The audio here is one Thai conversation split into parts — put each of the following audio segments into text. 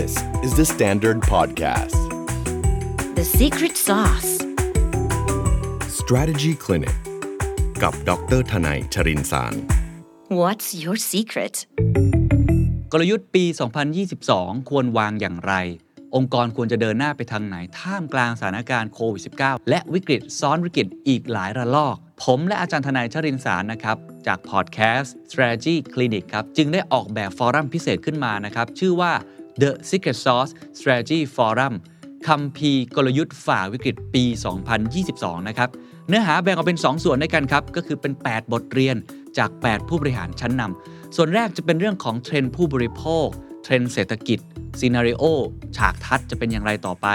This is the Standard Podcast. The secret sauce. Strategy Clinic กับดรทนายชรินสาร What's your secret? กลยุทธ์ปี 2022 ควรวางอย่างไร องค์กรควรจะเดินหน้าไปทางไหน ท่ามกลางสถานการณ์โควิด -19 และวิกฤตซ้อนวิกฤตอีกหลายระลอก ผมและอาจารย์ทนายชรินสารนะครับจากพอดแคสต์ Strategy Clinic ครับ จึงได้ออกแบบฟอรัมพิเศษขึ้นมานะครับ ชื่อว่า The Secret Sauce Strategy Forum คัมภีร์กลยุทธ์ฝ่าวิกฤตปี 2022 นะครับ เนื้อหาแบ่งออกเป็น 2 ส่วนด้วยกันครับ ก็คือเป็น 8 บทเรียนจาก 8 ผู้บริหารชั้นนำ ส่วนแรกจะเป็นเรื่องของเทรนด์ผู้บริโภค เทรนด์เศรษฐกิจ scenario ฉากทัศน์จะเป็นอย่างไรต่อไป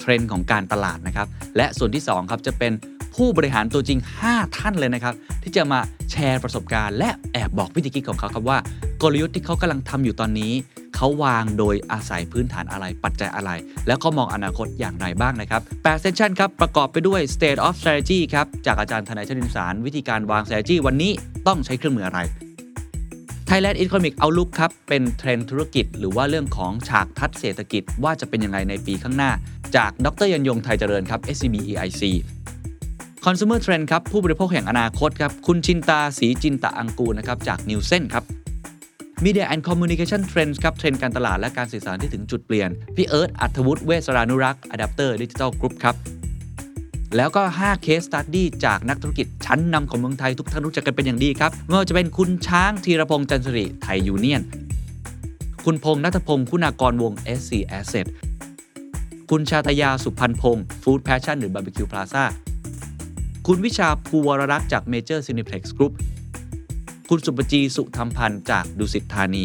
เทรนด์ของการตลาดนะครับ และส่วนที่ 2 ครับจะเป็น ผู้บริหารตัวจริง 5 ท่านเลยนะครับ ที่จะมาแชร์ประสบการณ์ และแอบบอกวิธีคิดของเขาครับว่ากลยุทธ์ที่เขากำลังทำอยู่ตอนนี้ เขาวางโดยอาศัยพื้นฐานอะไรปัจจัยอะไร แล้วเขามองอนาคตอย่างไรบ้างนะครับ8 session ครับ ประกอบไปด้วย state of strategy ครับจากอาจารย์ธนัยชรินทร์สาร วิธีการวาง strategy วันนี้ต้องใช้เครื่องมืออะไร Thailand Economic Outlook ครับ เป็นเทรนด์ธุรกิจ หรือว่าเรื่องของฉากทัศน์เศรษฐกิจว่าจะเป็นยังไงในปีข้างหน้า จากดร.ยรรยงไทยเจริญครับ SCB EIC Consumer Trend ครับผู้บริโภคแห่งอนาคตครับคุณชินตาศรีจินตอังกูรนะครับจากนีลเส็นครับ Media and Communication Trends ครับเทรนด์การตลาดและการสื่อสารที่ถึงจุดเปลี่ยน พี่เอิร์ธอรรถวุฒิเวศรานุรักษ์ Adapter Digital Group ครับ แล้วก็5 Case Study จากนักธุรกิจชั้นนำของเมืองไทยทุกท่านรู้จักกันเป็นอย่างดีครับไม่ว่าจะเป็นคุณช้างธีรพงศ์จันศิริไทยยูเนียน คุณพงษ์ณัฐพงศ์คุณากรวงศ์ SC Asset คุณชาตยาสุพรรณพงศ์ Food Passion หรือ Barbecue Plaza คุ คุณวิชาพูลวรลักษณ์จากเมเจอร์ซีนีเพล็กซ์กรุ้ปคุณศุภจีสุธรรมพันธุ์จากดุสิตธานี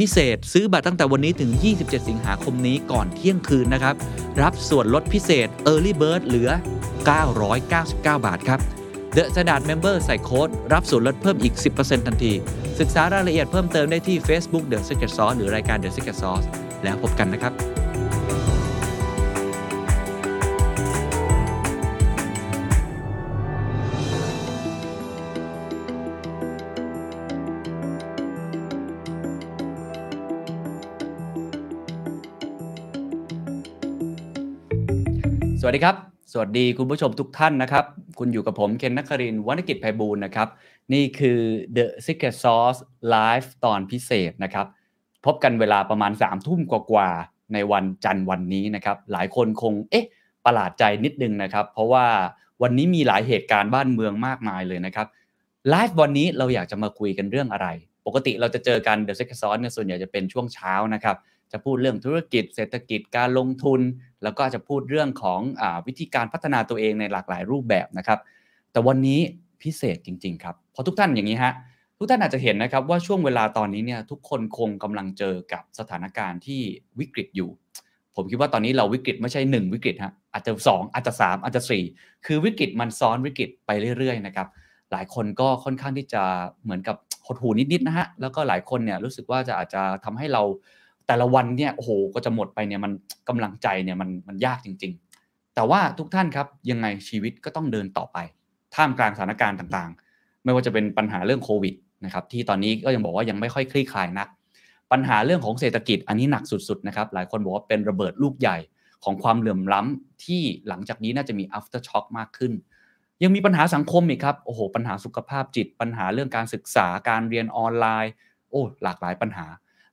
พิเศษซื้อบัตรตั้งแต่วันนี้ถึง 27 สิงหาคมนี้ก่อนเที่ยงคืนนะครับ รับส่วนลดพิเศษ Early Bird เหลือ 999 บาทครับ The Standard Member ใส่โค้ดรับส่วนลดเพิ่มอีก 10%ทันที ศึกษารายละเอียดเพิ่มเติมได้ที่ Facebook The Secret Sauce หรือรายการ The Secret Sauce แล้วพบกันนะครับ วัสดีครับ สวัสดีคุณผู้ชมทุกท่านนะครับ คุณอยู่กับผมเคนนักครินวรรณกิจไพบูลย์นะครับ นี่คือ The Secret Sauce Live ตอนพิเศษนะครับ พบกันเวลาประมาณ3ามทุ่มกว่าๆในวันจันทร์วันนี้นะครับ หลายคนคงเอ๊ะประหลาดใจนิดนึงนะครับ เพราะว่าวันนี้มีหลายเหตุการณ์บ้านเมืองมากมายเลยนะครับไลฟ์วันนี้เราอยากจะมาคุยกันเรื่องอะไร ปกติเราจะเจอกัน The Secret Sauce เนี่ยส่วนใหญ่จะเป็นช่วงเช้านะครับ จะพูดเรื่องธุรกิจ เศรษฐกิจการลงทุน แล้วก็จะพูดเรื่องของอวิธีการพัฒนาตัวเองในหลากหลายรูปแบบนะครับ แต่วันนี้พิเศษจริง ๆ ครับเพราะทุกท่านอย่างนี้ฮะทุกท่านอาจจะเห็นนะครับว่าช่วงเวลาตอนนี้เนี่ยทุกคนคงกำลังเจอกับสถานการณ์ที่วิกฤตอยู่ ผมคิดว่าตอนนี้เราวิกฤตไม่ใช่ 1 วิกฤตฮะอาจจะ 2 อาจจะ 3 อาจจะ 4 คือวิกฤตมันซ้อนวิกฤตไปเรื่อยๆนะครับหลายคนก็ค่อนข้างที่จะเหมือนกับหดหูนิดๆนะฮะแล้วก็หลายคนเนี่ยรู้สึกว่าจะอาจจะทำให้เรา แต่ละวันเนี่ยโอ้โหก็จะหมดไปเนี่ยมันกำลังใจเนี่ยมันมันยากจริง ๆ แต่ว่าทุกท่านครับยังไงชีวิตก็ต้องเดินต่อไป ท่ามกลางสถานการณ์ต่างๆ ไม่ว่าจะเป็นปัญหาเรื่องโควิดนะครับที่ตอนนี้ก็ยังบอกว่ายังไม่ค่อยคลี่คลายนัก ปัญหาเรื่องของเศรษฐกิจอันนี้หนักสุดๆนะครับหลายคนบอกว่าเป็นระเบิดลูกใหญ่ของความเหลื่อมล้ำที่หลังจากนี้น่าจะมี after shock มากขึ้น ยังมีปัญหาสังคมอีกครับโอ้โหปัญหาสุขภาพจิต ปัญหาเรื่องการศึกษาการเรียนออนไลน์ โอ้หลากหลายปัญหา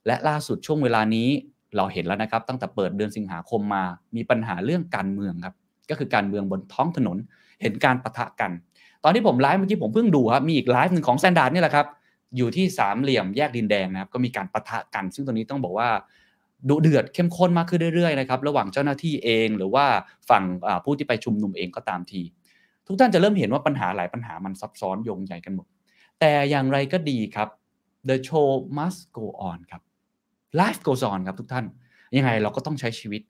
และล่าสุดช่วงเวลานี้เราเห็นแล้วนะครับ ตั้งแต่เปิดเดือนสิงหาคมมา มีปัญหาเรื่องการเมืองครับ ก็คือการเมืองบนท้องถนน เห็นการประทะกัน ตอนที่ผมไลฟ์เมื่อกี้ผมเพิ่งดูครับ มีอีกไลฟ์หนึ่งของแซนด์ดนี่แหละครับ อยู่ที่สามเหลี่ยมแยกดินแดงนะครับ ก็มีการประทะกัน ซึ่งตอนนี้ต้องบอกว่าดุเดือดเข้มข้นมากขึ้นเรื่อยๆนะครับ ระหว่างเจ้าหน้าที่เองหรือว่าฝั่งผู้ที่ไปชุมนุมเองก็ตามที ทุกท่านจะเริ่มเห็นว่าปัญหาหลายปัญหามันซับซ้อนโยงใหญ่กันหมด แต่อย่างไรก็ดีครับ the show must go on ครับ life goes on ครับทุกท่าน ยังไงเราก็ต้องใช้ชีวิต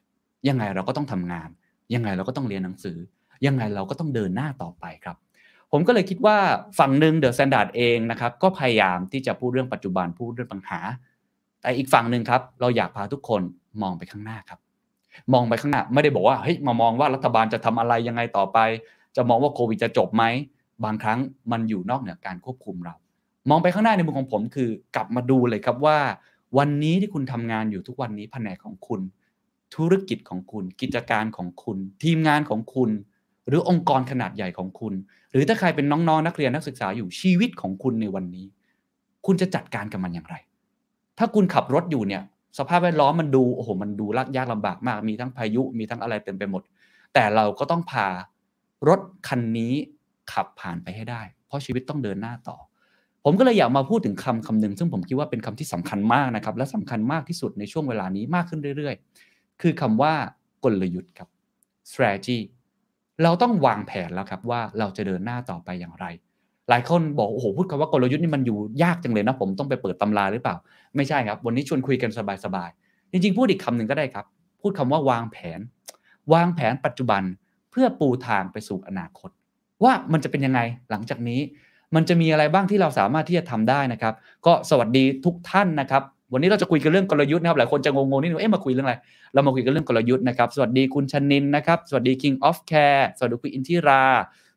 ยังไงเราก็ต้องทำงาน ยังไงเราก็ต้องเรียนหนังสือ ยังไงเราก็ต้องเดินหน้าต่อไปครับ ผมก็เลยคิดว่าฝั่งหนึ่งเดอะสแซนดาร์ดเองนะครับก็พยายามที่จะพูดเรื่องปัจจุบันพูดเรื่องปัญหา แต่อีกฝั่งหนึ่งครับ เราอยากพาทุกคนมองไปข้างหน้าครับ มองไปข้างหน้าไม่ได้บอกว่าเฮ้ยมามองว่ารัฐบาลจะทำอะไรยังไงต่อไป จะมองว่าโควิดจะจบไหมบางครั้งมันอยู่นอกเหนือการควบคุมเรา มองไปข้างหน้าในมุมของผมคือกลับมาดูเลยครับว่า วันนี้ที่คุณทำงานอยู่ทุกวันนี้แผนกของคุณ ธุรกิจของคุณ กิจการของคุณ ทีมงานของคุณ หรือองค์กรขนาดใหญ่ของคุณ หรือถ้าใครเป็นน้องๆนนักเรียนนักศึกษาอยู่ชีวิตของคุณในวันนี้ คุณจะจัดการกับมันอย่างไร ถ้าคุณขับรถอยู่เนี่ย สภาพแวดล้อมมันดูโอ้โหมันดูยากลำบากมาก มีทั้งพายุมีทั้งอะไรเต็มไปหมด แต่เราก็ต้องพารถคันนี้ขับผ่านไปให้ได้ เพราะชีวิตต้องเดินหน้าต่อ ผมก็เลยอยากมาพูดถึงคำคำหนึ่งซึ่งผมคิดว่าเป็นคำที่สำคัญมากนะครับ และสำคัญมากที่สุดในช่วงเวลานี้มากขึ้นเรื่อยๆ คือคำว่ากลยุทธ์ครับ strategy เราต้องวางแผนแล้วครับว่าเราจะเดินหน้าต่อไปอย่างไร หลายคนบอกโอ้โหพูดคำว่ากลยุทธ์นี่มันอยู่ยากจังเลยนะผมต้องไปเปิดตำราหรือเปล่า ไม่ใช่ครับ วันนี้ชวนคุยกันสบายๆจริงๆ พูดอีกคำหนึ่งก็ได้ครับ พูดคำว่าวางแผน วางแผนปัจจุบันเพื่อปูทางไปสู่อนาคต ว่ามันจะเป็นยังไงหลังจากนี้ มันจะมีอะไรบ้างที่เราสามารถที่จะทำได้นะครับ ก็สวัสดีทุกท่านนะครับ วันนี้เราจะคุยกันเรื่องกลยุทธ์นะครับ หลายคนจะงงๆนิดนึงเอ๊ะมาคุยเรื่องอะไร เรามาคุยกันเรื่องกลยุทธ์นะครับ สวัสดีคุณชนินนะครับ สวัสดี King of Care สวัสดีคุณอินทิรา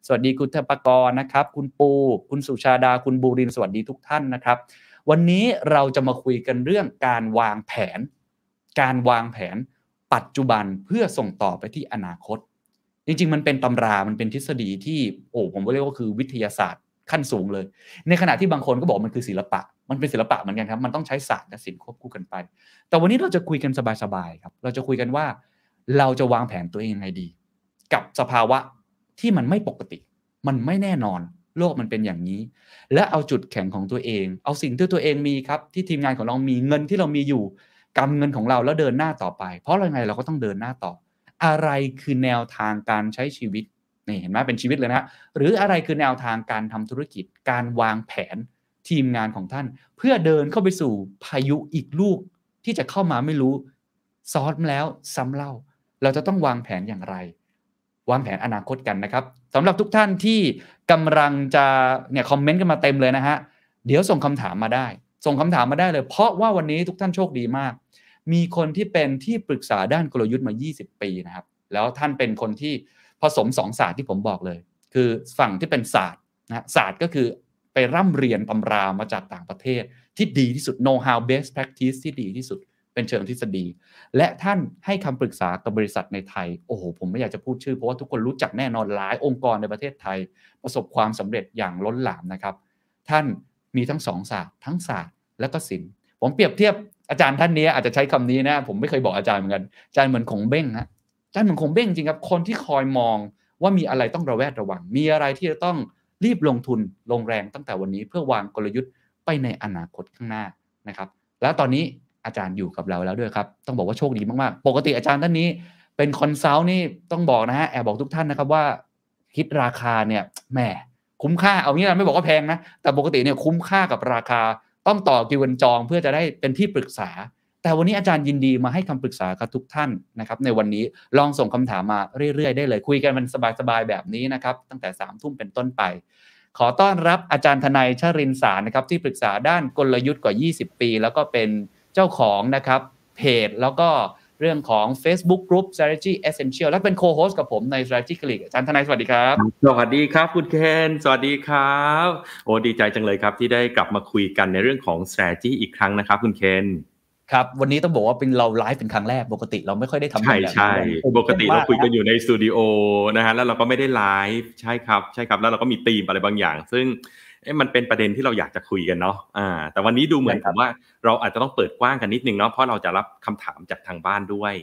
สวัสดีคุณเทปกรนะครับ คุณปู คุณสุชาดา คุณบูริน สวัสดีทุกท่านนะครับ วันนี้เราจะมาคุยกันเรื่องการวางแผน การวางแผน ปัจจุบันเพื่อส่งต่อไปที่อนาคต จริงๆ มันเป็นตำรา มันเป็นทฤษฎีที่ โอ้ ผมเรียกว่าคือวิทยาศาสตร์ ขั้นสูงเลย ในขณะที่บางคนก็บอกมันคือศิลปะ มันเป็นศิลปะเหมือนกันครับ มันต้องใช้ศาสตร์และศิลป์ควบคู่กันไป แต่วันนี้เราจะคุยกันสบายๆครับ เราจะคุยกันว่า เราจะวางแผนตัวเองยังไงดี กับสภาวะที่มันไม่ปกติ มันไม่แน่นอน โลกมันเป็นอย่างนี้ และเอาจุดแข็งของตัวเอง เอาสิ่งที่ตัวเองมีครับ ที่ทีมงานของเรามีเงินที่เรามีอยู่กำเงินของเราแล้วเดินหน้าต่อไป เพราะอะไรไงเราก็ต้องเดินหน้าต่อ อะไรคือแนวทางการใช้ชีวิต นี่เห็นไหมเป็นชีวิตเลยนะหรืออะไรคือแนวทางการทำธุรกิจ การวางแผนทีมงานของท่าน เพื่อเดินเข้าไปสู่พายุอีกลูกที่จะเข้ามาไม่รู้ซ้อนแล้วซ้ำเล่า เราจะต้องวางแผนอย่างไร วางแผนอนาคตกันนะครับสำหรับทุกท่านที่กำลังจะเนี่ยคอมเมนต์กันมาเต็มเลยนะฮะเดี๋ยวส่งคำถามมาได้ ส่งคำถามมาได้เลย เพราะว่าวันนี้ทุกท่านโชคดีมาก มีคนที่เป็นที่ปรึกษาด้านกลยุทธ์มา 20 ปีนะครับ แล้วท่านเป็นคนที่ ผสมสองศาสตร์ที่ผมบอกเลย คือฝั่งที่เป็นศาสตร์นะศาสตร์ก็คือไปร่ำเรียนตำรามาจากต่างประเทศ ที่ดีที่สุด know how best practice ที่ดีที่สุดเป็นเชิงทฤษฎี และท่านให้คำปรึกษากับบริษัทในไทย โอ้โห ผมไม่อยากจะพูดชื่อ เพราะว่าทุกคนรู้จักแน่นอนหลายองค์กรในประเทศไทย ประสบความสำเร็จอย่างล้นหลามนะครับ ท่านมีทั้งสองศาสตร์ ทั้งศาสตร์และก็ศิลป์ผมเปรียบเทียบอาจารย์ท่านนี้อาจจะใช้คำนี้นะ ผมไม่เคยบอกอาจารย์เหมือนกันอาจารย์เหมือนคงเบ้งฮะ อาจารย์เหมือนคงเบ้งจริงครับ คนที่คอยมองว่ามีอะไรต้องระแวดระวัง มีอะไรที่จะต้องรีบลงทุนลงแรงตั้งแต่วันนี้เพื่อวางกลยุทธ์ไปในอนาคตข้างหน้านะครับ แล้วตอนนี้อาจารย์อยู่กับเราแล้วด้วยครับ ต้องบอกว่าโชคดีมากๆ ปกติอาจารย์ท่านนี้ เป็น consult นี่ต้องบอกนะฮะแอบบอกทุกท่านนะครับว่าคิดราคาเนี่ยแหมคุ้มค่าเอางี้นะไม่บอกว่าแพงนะแต่ปกติเนี่ยคุ้มค่ากับราคาต้องต่อคิววันจองเพื่อจะได้เป็นที่ปรึกษา แต่วันนี้อาจารย์ยินดีมาให้คำปรึกษากับทุกท่านนะครับ ในวันนี้ลองส่งคำถามมาเรื่อยๆ ได้เลย คุยกันมันสบายๆ แบบนี้นะครับ ตั้งแต่3ามทุ่มเป็นต้นไป ขอต้อนรับอาจารย์ทนายชรินสารนะครับ ที่ปรึกษาด้านกลยุทธ์กว่า 20 ปี แล้วก็เป็นเจ้าของนะครับเพจแล้วก็เรื่องของ Facebook Group Strategy Essential และเป็นโคโฮสกับผมใน Strategy Click อาจารย์ทนายสวัสดีครับ สวัสดีครับคุณเคนสวัสดีครับโอ้ดีใจจังเลยครับที่ได้กลับมาคุยกันในเรื่องของ strategy อีกครั้งนะครับคุณเคน ครับวันนี้ต้องบอกว่าเป็นเราไลฟ์เป็นครั้งแรกปกติเราไม่ค่อยได้ทำใช่แบบนี้ใช่ปกติเราคุยกันอยู่ในสตูดิโอนะฮะแล้วเราก็ไม่ได้ไลฟ์ใช่ครับใช่ครับแล้วเราก็มีธีมอะไรบางอย่าง ซึ่งเอ๊ะมันเป็นประเด็นที่เราอยากจะคุยกันเนาะอ่า แต่วันนี้ดูเหมือนกับว่าเราอาจจะต้องเปิดกว้างกันนิดนึงเนาะเพราะเราจะรับคำถามจากทางบ้านด้วย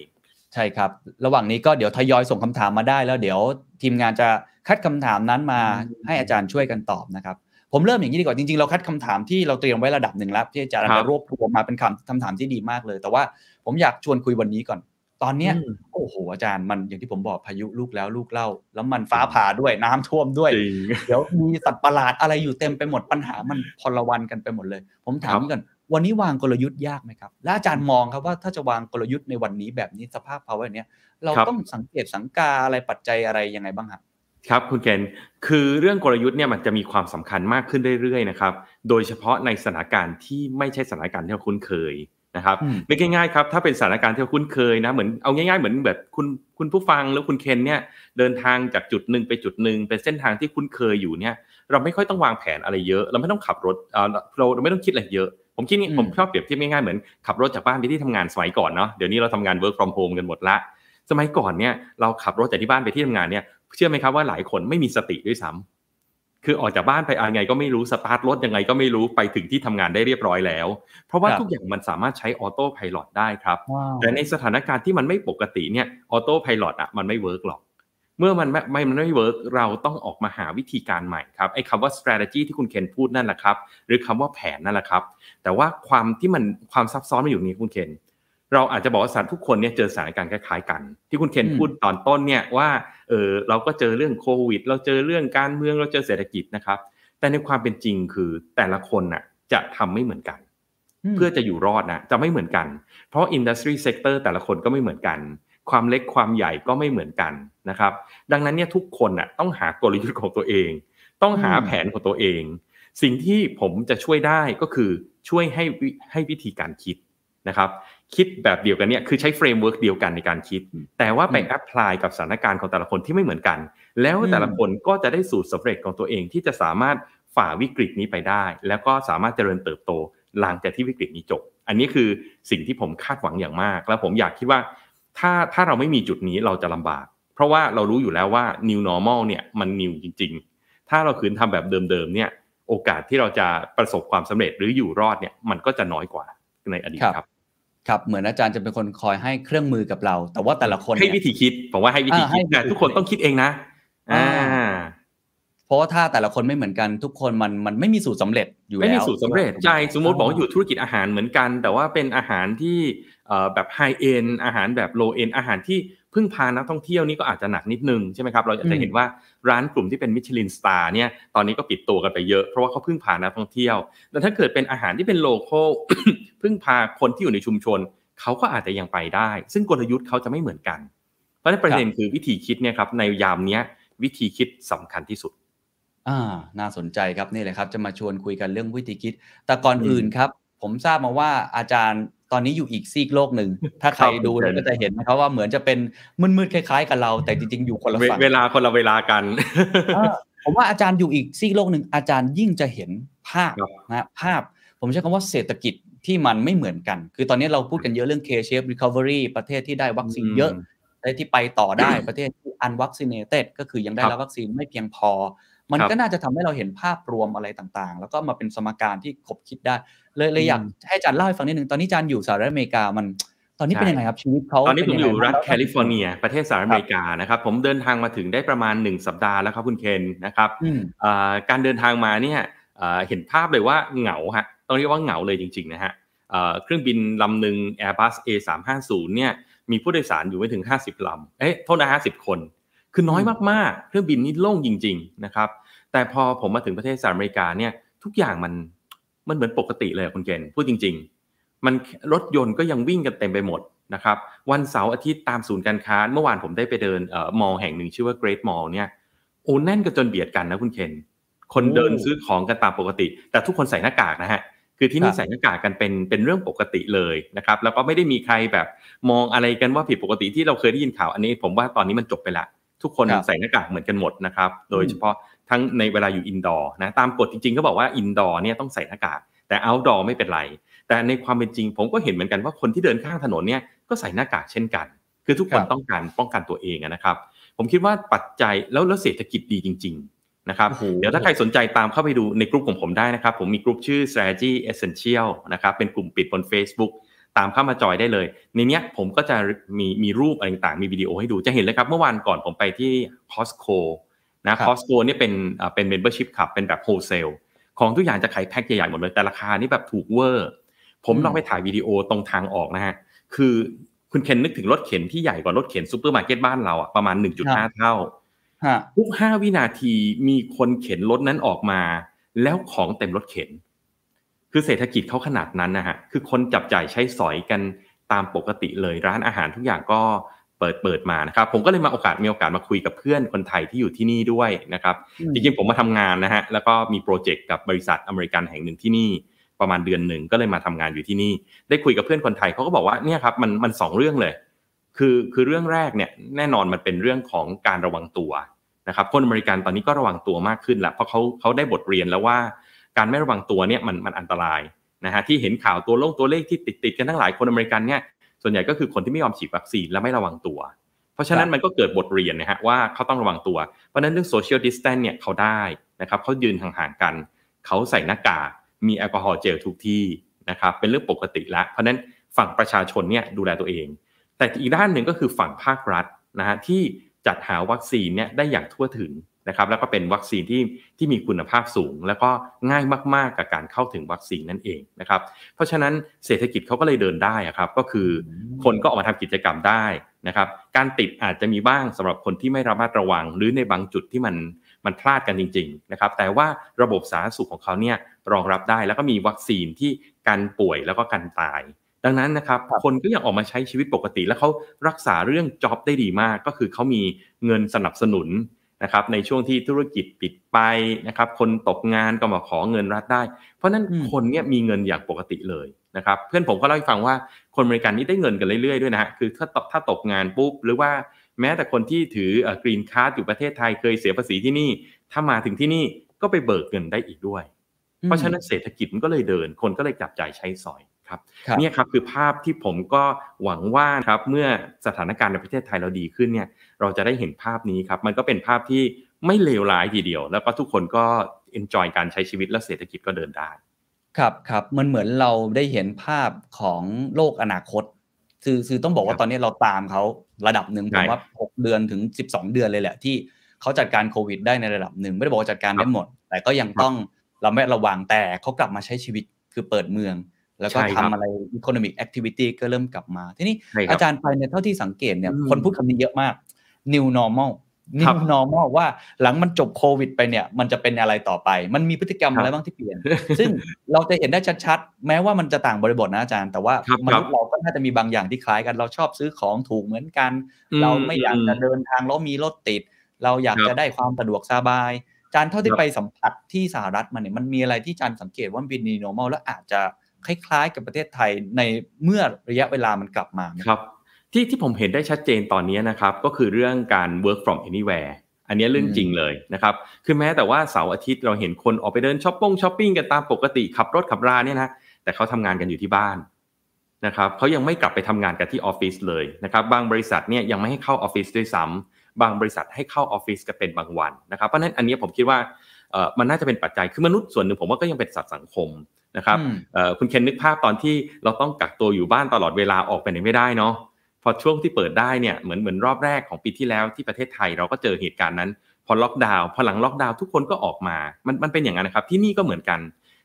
ใช่ครับ ระหว่างนี้ก็เดี๋ยวทยอยส่งคำถามมาได้แล้ว เดี๋ยวทีมงานจะคัดคำถามนั้นมาอืมให้อาจารย์ช่วยกันตอบนะครับ ผมเริ่มอย่างนี้ดีกว่าจริงๆเราคัดคำถามที่เราเตรียมไว้ระดับหนึ่งแล้วที่อาจารย์ครับจะรวบรวมมาเป็นคำคำถามที่ดีมากเลย แต่ว่าผมอยากชวนคุยวันนี้ก่อน ตอนเนี้ยอืมโอ้โหอาจารย์มันอย่างที่ผมบอกพายุลูกแล้วลูกเล่า แล้วมันฟ้าผ่าด้วยน้ำท่วมด้วยจริงเดี๋ยวมีสัตว์ประหลาดอะไรอยู่เต็มไปหมดปัญหามันพลวันกันไปหมดเลย ผมถามครับนี่ก่อนวันนี้วางกลยุทธ์ยากไหมครับและอาจารย์มองครับว่าถ้าจะวางกลยุทธ์ในวันนี้แบบนี้สภาพภาวะแบบเนี้ยเราครับต้องสังเกตสังกาอะไรปัจจัยอะไรยังไงบ้างครับ ครับคุณเกณฑ์คือเรื่องกลยุทธ์เนี่ยมันจะมีความสำคัญมากขึ้นเรื่อยๆนะครับโดยเฉพาะในสถานการณ์ที่ไม่ใช่สถานการณ์ที่เราคุ้นเคยนะครับอืมไม่ง่ายๆครับถ้าเป็นสถานการณ์ที่เราคุ้นเคยนะเหมือนเอาง่ายๆเหมือนแบบคุณคุณผู้ฟังหรือคุณเคนเนี่ยเดินทางจากจุดหนึ่งไปจุดหนึ่งเป็นเส้นทางที่คุ้นเคยอยู่เนี่ยเราไม่ค่อยต้องวางแผนอะไรเยอะ เราไม่ต้องขับรถเอ่อเราเราไม่ต้องคิดอะไรเยอะผมคิดนี่อืมผมชอบเปรียบเทียบง่ายๆเหมือนขับรถจากบ้านไปที่ทำงานสมัยก่อนเนาะเดี๋ยวนี้เราทำงาน work from home กันหมดละสมัยก่อนเนี่ยเราขับรถจากที่บ้านไปที่ทำงานเนี่ย เชื่อไหมครับว่าหลายคนไม่มีสติด้วยซ้ำคือออกจากบ้านไปอะไรไงก็ไม่รู้สตาร์ทรถยังไงก็ไม่รู้ไปถึงที่ทำงานได้เรียบร้อยแล้ว เพราะว่าครับทุกอย่างมันสามารถใช้ autopilot ได้ครับ wow แต่ในสถานการณ์ที่มันไม่ปกติเนี่ย autopilot อะมันไม่ work หรอกเมื่อมันไม่ไม่มันไม่ work เราต้องออกมาหาวิธีการใหม่ครับไอ้คำว่า strategy ที่คุณเคนพูดนั่นแหละครับ หรือคำว่าแผนนั่นแหละครับ แต่ว่าความที่มันความซับซ้อนมันอยู่นี้คุณเคน เราอาจจะบอกว่าสัตว์ทุกคนเนี่ยเจอสถานการณ์คล้ายๆกัน ที่คุณเคนอืมพูดตอนต้นเนี่ยว่าเออเราก็เจอเรื่องโควิด เราเจอเรื่องการเมืองเราเจอเศรษฐกิจนะครับ แต่ในความเป็นจริงคือแต่ละคนน่ะจะทำไม่เหมือนกันมเพื่อจะอยู่รอดนะจะไม่เหมือนกัน เพราะ industry sector แต่ละคนก็ไม่เหมือนกัน ความเล็กความใหญ่ก็ไม่เหมือนกันนะครับ ดังนั้นเนี่ยทุกคนน่ะต้องหากลยุทธ์ของตัวเอง ต้องหาอืมแผนของตัวเอง สิ่งที่ผมจะช่วยได้ก็คือช่วยให้วิให้วิธีการคิดนะครับ คิดแบบเดียวกันเนี่ยคือใช้ framework เดียวกันในการคิด แต่ว่าไปอืม apply กับสถานการณ์ของแต่ละคนที่ไม่เหมือนกัน แล้วแต่ละอืมคนก็จะได้สูตรสำเร็จของตัวเองที่จะสามารถฝ่าวิกฤตนี้ไปได้ แล้วก็สามารถเจริญเติบโตหลังจากที่วิกฤตนี้จบ อันนี้คือสิ่งที่ผมคาดหวังอย่างมาก แล้วผมอยากคิดว่าถ้าถ้าเราไม่มีจุดนี้เราจะลำบาก เพราะว่าเรารู้อยู่แล้วว่า new normal เนี่ยมัน new จริง ๆ ถ้าเราคืนทำแบบเดิมๆเนี่ยโอกาสที่เราจะประสบความสำเร็จหรืออยู่รอดเนี่ยมันก็จะน้อยกว่าในอดีตครับ ครับครับเหมือนอาจารย์จะเป็นคนคอยให้เครื่องมือกับเรา แต่ว่าแต่ละคนให้เนี่ยวิธีคิดผมว่าให้วิธีอ่าคิดให้แต่ทุกคนต้องคิดเองนะอ่าอ่าเพราะว่าถ้าแต่ละคนไม่เหมือนกันทุกคนมันมันไม่มีสูตรสำเร็จอยู่แล้วไม่มีสูตรสำเร็จใช่สมมติบอกว่าอ่าอยู่ธุรกิจอาหารเหมือนกัน แต่ว่าเป็นอาหารที่เอ่อแบบไฮเอ็นอาหารแบบโลเอ็นอาหารที่พึ่งพานักท่องเที่ยวนี่ก็อาจจะหนักนิดนึงใช่ไหมครับเราอาจจะเห็นว่าร้านกลุ่มที่เป็นมิชลินสตาร์เนี่ยตอนนี้ก็ปิดตัวกันไปเยอะเพราะว่าเขาพึ่งพานักท่องเที่ยวแต่ถ้าเกิดเป็นอาหารที่เป็นโลโก้ พึ่งพาคนที่อยู่ในชุมชนเขาก็อาจจะยังไปได้ ซึ่งกลยุทธ์เขาจะไม่เหมือนกัน เพราะฉะนั้นประเด็นคือวิธีคิดเนี่ยครับในยามเนี้ยวิธีคิดสำคัญที่สุดอ่าน่าสนใจครับนี่เลยครับ จะมาชวนคุยกันเรื่องวิธีคิด แต่ก่อนอืมอื่นครับ ผมทราบมาว่าอาจารย์ตอนนี้อยู่อีกซีกโลกหนึ่ง ถ้าใครครับดูผมเนี่ยก็จะเห็นนะครับว่าเหมือนจะเป็นมืดๆคล้ายๆ กับเรา แต่จริงๆ อยู่คนละเวฝั่งเวลาคนละเวลากันอ่าผมว่าอาจารย์อยู่อีกซีกโลกหนึ่งอาจารย์ยิ่งจะเห็นภาพครับนะภาพ ผมใช้คำว่าเศรษฐกิจ ที่มันไม่เหมือนกัน คือตอนนี้เราพูดกันเยอะเรื่อง K-shape recovery ประเทศที่ได้วัคซีนเยอะประเทศที่ไปต่อได้ประเทศที่ unvaccinated ก็คือยังได้ครับรับวัคซีนไม่เพียงพอ มันครับก็น่าจะทำให้เราเห็นภาพรวมอะไรต่างๆ แล้วก็มาเป็นสมการที่ขบคิดได้ เลยเลยอยากอืมให้อาจารย์เล่าให้ฟังนิดนึง ตอนนี้อาจารย์อยู่สหรัฐอเมริกามันตอนนี้เป็นใช่ยังไงครับชีวิตเขาตอนนี้ผมเป็อยู่งไงรัฐบ้างแคลิฟอร์เนีย ประเทศสหรัฐอเมริกานะครับผมเดินทางมาถึงได้ประมาณ 1 สัปดาห์แล้วครับคุณเคนนะครับอืมอ่าการเดินทางมาเนี่ยอ่าเห็นภาพเลยว่าเหงาฮะ ต้องเรียกว่าเหงาเลยจริงๆนะฮะอ่าเครื่องบินลำหนึ่ง Airbus A350 เนี่ยมีผู้โดยสารอยู่ไม่ถึง 50ลำเอ๊ะโทษนะ50 คน คือน้อยมากๆ เครื่องบินนี่โล่งจริง ๆนะครับ แต่พอผมมาถึงประเทศสหรัฐอเมริกาเนี่ยทุกอย่างมันมันเหมือนปกติเลยอะคุณเกณฑ์พูดจริง ๆ มันรถยนต์ก็ยังวิ่งกันเต็มไปหมดนะครับวันเสาร์อาทิตย์ตามศูนย์การค้า เมื่อวานผมได้ไปเดินเอ่อมอลล์แห่งหนึ่งชื่อว่า Great Mall เนี่ยโอ้แน่นกันจนเบียดกันนะคุณเคนคนโอ้เดินซื้อของกันตามปกติ แต่ทุกคนใส่หน้ากากนะฮะ คือที่นี่ครับใส่หน้ากากกันเป็นเป็นเรื่องปกติเลยนะครับ แล้วก็ไม่ได้มีใครแบบมองอะไรกันว่าผิดปกติที่เราเคยได้ยินข่าวอันนี้ ผมว่าตอนนี้มันจบไปละทุกคนครับใส่หน้ากากเหมือนกันหมดนะครับ โดยเฉพาะทั้งในเวลาอยู่ indoor นะตามกฎจริงๆก็บอกว่า indoor เนี่ยต้องใส่หน้ากากแต่ outdoor ไม่เป็นไร แต่ในความเป็นจริง ผมก็เห็นเหมือนกันว่าคนที่เดินข้างถนนเนี่ยก็ใส่หน้ากากเช่นกัน คือทุกคนครับต้องการป้องกันตัวเองอะนะครับ ผมคิดว่าปัจจัยแล้วแล้วเศรษฐกิจดีจริง ๆ นะครับโอ้โหเดี๋ยวถ้าใครสนใจตามเข้าไปดูในกลุ่มของผมได้นะครับ ผมมีกลุ่มชื่อ strategy essential นะครับเป็นกลุ่มปิดบน Facebook ตามเข้ามาจอยได้เลย ในเนี้ยผมก็จะมีมีรูปอะไรต่างๆมีวิดีโอให้ดูจะเห็นเลยครับ เมื่อวานก่อนผมไปที่ Costco นะ Costco เนี่ยเป็นอ่าเป็น membership ครับเป็นแบบ wholesale ของทุกอย่างจะขายแพ็คใหญ่ๆหมดเลยแต่ราคานี่แบบถูกเวอร์ผมอืมลองไปถ่ายวิดีโอตรงทางออกนะฮะคือคุณเคนนึกถึงรถเข็นที่ใหญ่กว่ารถเข็นซูเปอร์มาร์เก็ตบ้านเราอะประมาณ 1.5 เท่าฮะ ทุก5วินาทีมีคนเข็นรถนั้นออกมา แล้วของเต็มรถเข็น คือเศรษฐกิจเขาขนาดนั้นนะฮะคือคนจับจ่ายใช้สอยกันตามปกติเลยร้านอาหารทุกอย่างก็เปิดเปิดมานะครับ ผมก็เลยมาโอกาสมีโอกาสมาคุยกับเพื่อนคนไทยที่อยู่ที่นี่ด้วยนะครับอืมจริงๆผมมาทำงานนะฮะแล้วก็มี project กับบริษัทอเมริกันแห่งหนึ่งที่นี่ประมาณเดือนหนึ่งก็เลยมาทำงานอยู่ที่นี่ ได้คุยกับเพื่อนคนไทยเขาก็บอกว่าเนี่ยครับมันมันสองเรื่องเลย คือคือเรื่องแรกเนี่ยแน่นอนมันเป็นเรื่องของการระวังตัวนะครับคนอเมริกันตอนนี้ก็ระวังตัวมากขึ้นแล้วเพราะเขาเขาได้บทเรียนแล้วว่า การไม่ระวังตัวเนี่ยมันมันอันตรายนะฮะที่เห็นข่าวตัวลงตัวเลขที่ติดติดๆกันทั้งหลายคนอเมริกันเนี่ยส่วนใหญ่ก็คือคนที่ไม่ยอมฉีดวัคซีนและไม่ระวังตัว เพราะฉะนั้นมันก็เกิดบทเรียนนะฮะว่าเขาต้องระวังตัว เพราะฉะนั้นเรื่อง social distance เนี่ยเขาได้นะครับเขายืนห่างๆกันเขาใส่หน้ากากมีแอลกอฮอล์เจลทุกที่นะครับเป็นเรื่องปกติแล้วเพราะฉะนั้นฝั่งประชาชนเนี่ยดูแลตัวเอง แต่อีกด้านหนึ่งก็คือฝั่งภาครัฐนะฮะที่จัดหาวัคซีนเนี่ยได้อย่างทั่วถึงนะครับ แล้วก็เป็นวัคซีนที่ที่มีคุณภาพสูง แล้วก็ง่ายมากๆกับการเข้าถึงวัคซีนนั่นเองนะครับ เพราะฉะนั้นเศรษฐกิจเขาก็เลยเดินได้อะครับ ก็คือคนก็ออกมาทำกิจกรรมได้นะครับ การติดอาจจะมีบ้างสำหรับคนที่ไม่ระมัดระวัง หรือในบางจุดที่มันมันพลาดกันจริง ๆ นะครับ แต่ว่าระบบสาธารณสุขของเขาเนี่ยรองรับได้แล้วก็มีวัคซีนที่กันป่วยแล้วก็กันตาย ดังนั้นนะครับคนก็ยังออกมาใช้ชีวิตปกติ แล้วเขารักษาเรื่อง job ได้ดีมาก ก็คือเขามีเงินสนับสนุนนะครับในช่วงที่ธุรกิจปิดไปนะครับคนตกงานก็มาขอเงินรัฐได้ เพราะฉะนั้นอืมคนเนี่ยมีเงินอย่างปกติเลยนะครับเพื่อนผมก็เล่าให้ฟังว่าคนอเมริกันนี่ได้เงินกันเรื่อยๆด้วยนะฮะคือถ้าตกถ้าตกงานปุ๊บหรือว่าแม้แต่คนที่ถือ green card อยู่ประเทศไทยเคยเสียภาษีที่นี่ ถ้ามาถึงที่นี่ก็ไปเบิกเงินได้อีกด้วย เพราะฉะนั้นเศรษฐกิจมันก็เลยเดิน คนก็เลยจับจ่ายใช้สอย ครับครับเนี่ยครับคือภาพที่ผมก็หวังว่าครับเมื่อสถานการณ์ในประเทศไทยเราดีขึ้นเนี่ยเราจะได้เห็นภาพนี้ครับมันก็เป็นภาพที่ไม่เลวร้ายทีเดียว แล้วก็ทุกคนก็ enjoy การใช้ชีวิตและเศรษฐกิจก็เดินได้ ครับครับมันเหมือนเราได้เห็นภาพของโลกอนาคตคือคือต้องบอกคว่ารับตอนนี้เราตามเขาระดับหนึ่งผใช่มว่า 6 เดือนถึง 12 เดือนเลยแหละ ที่เขาจัดการโควิดได้ในระดับหนึ่งไม่ได้บอกว่าจัดการครัได้บหมด แต่ก็ยังต้องเราไม่ระวังแต่เขากลับมาใช้ชีวิตคือเปิดเมือง แล้วก็ใช่คทำรับอะไร economic activity ก็เริ่มกลับมา ทีนี้ใช่ครับอาจารย์ไปเนี่ยเท่าที่สังเกตเนี่ยอืมคนพูดคำนี้เยอะมาก new normal ครั new บ normal ว่าหลังมันจบโควิดไปเนี่ย มันจะเป็นอะไรต่อไป มันมีพฤติกรรมครับอะไรบ้างที่เปลี่ยน ซึ่งเราจะเห็นได้ชัดๆ แม้ว่ามันจะต่างบริบทนะอาจารย์ แต่ว่าครับมนุษย์เราก็น่าจะมีบางอย่างที่คล้ายกัน เราชอบซื้อของถูกเหมือนกันอืมเราไม่อยากจะอืมเดินทางแล้วมีรถติด เราอยากครับจะได้ความสะดวกสบายอาจารย์เท่าที่ครับไปสัมผัสที่สหรัฐมาเนี่ย มันมีอะไรที่อาจารย์สังเกตว่ามันเป็น new normal แล้วอาจจะ คล้ายๆ กับประเทศไทยในเมื่อระยะเวลามันกลับมาไหมครับที่ที่ผมเห็นได้ชัดเจนตอนนี้นะครับก็คือเรื่องการ work from anywhere อันนี้เรื่องอืมจริงเลยนะครับ คือแม้แต่ว่าเสาร์อาทิตย์เราเห็นคนออกไปเดินช้อปปิ้งช้อปปิ้งกันตามปกติขับรถขับราเนี่ยนะ แต่เขาทำงานกันอยู่ที่บ้านนะครับเขายังไม่กลับไปทำงานกันที่ออฟฟิศเลยนะครับบางบริษัทเนี่ยยังไม่ให้เข้าออฟฟิศด้วยซ้ำบางบริษัทให้เข้าออฟฟิศกันเป็นบางวันนะครับเพราะฉะนั้นอันนี้ผมคิดว่าเอ่อมันน่าจะเป็นปัจจัยคือมนุษย์ส่วนหนึ่งผมว่าก็ยังเป็นสัตว์สังคม นะครับอืมเอ่อคุณเคนนึกภาพตอนที่เราต้องกักตัวอยู่บ้านตลอดเวลาออกไปไหนไม่ได้เนาะพอช่วงที่เปิดได้เนี่ยเหมือนเหมือนรอบแรกของปีที่แล้วที่ประเทศไทยเราก็เจอเหตุการณ์นั้น พอล็อกดาวน์พอหลังล็อกดาวน์ทุกคนก็ออกมา มันมันเป็นอย่างนั้นนะครับที่นี่ก็เหมือนกัน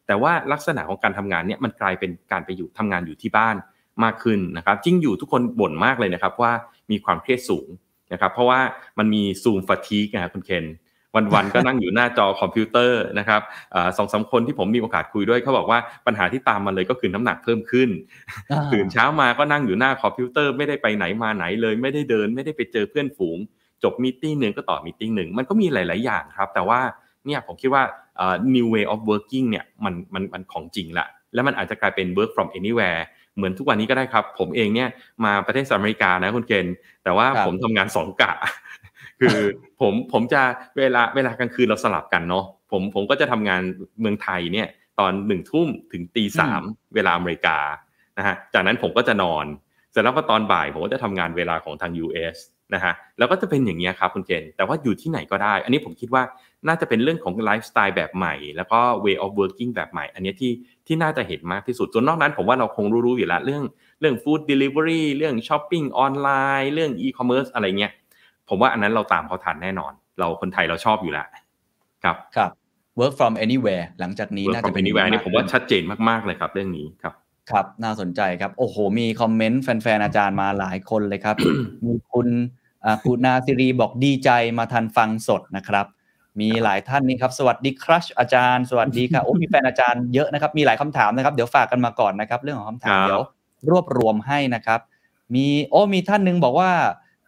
แต่ว่าลักษณะของการทำงานเนี่ยมันกลายเป็นการไปอยู่ทำงานอยู่ที่บ้านมากขึ้นนะครับจริงอยู่ทุกคนบ่นมากเลยนะครับว่ามีความเครียดสูงนะครับเพราะว่ามันมีซูมฟ a ทีกนะครับคุณเคน วันๆก็นั่งอยู่หน้าจอคอมพิวเตอร์นะครับอ่าสองสามคนที่ผมมีโอกาสคุยด้วยเขาบอกว่าปัญหาที่ตามมาเลยก็คือน้ำหนักเพิ่มขึ้นอ่าตื่นเช้ามาก็นั่งอยู่หน้าคอมพิวเตอร์ไม่ได้ไปไหนมาไหนเลย ไม่ได้เดิน ไม่ได้ไปเจอเพื่อนฝูง จบ meeting หนึ่งก็ต่อ meeting หนึ่งมันก็มีหลาย ๆ อย่างครับ แต่ว่าเนี่ยผมคิดว่าเอ่อ new way of working เนี่ยมันมันมันของจริงละแล้วมันอาจจะกลายเป็น work from anywhere เหมือนทุกวันนี้ก็ได้ครับ ผมเองเนี่ยมาประเทศสหรัฐอเมริกานะคุณเกณฑ์แต่ว่าครับผมทำงานสองกะ คือผมผมจะเวลาเวลากลางคืนเราสลับกันเนาะผมผมก็จะทำงานเมืองไทยเนี่ยตอนหนึ่งทุ่มถึงตีสามเวลาอเมริกานะฮะจากนั้นผมก็จะนอนเสร็จแล้วก็ตอนบ่ายผมก็จะทำงานเวลาของทาง US นะฮะแล้วก็จะเป็นอย่างนี้ยครับคุณเกณฑ์แต่ว่าอยู่ที่ไหนก็ได้ อันนี้ผมคิดว่าน่าจะเป็นเรื่องของไลฟ์สไตล์แบบใหม่ แล้วก็ way of working แบบใหม่ อันนี้ที่ที่น่าจะเห็นมากที่สุดส่วนนอกนั้น ผมว่าเราคงรู้ๆอยู่แล้วเรื่องเรื่อง food delivery เรื่อง shopping online เรื่อง e-commerce อะไรเงี้ย ผมว่าอันนั้นเราตามเขาทันแน่นอน เราคนไทยเราชอบอยู่แล้วครับครับ work from anywhere หลังจากนี้ น่าจะเป็น work from anywhere เนี่ยผมว่าขึ้ชัดเจนมากๆเลยครับ เรื่องนี้ครับครับน่าสนใจครับ โอ้โห มี comment แฟนๆอาจารย์มาหลายคนเลยครับ มีคุณอ่าคุณนาซิรีบอกดีใจมาทันฟังสดนะครับ มีหลายท่านนี่ครับ สวัสดีครัชอาจารย์ สวัสดีครับโอ้มีแฟนอาจารย์เยอะนะครับ มีหลายคำถามนะครับ เดี๋ยวฝากกันมาก่อนนะครับ เรื่องของคำถามครับเดี๋ยวรวบรวมให้นะครับ มีโอ้มีท่านหนึงบอกว่า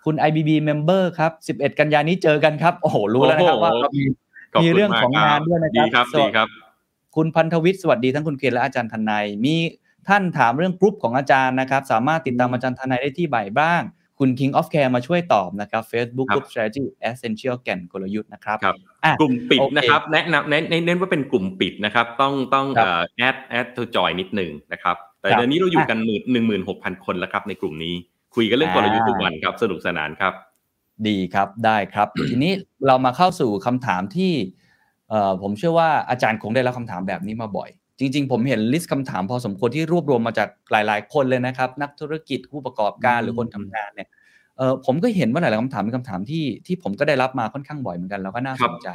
คุณคุณ IBB Member ครับ 11 กันยานี้เจอกันครับ โอ้โห รู้แล้วนะครับโอ้โหว่าเรามีขบมีคุณเรื่องของมกงานด้วยนะดีคครัรับบดีครับคุณพันธวิทย์สวัสดีทั้งคุณเคนและอาจารย์ทนายมีท่านถามเรื่องกรุ๊ปของอาจารย์นะครับ สามารถติดตามอาจารย์ธนัยได้ที่ไหนบ้าง คุณ King of Care มาช่วยตอบนะครับ Facebook ครับ Group Strategy Essential แก่นกลยุทธ์นะครับครับอะกลุ่มปิดโอเคนะครับ แนะนำเน้นเน้นเน้นว่าเป็นกลุ่มปิดนะครับ ต้องต้องครับเอ่อแอดแอดตัวจอยนิดหนึ่งนะครับ แต่ครับเดี๋ยวนี้เราอยู่อะกันหมื่นหนึ่งหมื่นหกพันคนแล้วครับในกลุ่มนี้ คุยกันเรื่องกลยุทธ์ทุกวันครับสนุกสนานครับ ดีครับได้ครับ ทีนี้เรามาเข้าสู่คำถามที่เอ่อผมเชื่อว่าอาจารย์คงได้รับคำถามแบบนี้มาบ่อย จริง ๆ ผมเห็นลิสต์คำถามพอสมควรที่รวบรวมมาจากหลาย ๆ คนเลยนะครับ นักธุรกิจผู้ประกอบการอืมหรือคนทำงานเนี่ยเออผมก็เห็นว่าหลาย ๆคำถามเป็นคำถามที่ที่ผมก็ได้รับมาค่อนข้างบ่อยเหมือนกันแล้วก็น่าสนใจ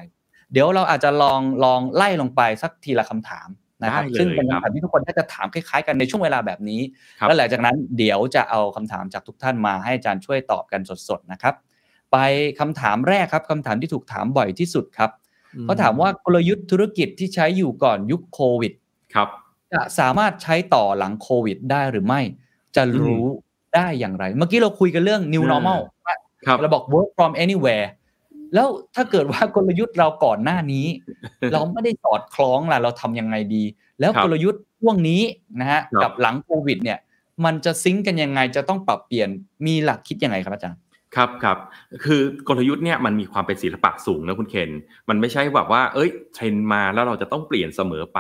เดี๋ยวเราอาจจะลองลองไล่ลงไปสักทีละคำถาม นะครับได้เลยซึ่งเป็นครับคำถามที่ทุกคนน่าจะถามคล้ายๆกันในช่วงเวลาแบบนี้ครับแล้วหลังจากนั้นเดี๋ยวจะเอาคำถามจากทุกท่านมาให้อาจารย์ช่วยตอบกันสดๆนะครับ ไปคำถามแรกครับคำถามที่ถูกถามบ่อยที่สุดครับเขาถามว่ากลยุทธ์ธุรกิจที่ใช้อยู่ก่อนยุคโควิดครับจะสามารถใช้ต่อหลังโควิดได้หรือไม่ จะรู้ได้อย่างไร เมื่อกี้เราคุยกันเรื่อง new อ่า normal ครับเราบอก work from anywhere แล้วถ้าเกิดว่ากลยุทธ์เราก่อนหน้านี้ เราไม่ได้สอดคล้องล่ะเราทำยังไงดี แล้วครับกลยุทธ์ช่วงนี้นะฮะครับกับหลังโควิด เนี่ย มันจะ sync กันยังไงจะต้องปรับเปลี่ยนมีหลักคิดยังไงครับอาจารย์ครับครับคือกลยุทธ์เนี่ยมันมีความเป็นศิลปะสูงนะคุณเคนมันไม่ใช่แบบว่า เอ้ยเทรนด์มาแล้วเราจะต้องเปลี่ยนเสมอไป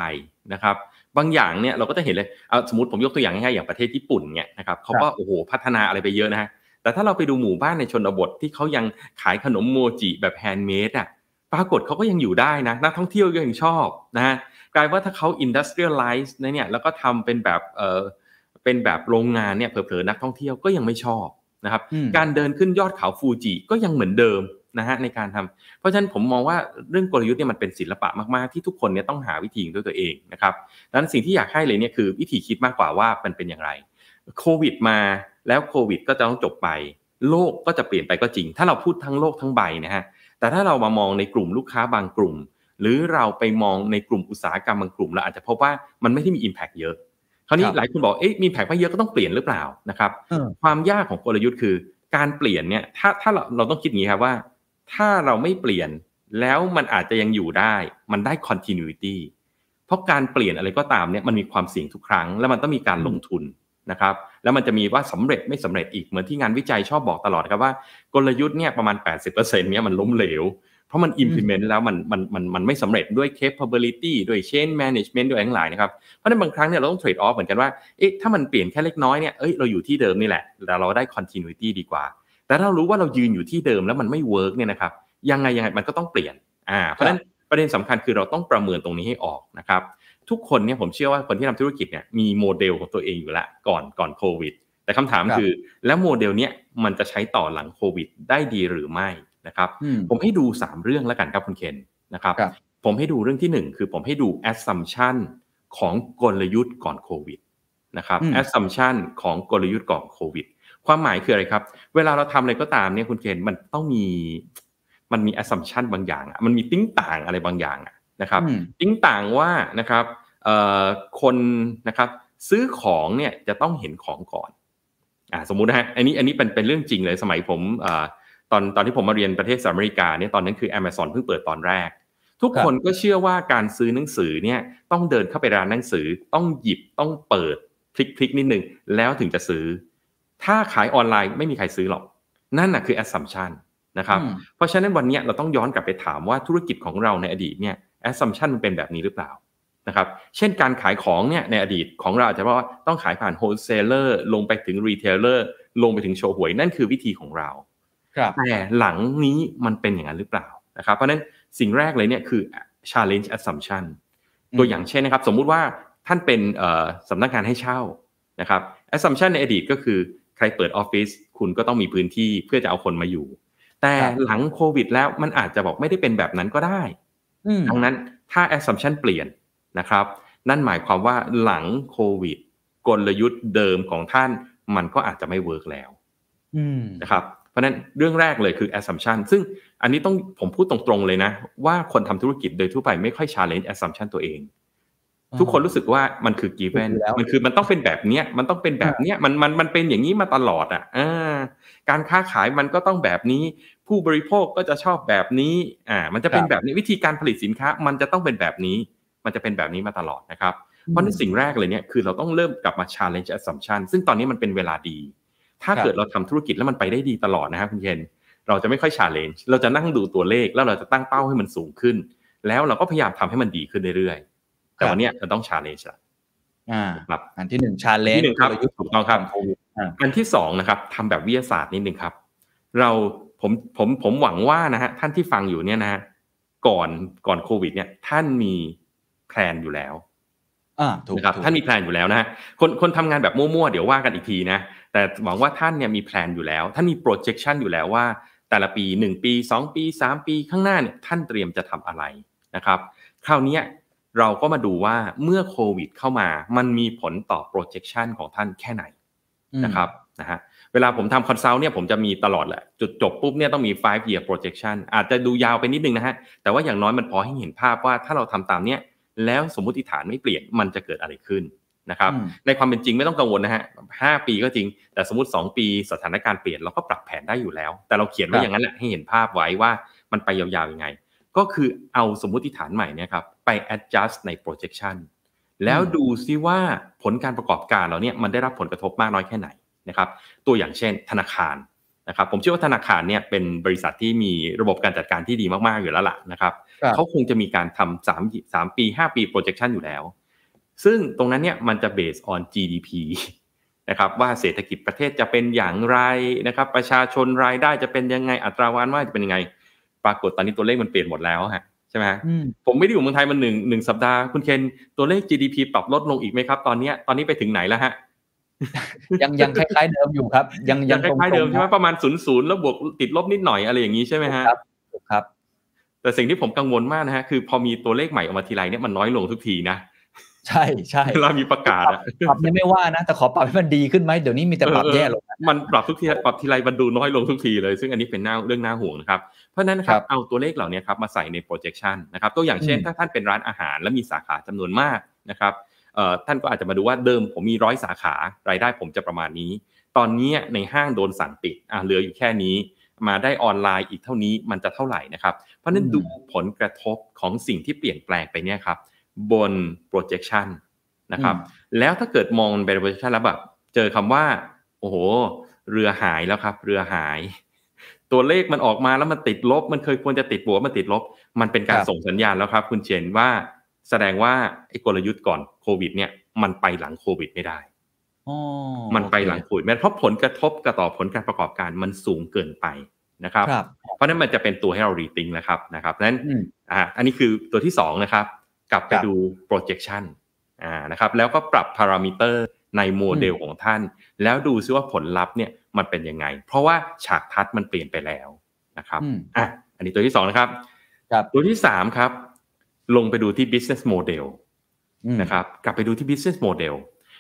นะครับบางอย่างเนี่ยเราก็จะเห็นเลยเอาสมมติผมยกตัวอย่างง่ายๆอย่างประเทศญี่ปุ่นเนี่ยนะครับเขาก็โอ้โหพัฒนาอะไรไปเยอะนะฮะ แต่ถ้าเราไปดูหมู่บ้านในชนบทที่เขายังขายขนมโมจิแบบแฮนด์เมดอะปรากฏเขาก็ยังอยู่ได้นะนักท่องเที่ยวก็ยังชอบนะฮะกลายว่าถ้าเขา industrialize นะเนี่ยแล้วก็ทำเป็นแบบเออเป็นแบบโรงงานเนี่ยเผลอๆนักท่องเที่ยวก็ยังไม่ชอบนะครับอืมการเดินขึ้นยอดเขาฟูจิก็ยังเหมือนเดิมนะฮะในการทำเพราะฉะนั้นผมมองว่าเรื่องกลยุทธ์เนี่ยมันเป็นศิลปะมากๆที่ทุกคนเนี่ยต้องหาวิธีด้วยตัวเองนะครับดังนั้นสิ่งที่อยากให้เลยเนี่ยคือวิธีคิดมากกว่าว่ามันเป็นอย่างไร โควิดมาแล้วโควิดก็จะต้องจบไป โลกก็จะเปลี่ยนไปก็จริง ถ้าเราพูดทั้งโลกทั้งใบนะฮะแต่ถ้าเรามามองในกลุ่มลูกค้าบางกลุ่ม หรือเราไปมองในกลุ่มอุตสาหกรรมบางกลุ่มเราอาจจะพบว่ามันไม่ได้มี Impact เยอะคราวนี้ครับหลายคนบอกเอ๊ะมี Impact ไม่เยอะก็ต้องเปลี่ยนหรือเปล่านะครับเออความยากของกลยุทธ์คือ การเปลี่ยนเนี่ยถ้าถ้าเราเราต้องคิดอย่างนี้ครับว่า ถ้าเราไม่เปลี่ยนแล้วมันอาจจะยังอยู่ได้ มันได้ continuity เพราะการเปลี่ยนอะไรก็ตามเนี่ยมันมีความเสี่ยงทุกครั้ง แล้วมันต้องมีการลงทุน นะครับแล้วมันจะมีว่าสำเร็จไม่สำเร็จอีกเหมือนที่งานวิจัยชอบบอกตลอดครับว่ากลยุทธ์เนี่ยประมาณ 80%เนี่ยมันล้มเหลว เพราะมัน implement แล้วมันมันมันมันไม่สำเร็จด้วย capability ด้วย chainmanagement ด้วยทั้งหลายนะครับเพราะฉะนั้นบางครั้งเนี่ยเราต้อง trade off เหมือนกันว่าเอ๊ะถ้ามันเปลี่ยนแค่เล็กน้อยเนี่ยเอ้ยเราอยู่ที่เดิมนี่แหละแต่เราได้ continuity ดีกว่า แต่ถ้าเรารู้ว่าเรายืนอยู่ที่เดิมแล้วมันไม่ work เนี่ยนะครับยังไงยังไงมันก็ต้องเปลี่ยนอ่าเพราะนั้นประเด็นสำคัญคือเราต้องประเมินตรงนี้ให้ออกนะครับ ทุกคนเนี่ยผมเชื่อว่าคนที่ทำธุรกิจเนี่ยมีโมเดลของตัวเองอยู่แล้วก่อนก่อนโควิด แต่คำถามครับคือแล้วโมเดลเนี้ยมันจะใช้ต่อหลังโควิด ได้ดีหรือไม่นะครับอืมผมให้ดู 3 เรื่องแล้วกันครับคุณเคนนะครับครับผมให้ดูเรื่องที่ 1 คือผมให้ดู assumption ของกลยุทธ์ก่อนโควิดนะครับอืม assumption ของกลยุทธ์ก่อนโควิดความหมายคืออะไรครับ เวลาเราทำอะไรก็ตามเนี่ยคุณเคนมันต้องมีมันมี assumption บางอย่างอะมันมีติ้งต่างอะไรบางอย่างอะ นะครับอืมติ้งต่างว่านะครับเอ่อคนนะครับซื้อของเนี่ยจะต้องเห็นของก่อนอ่าสมมุตินะฮะอันนี้อันนี้เป็นเป็นเรื่องจริงเลยสมัยผมเอ่อตอนตอนที่ผมมาเรียนประเทศสหรัฐอเมริกาเนี่ยตอนนั้นคือ Amazon เพิ่งเปิดตอนแรก ทุกครับคนก็เชื่อว่าการซื้อหนังสือเนี่ยต้องเดินเข้าไปร้านหนังสือต้องหยิบต้องเปิดพลิกพลิกนิดนึงแล้วถึงจะซื้อ ถ้าขายออนไลน์ไม่มีใครซื้อหรอก นั่นน่ะคือ assumption นะครับอืมเพราะฉะนั้นวันเนี้ยเราต้องย้อนกลับไปถามว่าธุรกิจของเราในอดีตเนี่ย assumption มันเป็นแบบนี้หรือเปล่านะครับเช่นการขายของเนี่ยในอดีตของเราอาจจะว่าต้องขายผ่าน wholesaler ลงไปถึง retailer ลงไปถึงโชว์หวยนั่นคือวิธีของเราครับแต่หลังนี้มันเป็นอย่างนั้นหรือเปล่านะครับเพราะฉะนั้นสิ่งแรกเลยเนี่ยคือ challenge assumption อืมตัวอย่างเช่นนะครับ สมมุติว่าท่านเป็นเอ่อสำนักงานให้เช่านะครับ assumption ในอดีตก็คือใครเปิดออฟฟิศคุณก็ต้องมีพื้นที่เพื่อจะเอาคนมาอยู่ แต่ครับหลังโควิดแล้วมันอาจจะบอกไม่ได้เป็นแบบนั้นก็ได้อืม ดังนั้นถ้า assumption เปลี่ยนนะครับ นั่นหมายความว่าหลังโควิด กลยุทธ์เดิมของท่านมันก็อาจจะไม่เวิร์กแล้วอืมนะครับเพราะฉะนั้นเรื่องแรกเลยคือ assumption ซึ่งอันนี้ต้องผมพูดตรงๆเลยนะ ว่าคนทำธุรกิจโดยทั่วไปไม่ค่อย challenge assumption ตัวเองทุกคนรู้สึกว่ามันคือ given ถูกอยู่แล้วมันคือมันต้องเป็นแบบเนี้ย มันต้องเป็นแบบเนี้ย มันมันมันเป็นอย่างนี้มาตลอดอะอ่าการค้าขายมันก็ต้องแบบนี้ผู้บริโภคก็จะชอบแบบนี้อ่ามันจะเป็นแบบนี้วิธีการผลิตสินค้า มันจะต้องเป็นแบบนี้ มันจะเป็นแบบนี้มาตลอดนะครับเพราะนั้นสิ่งแรกเลยเนี่ยคือเราต้องเริ่มกลับมา challenge assumption ซึ่งตอนนี้มันเป็นเวลาดี ถ้าครับเกิดเราทำธุรกิจแล้วมันไปได้ดีตลอดนะครับคุณเคนเราจะไม่ค่อย challenge เราจะนั่งดูตัวเลขแล้วเราจะตั้งเป้าให้มันสูงขึ้น แล้วเราก็พยายามทำให้มันดีขึ้นเรื่อยๆแต่วันเนี้ยมันต้อง challenge ละอ่าครับอันที่หนึ่ง challenge อันนที่หนึ่งครับถูกต้องครับโควิดอ่าอันที่สองนะครับทำแบบวิทยาศาสตร์นิดนึงครับ เรา ผมผมผมหวังว่านะฮะท่านที่ฟังอยู่เนี่ยนะฮะก่อนก่อนโควิด เนี่ย ท่านมี plan อยู่แล้วอ่าถูกนะครับถูกท่านมี plan อยู่แล้วนะฮะคนคนทำงานแบบมั่วๆเดี๋ยวว่ากันอีกทีนะแต่หวังว่าท่านเนี่ยมี plan อยู่แล้ว ท่านมี projection อยู่แล้วว่า แต่ละปี1ปี2 ปี3 ปีข้างหน้าเนี่ยท่านเตรียมจะทำอะไรนะครับ คราวเนี้ยเราก็มาดูว่าเมื่อโควิดเข้ามา มันมีผลต่อ projection ของท่านแค่ไหนอืมนะครับนะฮะ เวลาผมทำคอนซัลท์เนี่ยผมจะมีตลอดแหละ จุดจบปุ๊บเนี่ยต้องมี five year projection อาจจะดูยาวไปนิดนึงนะฮะ แต่ว่าอย่างน้อยมันพอให้เห็นภาพว่าถ้าเราทำตามเนี้ยแล้วสมมติฐานไม่เปลี่ยนมันจะเกิดอะไรขึ้นนะครับอืมในความเป็นจริงไม่ต้องกังวลนะฮะห้าปีก็จริง แต่สมมติ 2 ปีสถานการณ์เปลี่ยนเราก็ปรับแผนได้อยู่แล้ว แต่เราเขียนไว้อย่างนั้นแหละให้เห็นภาพไว้ว่ามันไปยาวๆยังไง ก็คือเอาสมมุติฐานใหม่เนี่ยครับไป adjust ใน projection แล้วดูซิว่าผลการประกอบการเราเนี่ยมันได้รับผลกระทบมากน้อยแค่ไหน นะครับตัวอย่างเช่นธนาคารนะครับผมเชื่อว่าธนาคารเนี่ยเป็นบริษัทที่มีระบบการจัดการที่ดีมากๆอยู่แล้วล่ะนะครับครับเขาคงจะมีการทำสามสามปีห้าปี projection อยู่แล้ว ซึ่งตรงนั้นเนี่ยมันจะ based on GDP นะครับว่าเศรษฐกิจประเทศจะเป็นอย่างไรนะครับประชาชนรายได้จะเป็นยังไงอัตราวันว่าจะเป็นยังไง ปรากฏตอนนี้ตัวเลขมันเปลี่ยนหมดแล้วฮะใช่ไหมฮะอืมผมไม่ได้อยู่เมืองไทยมาหนึ่งหนึ่งสัปดาห์คุณเคนตัวเลข GDP ปรับลดลงอีกไหมครับตอนเนี้ยตอนนี้ไปถึงไหนแล้วฮะ ยังยังคล้ายๆเดิมอยู่ครับ ยังยังคล้ายๆเดิมตรงๆใช่ไหมประมาณศูนย์ศูนย์แล้วบวกติดลบนิดหน่อยอะไรอย่างนี้ใช่ไหมฮะครับถูกครับ แต่สิ่งที่ผมกังวลมากนะฮะคือพอมีตัวเลขใหม่ออกมาทีไรเนี่ยมันน้อยลงทุกทีนะใช่ใช่เวลามีประกาศอะปรับเนี่ยไม่ว่านะ แต่ขอปรับให้มันดีขึ้นไหมเดี๋ยวนี้มีแต่ปรับแย่ลงนะมันปรับทุกทีปรับทีไรมันดูน้อยลงทุกทีเลย ซึ่งอันนี้เป็นหน้าเรื่องน่าห่วงนะครับ เพราะฉะนั้นนะครับครับเอาตัวเลขเหล่านี้ครับมาใส่ใน projection นะครับตัวอย่างเช่นอืมถ้าท่านเป็นร้านอาหารและมีสาขาจำนวนมากนะครับเอ่อ ท่านก็อาจจะมาดูว่าเดิมผมมีร้อยสาขารายได้ผมจะประมาณนี้ ตอนนี้ในห้างโดนสั่งปิดอะเหลืออยู่แค่นี้ มาได้ออนไลน์อีกเท่านี้มันจะเท่าไหร่นะครับเพราะฉะนั้นอืมดูผลกระทบของสิ่งที่เปลี่ยนแปลงไปเนี่ยครับบน projection นะครับแล้วถ้าเกิดมองเป็น projection แล้วแบบเจอคำว่าโอ้โห เรือหายแล้วครับ เรือหาย ตัวเลขมันออกมาแล้วมันติดลบ มันเคยควรจะติดบวกมันติดลบ มันเป็นการครับส่งสัญญาณแล้วครับ คุณเจนว่าแสดงว่าไอ้กลยุทธ์ก่อน โควิดเนี่ยมันไปหลังโควิดไม่ได้อ๋อมันไปโอเคหลังโควิดไม่ได้เพราะผลกระทบกระต่อผลการประกอบการมันสูงเกินไปนะครับครับเพราะฉะนั้นมันจะเป็นตัวให้เรารีติงแล้วครับนะครับนั้นอืมอ่าอันนี้คือตัวที่สองนะครับ กลับไปครับดู projection อ่านะครับ แล้วก็ปรับพารามิเตอร์ในโมเดลของท่าน แล้วดูซิว่าผลลัพธ์เนี่ยมันเป็นยังไง เพราะว่าฉากทัดมันเปลี่ยนไปแล้วนะครับอืมอะอันนี้ตัวที่สองนะครับครับ ตัวที่สามครับ ลงไปดูที่ business model อืม นะครับกลับไปดูที่ business model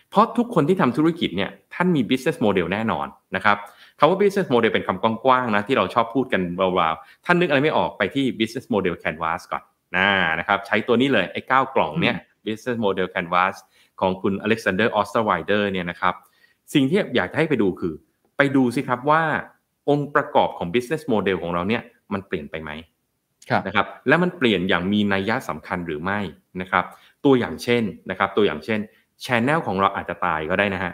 เพราะทุกคนที่ทำธุรกิจเนี่ยท่านมี business model แน่นอนนะครับคำว่า business model เป็นคำกว้างๆนะที่เราชอบพูดกันเบาๆท่านนึกอะไรไม่ออกไปที่ business model canvas ก่อนนะนะครับใช้ตัวนี้เลยไอ้เก้ากล่องเนี่ย business model canvas ของคุณ Alexander Osterweider เนี่ยนะครับสิ่งที่อยากจะให้ไปดูคือ ไปดูสิครับว่าองค์ประกอบของ business model ของเราเนี่ยมันเปลี่ยนไปไหมครับนะครับและมันเปลี่ยนอย่างมีนัยยะสำคัญหรือไม่นะครับ ตัวอย่างเช่นนะครับ ตัวอย่างเช่นชแนลของเราอาจจะตายก็ได้นะฮะ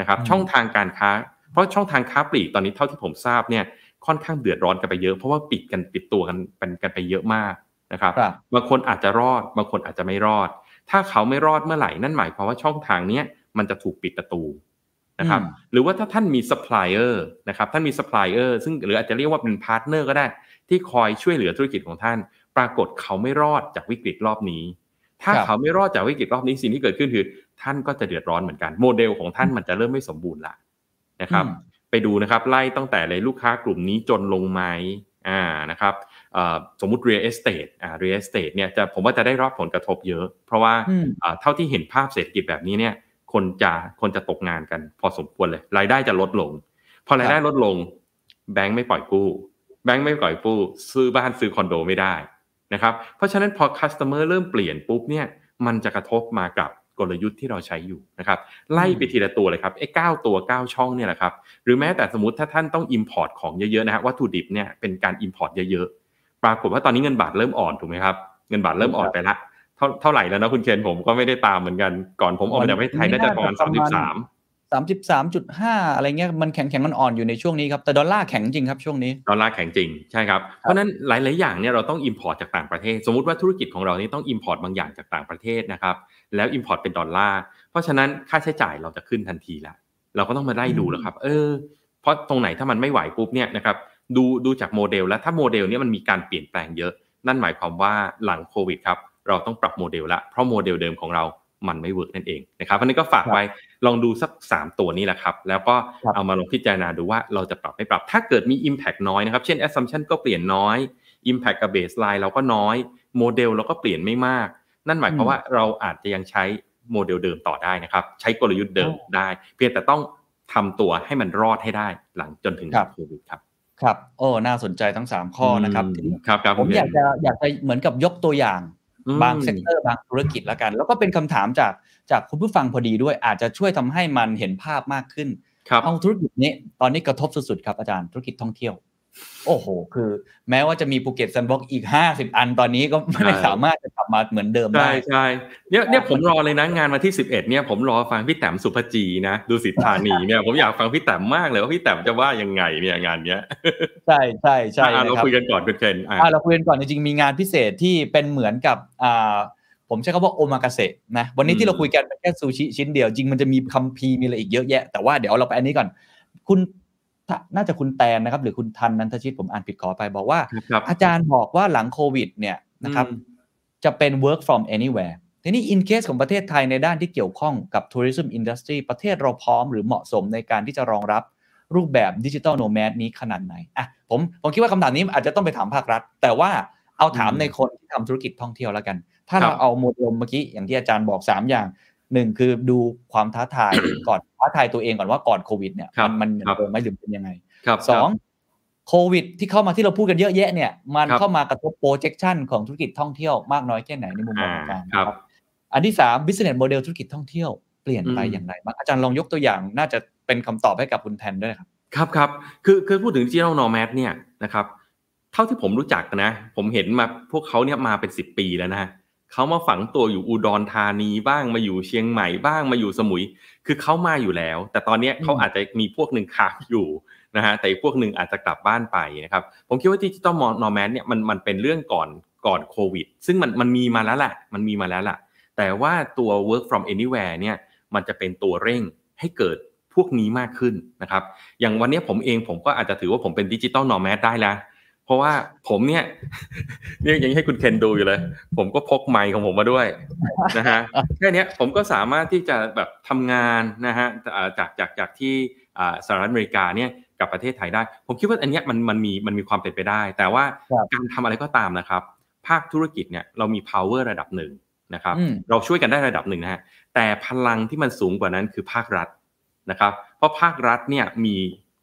นะครับอืมช่องทางการค้า เพราะช่องทางค้าปลีกตอนนี้เท่าที่ผมทราบเนี่ยค่อนข้างเดือดร้อนกันไปเยอะเพราะว่าปิดกันปิดตัวกันเป็นกันไปเยอะมากนะครับครับบางคนอาจจะรอดบางคนอาจจะไม่รอด ถ้าเขาไม่รอดเมื่อไหร่นั่นหมายความว่าช่องทางเนี้ยมันจะถูกปิดประตูนะครับอืมหรือว่าถ้าท่านมีซัพพลายเออร์นะครับท่านมีซัพพลายเออร์ซึ่งหรืออาจจะเรียกว่าเป็นพาร์ทเนอร์ก็ได้ ที่คอยช่วยเหลือธุรกิจของท่าน ปรากฏเขาไม่รอดจากวิกฤตรอบนี้ ถ้าครับเขาไม่รอดจากวิกฤตรอบนี้สิ่งที่เกิดขึ้นคือ ท่านก็จะเดือดร้อนเหมือนกันโมเดลของท่านมันจะเริ่มไม่สมบูรณ์ละนะครับอืมไปดูนะครับไล่ตั้งแต่เลยลูกค้ากลุ่มนี้จนลงไหมอ่านะครับเอ่อสมมุติ real estate อ่า real estate เนี่ยจะผมว่าจะได้รับผลกระทบเยอะ เพราะว่าอืมอ่าเท่าที่เห็นภาพเศรษฐกิจแบบนี้เนี่ยคนจะคนจะตกงานกัน พอสมควรเลย รายได้จะลดลง พอรายได้ลดลง แบงก์ไม่ปล่อยกู้ แบงก์ไม่ปล่อยกู้ ซื้อบ้านซื้อคอนโดไม่ได้ นะครับเพราะฉะนั้นพอ customer เริ่มเปลี่ยนปุ๊บเนี่ยมันจะกระทบมากับกลยุทธ์ที่เราใช้อยู่นะครับไล่ไปทีละตัวเลยครับไอ้เก้าตัว 9 ช่องเนี่ยแหละครับหรือแม้แต่สมมติถ้าท่านต้อง Import ของเยอะๆนะฮะวัตถุดิบเนี่ยเป็นการ Import เยอะๆ ปรากฏว่าตอนนี้เงินบาทเริ่มอ่อนถูกไหมครับเงินบาทเริ่มอ่อนไปละเท่าเท่าไหร่แล้วนะคุณเคนผมก็ไม่ได้ตามเหมือนกันก่อนผมออกมาจากประเทศไทยน่าจะประมาณสามสิบสาม จุดห้าอะไรเงี้ยมันแข็งแข็งมันอ่อนอยู่ในช่วงนี้ครับแต่ดอลลาร์แข็งจริงครับช่วงนี้ดอลลาร์แข็งจริงใช่ครับเพราะฉะนั้นหลาย ๆ อย่างเนี่ยเราต้อง import จากต่างประเทศ สมมุติว่าธุรกิจของเรานี่ต้อง import บางอย่างจากต่างประเทศนะครับแล้ว import เป็นดอลลาร์เพราะฉะนั้นค่าใช้จ่ายเราจะขึ้นทันทีละเราก็ต้องมาไล่ดูแล้วครับ เออ เพราะตรงไหนถ้ามันไม่ไหวปุ๊บเนี่ยนะครับดูดูจากโมเดลแล้วถ้าโมเดลเนี้ยมันมีการเปลี่ยนแปลงเยอะ นั่นหมายความว่าหลังโควิดครับเราต้องปรับโมเดลละเพราะโมเดลเดิมของเรา มันไม่ work นั่นเองนะครับอันนี้ก็ฝากไว้ลองดูสัก 3 ตัวนี้แหละครับ แล้วก็ครับเอามาลองพิจารณาดูว่าเราจะปรับไม่ปรับ ถ้าเกิดมี Impact น้อยนะครับ เช่น Assumption ก็เปลี่ยนน้อย Impact กับ Baseline เราก็น้อยโมเดลเราก็เปลี่ยนไม่มาก นั่นหมายความว่าเราอาจจะยังใช้โมเดลเดิมต่อได้นะครับ ใช้กลยุทธ์เดิมได้ เพียงแต่ต้องทำตัวให้มันรอดให้ได้หลังจนถึงครับโควิดครับครับโอ้น่าสนใจทั้งสามข้อนะครับทีนี้ครับครับผมอยากจะอยากจะเหมือนกับยกตัวอย่างอืม บาง sector บางธุรกิจแล้วกัน แล้วก็เป็นคำถามจากจากคุณผู้ฟังพอดีด้วย อาจจะช่วยทำให้มันเห็นภาพมากขึ้นครับเอาธุรกิจนี้ตอนนี้กระทบสุดๆครับอาจารย์ธุรกิจท่องเที่ยว โอ้โห คือ แม้ว่าจะมีภูเก็ต sandbox อีก50อันตอนนี้ก็ไม่ใช่สามารถจะกลับมาเหมือนเดิมใช่ได้ใช่เนี่ยเนี่ยผมรอเลยนะงานวันที่11เนี่ยผมรอฟังพี่แต้มศุภจีนะดุสิตธานีเนี่ยผมอยากฟังพี่แต้มมากเลยว่าพี่แต้มจะว่ายังไงเนี่ยงานเนี้ยใช่ใช่ใช่อะนะเราครับคุยกันก่อนคุณเคนอะอะเราคุยกันก่อนจริงๆมีงานพิเศษที่เป็นเหมือนกับอ่าผมใช้คำว่าโอมากาเสะนะวันนี้อืมที่เราคุยกันเป็นแค่ซูชิชิ้นเดียวจริงมันจะมีคัมภีร์มีอะไรอีกเยอะแยะแต่ว่าเดี๋ยวเราไปอันนี้ก่อน คุณถ้า น่าจะคุณแตนนะครับ หรือคุณทันนันทชิตผมอ่านผิดขอไปบอกว่าครับอาจารย์บอกว่าหลังโควิด เนี่ยนะครับอืมจะเป็น work from anywhere ทีนี้ in case ของประเทศไทยในด้านที่เกี่ยวข้องกับ tourism industry ประเทศเราพร้อมหรือเหมาะสมในการที่จะรองรับรูปแบบดิจิ t a ลโนแมดนี้ขนาดไหนอะผมผมคิดว่าคำถามนี้อาจจะต้องไปถามภาครัฐ แต่ว่าเอาถามอืมในคนที่ทำธุรกิจท่องเที่ยวแล้วกัน ถ้าครับเราเอาโมเดลเมื่อกี้อย่างที่อาจารย์บอก 3 อย่าง หนึ่งคือดูความท้าทายก่อนท้าทายตัวเองก่อนว่าก่อนโควิดเนี่ยครับมันมันเหมือนครับเดิมไหมหรือเป็นยังไงครับสองโควิด ที่เข้ามาที่เราพูดกันเยอะแยะเนี่ยมันครับเข้ามากระทบ projection ของธุรกิจท่องเที่ยวมากน้อยแค่ไหนในมุมมองของอาจารย์ครับนะอันที่สาม business model ธุรกิจท่องเที่ยวเปลี่ยนไปอืมอย่างไรบ้างอาจารย์ลองยกตัวอย่างน่าจะเป็นคำตอบให้กับคุณแทนด้วยครับ ครับครับคือคือพูดถึง digital nomad เนี่ยนะครับเท่าที่ผมรู้จักนะ ผมเห็นมาพวกเขาเนี่ยมาเป็นสิบปีแล้วนะฮะ เขามาฝังตัวอยู่อุดรธานีบ้างมาอยู่เชียงใหม่บ้างมาอยู่สมุย คือเขามาอยู่แล้ว แต่ตอนเนี้ยเขาอาจจะมีพวกหนึ่งค้างอยู่นะฮะแต่อีกพวกหนึ่งอาจจะกลับบ้านไปนะครับผมคิดว่า digital nomad เนี่ยมันมันเป็นเรื่องก่อนก่อนโควิด ซึ่งมันมันมีมาแล้วแหละมันมีมาแล้วแหละแต่ว่าตัว work from anywhere เนี่ยมันจะเป็นตัวเร่งให้เกิดพวกนี้มากขึ้นนะครับ อย่างวันนี้ผมเองผมก็อาจจะถือว่าผมเป็น digital nomad ได้แล้ว เพราะว่าผมเนี่ยเนี่ยยังให้คุณเคนดูอยู่เลย ผมก็พกไมค์ของผมมาด้วยนะฮะแค่เนี้ยผมก็สามารถที่จะแบบทำงานนะฮะอ่าจากจากจากที่อ่าสหรัฐอเมริกาเนี่ยกับประเทศไทยได้ ผมคิดว่าอันเนี้ยมันมันมีมันมีความเป็นไปได้ แต่ว่าครับการทำอะไรก็ตามนะครับ ภาคธุรกิจเนี่ยเรามี power ระดับหนึ่งนะครับอืมเราช่วยกันได้ระดับหนึ่งนะฮะแต่พลังที่มันสูงกว่านั้นคือภาครัฐนะครับ เพราะภาครัฐเนี่ยมี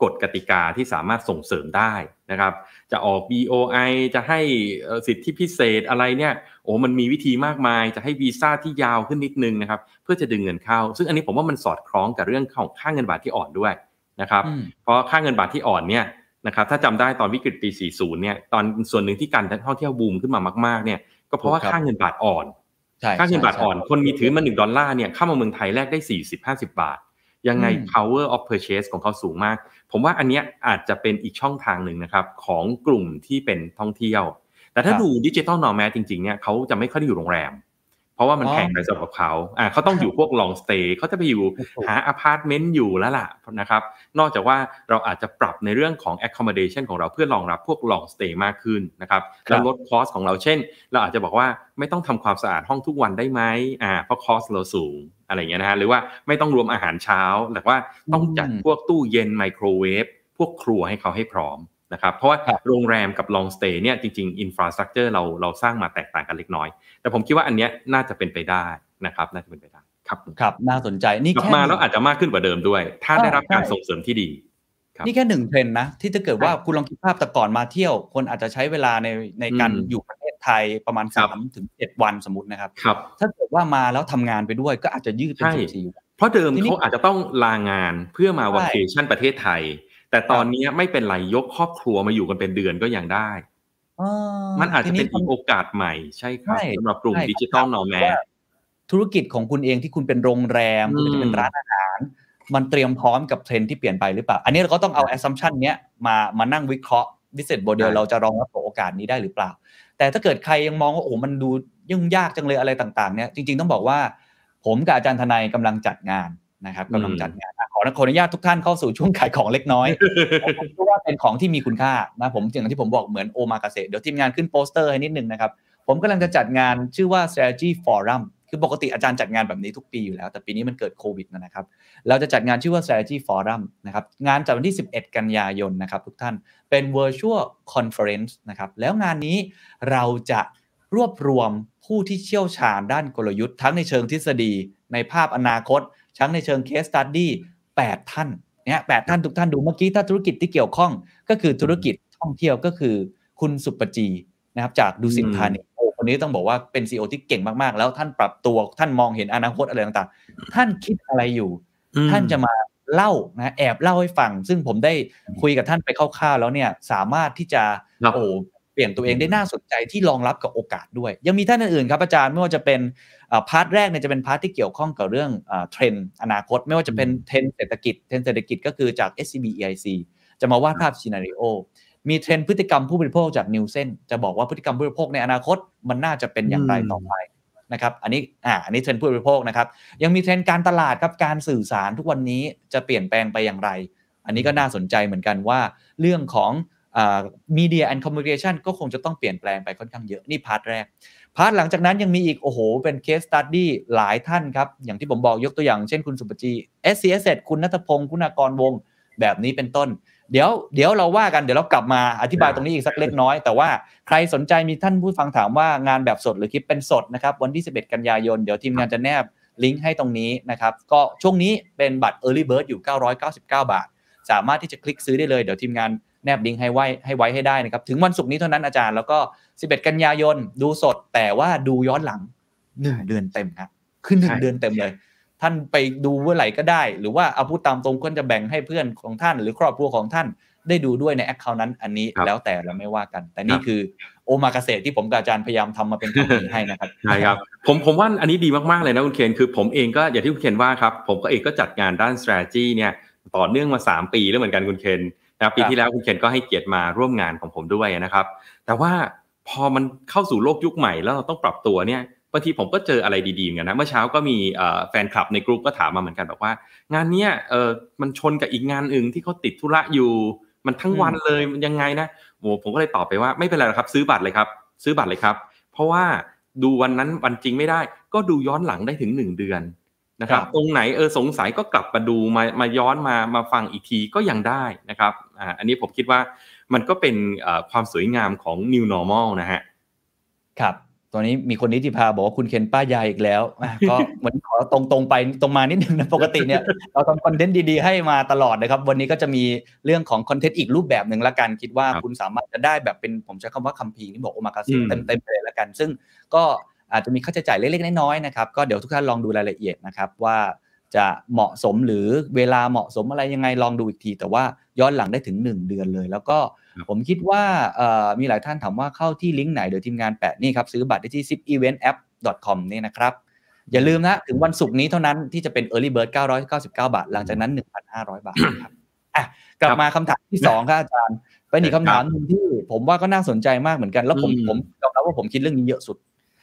กฎกติกาที่สามารถส่งเสริมได้นะครับ จะออก BOI จะให้เอ่อสิทธิพิเศษอะไรเนี่ยโอ้มันมีวิธีมากมาย จะให้วีซ่าที่ยาวขึ้นนิดนึงนะครับ เพื่อจะดึงเงินเข้า ซึ่งอันนี้ผมว่ามันสอดคล้องกับเรื่องของค่าเงินบาทที่อ่อนด้วยนะครับอืมเพราะค่าเงินบาทที่อ่อนเนี่ยนะครับถ้าจำได้ตอนวิกฤตปี 40 เนี่ยตอนส่วนหนึ่งที่การท่องเที่ยวบูมขึ้นมามากๆเนี่ยก็เพราะว่าถูกครับค่าเงินบาทอ่อนใช่ค่าเงินบาทใช่อ่อนคนมีถือมา1ดอลลาร์เนี่ยเข้ามาเมืองไทยแลกได้ 40 50 บาท ยังไงอืม power of purchase ของเขาสูงมาก ผมว่าอันเนี้ยอาจจะเป็นอีกช่องทางหนึ่งนะครับของกลุ่มที่เป็นท่องเที่ยว แต่ถ้าครับดูดิจิ t a ลนอร์แมจริงๆเนี่ยเขาจะไม่ค่อยได้อยู่โรงแรม เพราะว่ามันอ๋อแพงไปสำหรับเขาอ่าเขาต้องอยู่พวก long stay เขาจะไปอยู่ถูกหาอพาร์ตเมนต์อยู่แล้วล่ะนะครับ นอกจากว่าเราอาจจะปรับในเรื่องของ accommodation ของเราเพื่อรองรับพวก long stay มากขึ้นนะครับครับแล้วลด cost ของเราเช่น เราอาจจะบอกว่าไม่ต้องทำความสะอาดห้องทุกวันได้ไหมอ่าเพราะคอสเราสูง อะไรอย่างเงี้ยนะฮะหรือว่าไม่ต้องรวมอาหารเช้าแต่ว่าต้องจัดอืมพวกตู้เย็นไมโครเวฟพวกครัวให้เขาให้พร้อมนะครับเพราะว่าครับโรงแรมกับ long stay เนี่ยจริงๆ infrastructure เราเราสร้างมาแตกต่างกันเล็กน้อย แต่ผมคิดว่าอันเนี้ยน่าจะเป็นไปได้นะครับน่าจะเป็นไปได้ครับครับน่าสนใจนี่กลับแค่มาแล้วอาจจะมากขึ้นกว่าเดิมด้วย ถ้าอ่าได้รับการใช่ส่งเสริมที่ดีครับ นี่แค่หนึ่งเทรนด์นะ ที่ถ้าเกิดว่าใช่คุณลองคิดภาพแต่ก่อนมาเที่ยว คนอาจจะใช้เวลาในในการอืมอยู่ประเทศไทยประมาณครับ3ถึง7วันสมมตินะครับครับ ถ้าเกิดว่ามาแล้วทำงานไปด้วยก็อาจจะยืดเป็นใช่14วันเพราะเดิมทีนี้เขาอาจจะต้องลางานเพื่อมาใช่วัคเคชั่นประเทศไทย แต่ตอนนี้ไม่เป็นไรยกครอบครัวมาอยู่กันเป็นเดือนก็ยังได้เออมันอาจจะเป็นทีอีกโอกาสใหม่ใช่ครับใช่สำหรับกลุ่มใช่ digital nomad ว่าธุรกิจของคุณเองที่คุณเป็นโรงแรมอืมคุณจะเป็นร้านอาหาร มันเตรียมพร้อมกับเทรนด์ที่เปลี่ยนไปหรือเปล่า อันนี้เราก็ต้องเอา assumption เนี้ยมามานั่งวิเคราะห์ business model ใช่เราจะรองรับกับโอกาสนี้ได้หรือเปล่า แต่ถ้าเกิดใครยังมองว่าโอ้มันดูยุ่งยากจังเลยอะไรต่างๆเนี่ยจริง ๆต้องบอกว่า ผมกับอาจารย์ทนายกำลังจัดงานนะครับกำลังจัดงานอะขอขออนุญาตทุกท่านเข้าสู่ช่วงขายของเล็กน้อยผมคิดว่าเป็นของที่มีคุณค่านะผมอย่างที่ผมบอกเหมือนโอมากาเกษตรเดี๋ยวทีมงานขึ้นโปสเตอร์ให้นิดนึงนะครับผมกำลังจะจัดงานชื่อว่า strategy forum คือปกติอาจารย์จัดงานแบบนี้ทุกปีอยู่แล้ว แต่ปีนี้มันเกิดโควิดนะครับ เราจะจัดงานชื่อว่า strategy forum นะครับ งานจัดวันที่ 11 กันยายนนะครับทุกท่าน เป็น virtual conference นะครับ แล้วงานนี้เราจะรวบรวมผู้ที่เชี่ยวชาญด้านกลยุทธ์ทั้งในเชิงทฤษฎี ในภาพอนาคต ทั้งในเชิง case study 8 ท่าน เนี่ยแท่านทุกท่านดูเมื่อกี้ถ้าธุรกิจที่เกี่ยวข้อง ก็คือธุรกิจท่องเที่ยวก็คือคุณสุปจีนะครับจากดุสิตธานี คนนี้ต้องบอกว่าเป็น CEO ที่เก่งมากๆ แล้วท่านปรับตัวท่านมองเห็นอนาคตอะไรต่างๆ ท่านคิดอะไรอยู่ ท่านจะมาเล่านะแอบเล่าให้ฟัง ซึ่งผมได้คุยกับท่านไปคร่าวๆแล้วเนี่ยสามารถที่จะครับโอ้เปลี่ยนตัวเองได้น่าสนใจที่รองรับกับโอกาสด้วย ยังมีท่านอื่นๆครับอาจารย์ไม่ว่าจะเป็นอ่า part แรกเนี่ยจะเป็น part ที่เกี่ยวข้องกับเรื่องอ่าเทรนด์อนาคต ไม่ว่าจะเป็นเทรนด์เศรษฐกิจเทรนด์เศรษฐกิจก็คือจาก SCB EIC จะมาวาดภาพ scenario มีเทรนด์พฤติกรรมผู้บริโภคจาก Nielsen จะบอกว่าพฤติกรรมผู้บริโภคในอนาคต มันน่าจะเป็นอย่างไรต่อไปนะครับ อันนี้อ่าอันนี้เทรนด์ผู้บริโภคนะครับ ยังมีเทรนด์การตลาดครับการสื่อสารทุกวันนี้จะเปลี่ยนแปลงไปอย่างไร อันนี้ก็น่าสนใจเหมือนกันว่าเรื่องของ media and communication ก็คงจะต้องเปลี่ยนแปลงไปค่อนข้างเยอะ นี่ part แรก part หลังจากนั้นยังมีอีก โอ้โห เป็น case study หลายท่านครับ อย่างที่ผมบอกยกตัวอย่างเช่นคุณศุภจี s c s คุณนัทพงศ์คุณากรวงศ์ แบบนี้เป็นต้น เดี๋ยวเดี๋ยวเราว่ากันเดี๋ยวเรากลับมาอธิบายตรงนี้อีกสักเล็กน้อย แต่ว่าใครสนใจมีท่านผู้ฟังถามว่างานแบบสดหรือคลิปเป็นสดนะครับวันที่ 11 กันยายน เดี๋ยวทีมงานจะแนบลิงก์ให้ตรงนี้นะครับก็ช่วงนี้เป็นบัตร Early Bird อยู่ 999 บาท สามารถที่จะคลิกซื้อได้เลยเดี๋ยวทีมงานแนบลิงก์ให้ไว้ให้ไว้ให้ได้นะครับถึงวันศุกร์นี้เท่านั้นอาจารย์แล้วก็ 11 กันยายนดูสดแต่ว่าดูย้อนหลัง1เดือนเต็มครับคือหนึ่งใช่เดือนเต็มเลย ท่านไปดูเมื่อไหร่ก็ได้ หรือว่าเอาพูดตามตรงก็จะแบ่งให้เพื่อนของท่าน หรือครอบครัวของท่านได้ดูด้วยในแอคเคาท์นั้น อันนี้ครับแล้วแต่เราไม่ว่ากัน แต่นี่ครับคือโอมาเกษตรที่ผมกับอาจารย์พยายามทำมาเป็นคำนี้ให้นะครับใช่ครับผมผมว่าอันนี้ดีมากๆเลยนะคุณเคนคือผมเองก็อย่างที่คุณเคนว่าครับผมก็เองก็จัดงานด้าน strategy เนี่ยต่อเนื่องมา 3 ปีแล้วเหมือนกันคุณเคนนะครับปีครับที่แล้วคุณเคนก็ให้เกียรติมาร่วมงานของผมด้วยนะครับ แต่ว่าพอมันเข้าสู่โลกยุคใหม่แล้วเราต้องปรับตัวเนี่ย บางทีผมก็เจออะไรดีๆเหมือนกันนะเมื่อเช้าก็มีเอ่อแฟนคลับในกลุ่มก็ถามมาเหมือนกันบอกว่า งานเนี้ยเออมันชนกับอีกงานอื่นที่เขาติดธุระอยู่ มันทั้งวันเลยมันยังไงนะโอ้ผมก็เลยตอบไปว่าไม่เป็นไรหรอกครับ ซื้อบัตรเลยครับ ซื้อบัตรเลยครับ เพราะว่าดูวันนั้นวันจริงไม่ได้ ก็ดูย้อนหลังได้ถึงหนึ่งเดือนนะครับครับตรงไหนเออสงสัยก็กลับมาดูมามาย้อนมามาฟังอีกทีก็ยังได้นะครับอ่าอันนี้ผมคิดว่ามันก็เป็นเอ่อความสวยงามของ new normal นะฮะครับ ตอนนี้มีคนนิติพาบอกว่าคุณเคนป้ายาอีกแล้วอะก็วันนี้ขอตรงตรงๆไปตรงมานิดนึงนะปกติเนี่ยเราทำคอนเทนต์ดีๆ ให้มาตลอดนะครับ วันนี้ก็จะมีเรื่องของคอนเทนต์อีกรูปแบบหนึ่งละกันคิดว่าครับคุณสามารถจะได้แบบเป็นผมใช้คำว่าคัมภีร์ที่บอกโอมากาเซอืมเต็มๆไปเลยละกัน ซึ่งก็อาจจะมีค่าใช้จ่ายเล็กๆน้อยๆนะครับก็เดี๋ยวทุกท่านลองดูรายละเอียดนะครับว่า จะเหมาะสมหรือเวลาเหมาะสมอะไรยังไงลองดูอีกที แต่ว่าย้อนหลังได้ถึง 1 เดือนเลย แล้วก็ครับผมคิดว่าเอ่อมีหลายท่านถามว่าเข้าที่ลิงก์ไหนเดี๋ยวทีมงานแปะนี่ครับ ซื้อบัตรได้ที่ zipeventapp.com นี่นะครับ อย่าลืมนะ ถึงวันศุกร์นี้เท่านั้นที่จะเป็น Early Bird 999 บาท หลังจากนั้น 1,500 บาทครับอะกลับมาคำถามที่2ครับอาจารย์เป็นอีกคำถามหนึ่งที่ผมว่าก็น่าสนใจมากเหมือนกัน แล้วผมอืมผมยอมรับว่าผมคิดเรื่องนี้เยอะสุด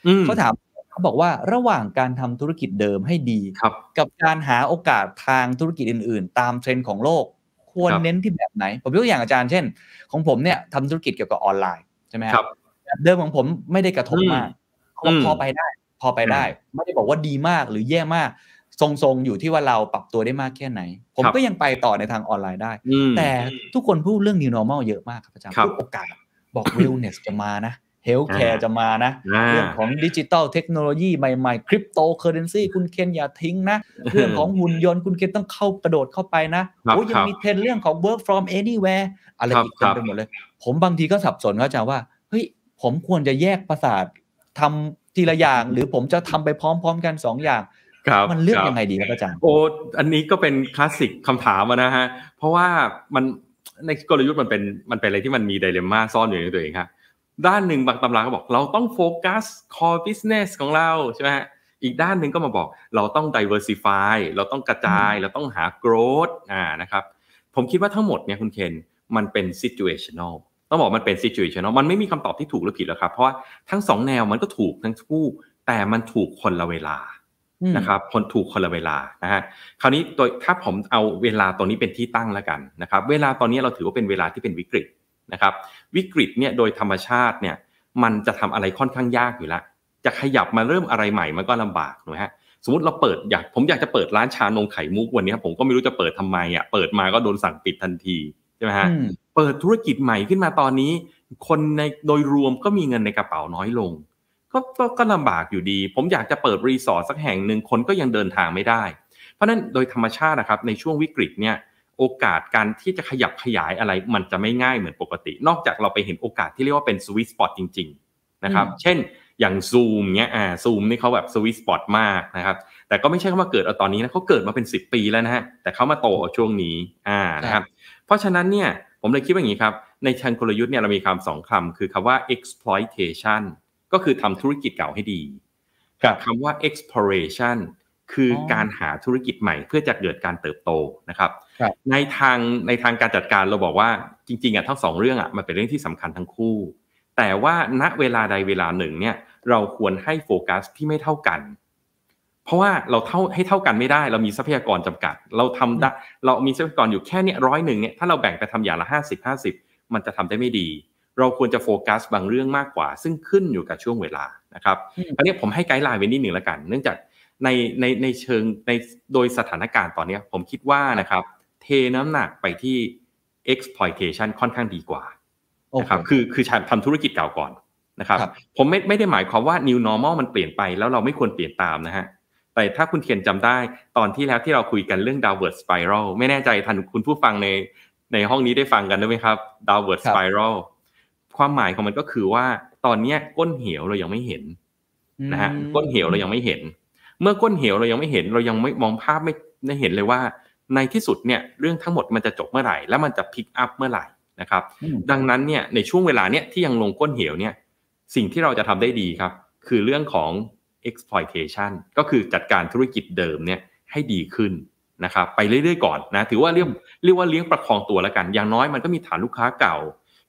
อืมเขาถาม เขาบอกว่าระหว่างการทำธุรกิจเดิมให้ดีครับกับการหาโอกาสทางธุรกิจอื่น ๆ ตามเทรนด์ของโลก ควรครับเน้นที่แบบไหน ผมยกตัวอย่างอาจารย์เช่น ของผมเนี่ยทำธุรกิจเกี่ยวกับออนไลน์ใช่ไหมครับแบบเดิมของผมไม่ได้กระทบมากอืมพอไปได้ พอไปได้ ไม่ได้บอกว่าดีมากหรือแย่มากทรงๆอยู่ที่ว่าเราปรับตัวได้มากแค่ไหน ผมครับก็ยังไปต่อในทางออนไลน์ได้อืมแต่ทุกคนพูดเรื่อง new normal เยอะมากครับอาจารย์ครับพูดโอกาสบอก wellness จะมานะ healthcare อ่าจะมานะอ่าเรื่องของดิจิ t a ลเทคโนโลยีใหม่ๆคริปโตเคอเรนซีคุณเคนอย่าทิ้งนะ เรื่องของหุ่นยนต์คุณเคนต้องเข้ากระโดดเข้าไปนะครับโอ้ยยัครับยังมีเทรนด์เรื่องของ work from anywhere อะไรครับอีกเต็มไปหมดเลย ผมบางทีก็สับสนเข้าใจว่าเฮ้ยผมควรจะแยกประสาททำทีละอย่าง หรือผมจะทำไปพร้อม ๆ กันสองอย่างครับมันเลือกครับยังไงดีครับอาจารย์โอ้อันนี้ก็เป็นคลาสสิกคำถามอะนะฮะเพราะว่ามันในกลยุทธ์มันเป็นมันเป็นอะไรที่มันมีไดเลม่าซ่อนอยู่ในตัวเองครับ ด้านหนึ่งบางตำราก็บอกเราต้องโฟกัส core business ของเราใช่ไหมฮะอีกด้านหนึ่งก็มาบอกเราต้อง diversify เราต้องกระจาย เราต้องหา growth อ่านะครับผมคิดว่าทั้งหมดเนี่ยคุณเคนมันเป็น situational ต้องบอกมันเป็น situational มันไม่มีคำตอบที่ถูกหรือผิดแล้วครับ เพราะว่าทั้งสองแนวมันก็ถูกทั้งคู่ แต่มันถูกคนละเวลาอืมนะครับคนถูกคนละเวลานะฮะคราวนี้โดยถ้าผมเอาเวลาตรงนี้เป็นที่ตั้งแล้วกันนะครับ เวลาตอนนี้เราถือว่าเป็นเวลาที่เป็นวิกฤต นะครับวิกฤตเนี่ยโดยธรรมชาติเนี่ยมันจะทำอะไรค่อนข้างยากอยู่แล้วจะขยับมาเริ่มอะไรใหม่มันก็ลำบากถูกไหมฮะสมมติเราเปิดอยากผมอยากจะเปิดร้านชานมไข่มุกวันนี้ผมก็ไม่รู้จะเปิดทำไมอะเปิดมาก็โดนสั่งปิดทันทีใช่ไหมฮะอืมเปิดธุรกิจใหม่ขึ้นมาตอนนี้ คนในโดยรวมก็มีเงินในกระเป๋าน้อยลงก็ก็ก็ลำบากอยู่ดี ผมอยากจะเปิดรีสอร์ทสักแห่งหนึ่งคนก็ยังเดินทางไม่ได้ เพราะฉะนั้นโดยธรรมชาตินะครับในช่วงวิกฤตเนี่ย โอกาสการที่จะขยับขยายอะไร มันจะไม่ง่ายเหมือนปกติ นอกจากเราไปเห็นโอกาสที่เรียกว่าเป็นสวิตสปอตจริง ๆ นะครับอืมเช่นอย่างซูมเนี้ยอ่าซูมนี่เขาแบบสวิตสปอตมากนะครับแต่ก็ไม่ใช่เขามาเกิดเอาตอนนี้นะเขาเกิดมาเป็น 10 ปีแล้วนะฮะแต่เขามาโตเอาช่วงนี้อ่านะครับเพราะฉะนั้นเนี่ยผมเลยคิดว่าอย่างนี้ครับ ในเชิงกลยุทธ์เนี่ยเรามีคำสองคำคือคำว่า exploitation ก็คือทำธุรกิจเก่าให้ดี กับคำว่า exploration คือออการหาธุรกิจใหม่เพื่อจะเกิดการเติบโตนะครับครับ ในทางในทางการจัดการเราบอกว่าจริงๆอะทั้งสองเรื่องอะมันเป็นเรื่องที่สำคัญทั้งคู่ แต่ว่าณเวลาใดเวลาหนึ่งเนี่ยเราควรให้โฟกัสที่ไม่เท่ากัน เพราะว่าเราเท่าให้เท่ากันไม่ได้ เรามีทรัพยากรจำกัด เราทำได้เรามีทรัพยากรอยู่แค่เนี้ร้อยหนึ่งเนี่ยถ้าเราแบ่งไปทำอย่างละห้าสิบห้าสิบมันจะทำได้ไม่ดี เราควรจะโฟกัสบางเรื่องมากกว่า ซึ่งขึ้นอยู่กับช่วงเวลานะครับอืมอันนี้ผมให้ไกด์ไลน์ไว้นิดหนึ่งแล้วกัน เนื่องจาก ในในในเชิงในโดยสถานการณ์ตอนเนี้ยผมคิดว่านะครับ เทน้ำหนักไปที่ exploitation ค่อนข้างดีกว่าโอเคนะครับคือคือทำธุรกิจเก่าก่อนนะครับครับผมไม่ไม่ได้หมายความว่า new normal มันเปลี่ยนไปแล้วเราไม่ควรเปลี่ยนตามนะฮะแต่ถ้าคุณเขียนจำได้ตอนที่แล้วที่เราคุยกันเรื่อง downward spiral ไม่แน่ใจทันคุณผู้ฟังในในห้องนี้ได้ฟังกันด้วยไหมครับ downward ครับ spiral ความหมายของมันก็คือว่าตอนเนี้ยก้นเหวเรายังไม่เห็นนะฮะอืมก้นเหวเรายังไม่เห็น เมื่อก้นเหวเรายังไม่เห็นเรายังไม่มองภาพไม่ได้เห็นเลยว่า ในที่สุดเนี่ยเรื่องทั้งหมดมันจะจบเมื่อไหร่ แล้วมันจะพิกอัพเมื่อไหร่นะครับอืมดังนั้นเนี่ยในช่วงเวลาเนี่ยที่ยังลงก้นเหวเนี่ยสิ่งที่เราจะทำได้ดีครับ คือเรื่องของ exploitation ก็คือจัดการธุรกิจเดิมเนี่ยให้ดีขึ้นนะครับไปเรื่อยๆก่อนนะถือว่าเรียกเรียกว่าเลี้ยงประคองตัวแล้วกัน อย่างน้อยมันก็มีฐานลูกค้าเก่า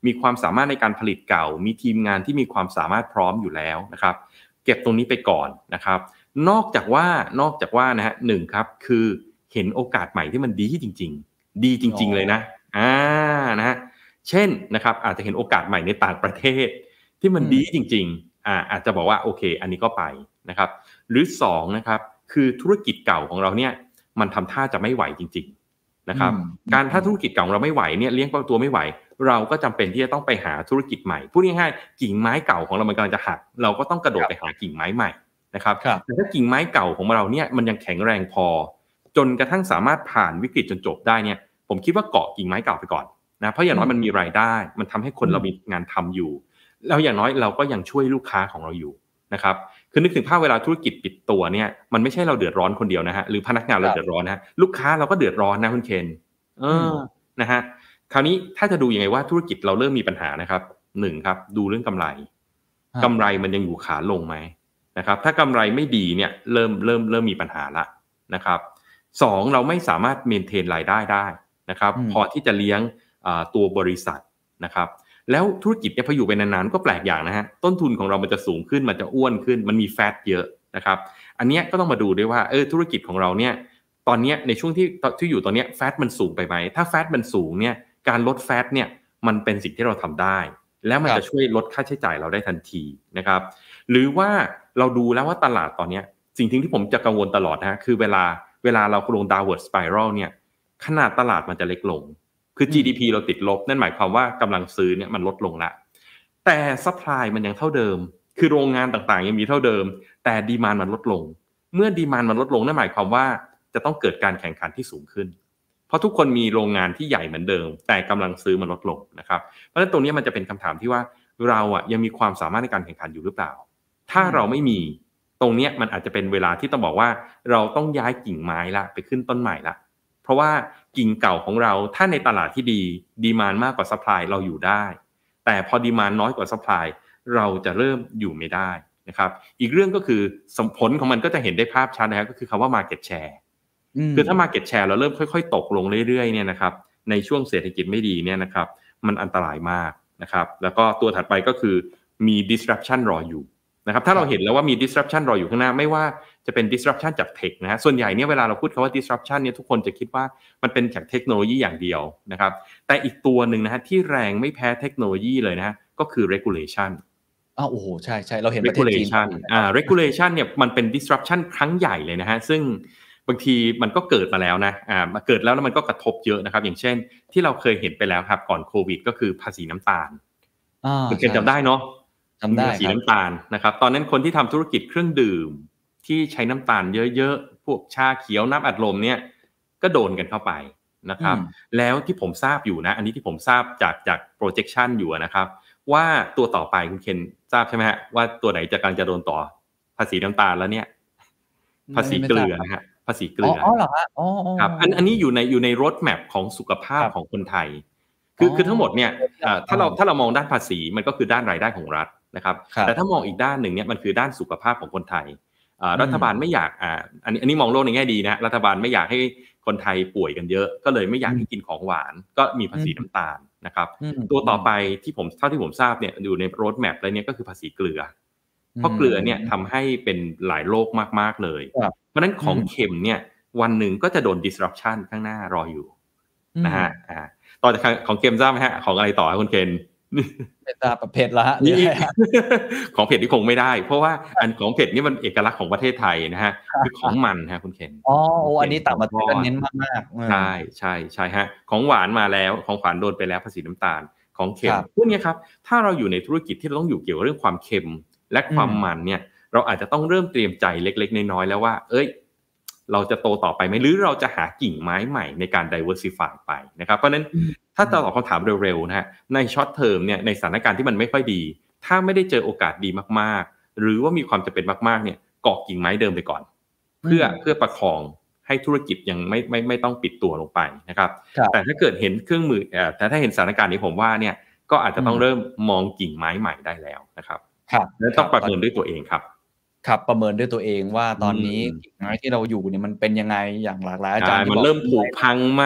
มีความสามารถในการผลิตเก่า มีทีมงานที่มีความสามารถพร้อมอยู่แล้วนะครับ เก็บตรงนี้ไปก่อนนะครับ นอกจากว่านอกจากว่านะฮะหนึ่งครับ คือเห็นโอกาสใหม่ที่มันดีจริง ๆ ดีจริง ๆ เลยนะอ่านะฮะเช่นนะครับ อาจจะเห็นโอกาสใหม่ในต่างประเทศ ที่มันอืมดีจริง ๆอ่าอาจจะบอกว่าโอเค อันนี้ก็ไปนะครับ หรือสองนะครับ คือธุรกิจเก่าของเราเนี่ย มันทำท่าจะไม่ไหวจริง ๆนะครับอืมการถ้าธุรกิจเก่าของเราไม่ไหวเนี่ยเลี้ยงตัวไม่ไหว เราก็จำเป็นที่จะต้องไปหาธุรกิจใหม่พูดง่ายๆกิ่งไม้เก่าของเรามันกำลังจะหักเราก็ต้องกระโดดไปหากิ่งไม้ใหม่ นะครับครับแต่ถ้ากิ่งไม้เก่าของเราเนี่ยมันยังแข็งแรงพอ จนกระทั่งสามารถผ่านวิกฤตจนจบได้เนี่ย ผมคิดว่าเกาะกิ่งไม้เก่าไปก่อนนะเพราะอย่างน้อยมันมีรายได้ มันทำให้คนอืมเรามีงานทำอยู่ แล้วอย่างน้อยเราก็ยังช่วยลูกค้าของเราอยู่นะครับคือนึกถึงภาพเวลาธุรกิจปิดตัวเนี่ยมันไม่ใช่เราเดือดร้อนคนเดียวนะฮะหรือพนักงานเราครับเดือดร้อนนะฮะลูกค้าเราก็เดือดร้อนนะคุณเคนเอออมนะฮะคราวนี้ถ้าจะดูยังไงว่าธุรกิจเราเริ่มมีปัญหานะครับหนึ่งครับ ดูเรื่องกำไรฮะกำไรมันยังอยู่ขาลงไหม นะครับถ้ากำไรไม่ดีเนี่ยเริ่มเริ่มเริ่มมีปัญหาละนะครับสองเราไม่สามารถเมนเทนรายได้ได้นะครับอืมพอที่จะเลี้ยงอ่าตัวบริษัทนะครับแล้วธุรกิจเนี่ยพออยู่ไปนานๆก็แปลกอย่างนะฮะต้นทุนของเรามันจะสูงขึ้นมันจะอ้วนขึ้น มันมีแฟตเยอะนะครับอันเนี้ยก็ต้องมาดูด้วยว่าเออธุรกิจของเราเนี่ยตอนเนี้ยในช่วงที่ที่อยู่ตอนเนี้ยแฟตมันสูงไปไหมถ้าแฟตมันสูงเนี่ยการลดแฟตเนี่ยมันเป็นสิ่งที่เราทำได้ แล้วมันครับจะช่วยลดค่าใช้จ่ายเราได้ทันทีนะครับ หรือว่าเราดูแล้วว่าตลาดตอนเนี้ยสิ่งที่ผมจะกังวลตลอดนะฮะคือเวลาเวลาเราลง downward spiral เนี่ยขนาดตลาดมันจะเล็กลง คืออืม GDP เราติดลบ นั่นหมายความว่ากำลังซื้อเนี่ยมันลดลงละ แต่ supply มันยังเท่าเดิม คือโรงงานต่างๆ ยังมีเท่าเดิม แต่ดีมานมันลดลง เมื่อดีมานมันลดลงนั่นหมายความว่าจะต้องเกิดการแข่งขันที่สูงขึ้น เพราะทุกคนมีโรงงานที่ใหญ่เหมือนเดิม แต่กำลังซื้อมันลดลงนะครับ เพราะฉะนั้นตรงนี้มันจะเป็นคำถามที่ว่าเราอะยังมีความสามารถในการแข่งขันอยู่หรือเปล่า ถ้าเราไม่มีตรงเนี้ยมันอาจจะเป็นเวลาที่ต้องบอกว่า เราต้องย้ายกิ่งไม้ละไปขึ้นต้นใหม่ละเพราะว่ากิ่งเก่าของเราถ้าในตลาดที่ดี demand มากกว่า supply เราอยู่ได้ แต่พอ demand น้อยกว่า supply เราจะเริ่มอยู่ไม่ได้นะครับอีกเรื่องก็คือสมผลของมันก็จะเห็นได้ภาพชัดนะครับก็คือคำว่า market share คือถ้า market share เราเริ่มค่อย ๆ ตกลงเรื่อยๆเนี่ยนะครับในช่วงเศรษฐกิจไม่ดีเนี่ยนะครับมันอันตรายมากนะครับแล้วก็ตัวถัดไปก็คือมี disruption รออยู่ นะครับถ้าเราเห็นแล้วว่ามี disruption รออยู่ข้างหน้า ไม่ว่าจะเป็น disruption จากเทคนะฮะส่วนใหญ่เนี่ยเวลาเราพูดคำว่า disruption เนี่ยทุกคนจะคิดว่ามันเป็นจากเทคโนโลยีอย่างเดียวนะครับแต่อีกตัวหนึ่งนะฮะที่แรงไม่แพ้เทคโนโลยีเลยนะฮะก็คือ regulation อ้าวโอ้โหใช่ใช่เราเห็นประเทศจีน regulation อ่า regulation เนี่ยมันเป็น disruption ครั้งใหญ่เลยนะฮะซึ่งบางทีมันก็เกิดมาแล้วนะอ่ามาเกิดแล้วแล้วมันก็กระทบเยอะนะครับ อย่างเช่นที่เราเคยเห็นไปแล้วครับก่อนโควิด ก็คือภาษีน้ำตาลอ่าคุณเคนจำได้เนาะ จำได้ภาษีครับน้ำตาลนะครับ ตอนนั้นคนที่ทำธุรกิจเครื่องดื่ม ที่ใช้น้ำตาลเยอะๆ พวกชาเขียวน้ำอัดลมเนี่ย ก็โดนกันเข้าไปนะครับอืมแล้วที่ผมทราบอยู่นะ อันนี้ที่ผมทราบจากจาก projection อยู่นะครับ ว่าตัวต่อไปคุณเคนทราบใช่ไหมฮะว่าตัวไหนจะกำลังจะโดนต่อ ภาษีน้ำตาลแล้วเนี่ย ภาษีเกลือนะฮะภาษีเกลือ๋อออ๋อเหรอฮะอ๋ออ๋อครับอันอันนี้อยู่ในอยู่ในรถแมพของสุขภาพครับของคนไทย คืออ๋อคือทั้งหมดเนี่ยอ่าถ้าเราอ๋อถ้าเรามองด้านภาษีมันก็คือด้านรายได้ของรัฐ นะครับครับแต่ถ้ามองอีกด้านหนึ่งเนี่ยมันคือด้านสุขภาพของคนไทยอ่าอืมรัฐบาลไม่อยากอ่าอันนี้อันนี้มองโลกในแง่ดีนะรัฐบาลไม่อยากให้คนไทยป่วยกันเยอะ ก็เลยไม่อยากให้กินของหวาน ก็มีภาษีน้ำตาลนะครับอืมตัวต่อไปที่ผมเท่าที่ผมทราบเนี่ยอยู่ในรถแมพแล้วเนี่ยก็คือภาษีเกลือเพราะเกลือเนี่ยทำให้เป็นหลายโรคมากๆเลยครับเพราะฉะนั้นของอืมเค็มเนี่ยวันหนึ่งก็จะโดน disruption ข้างหน้ารออยู่อืมนะฮะอ่าต่อจากของเค็มทราบไหมฮะของอะไรต่อครับคุณเคน เป็นตาประเภทละฮะนี่หรืออะไรฮะของเผ็ดที่คงไม่ได้ เพราะว่าอันของเผ็ดนี่มันเอกลักษณ์ของประเทศไทยนะฮะคือของมันฮะคุณเคนอ๋อโอ้อันนี้ต่างประเทศก็เน้นมากๆเออใช่ใช่ใช่ฮะของหวานมาแล้วของหวานโดนไปแล้วภาษีน้ำตาลของเค็มครับพวกเนี้ยครับถ้าเราอยู่ในธุรกิจที่เราต้องอยู่เกี่ยวกับเรื่องความเค็มและความอืมมันเนี่ย เราอาจจะต้องเริ่มเตรียมใจเล็ก ๆ น้อยๆแล้วว่า เอ้ย เราจะโตต่อไปไหมหรือเราจะหากิ่งไม้ใหม่ในการ diversify ไปนะครับเพราะฉะนั้นอืมถ้าตอบคำถามเร็วๆนะฮะใน short term เนี่ยในสถานการณ์ที่มันไม่ค่อยดี ถ้าไม่ได้เจอโอกาสดีมากๆ หรือว่ามีความจำเป็นมากๆเนี่ยเกาะกิ่งไม้เดิมไปก่อน เพื่ออืมเพื่อประคองให้ธุรกิจยังไม่ไม่ไม่ต้องปิดตัวลงไปนะครับครับแต่ถ้าเกิดเห็นเครื่องมือเอ่อแต่ถ้าเห็นสถานการณ์นี้ผมว่าเนี่ยก็อาจจะต้องอืมเริ่มมองกิ่งไม้ใหม่ได้แล้วนะครับครับและต้องประเมินด้วยตัวเองครับ ครับประเมินด้วยตัวเองว่าตอนนี้อืมกิ่งไม้ที่เราอยู่เนี่ยมันเป็นยังไงอย่างหลากหลายอาจารใช่ย์ที่มันบอกเริ่มผุพังไหม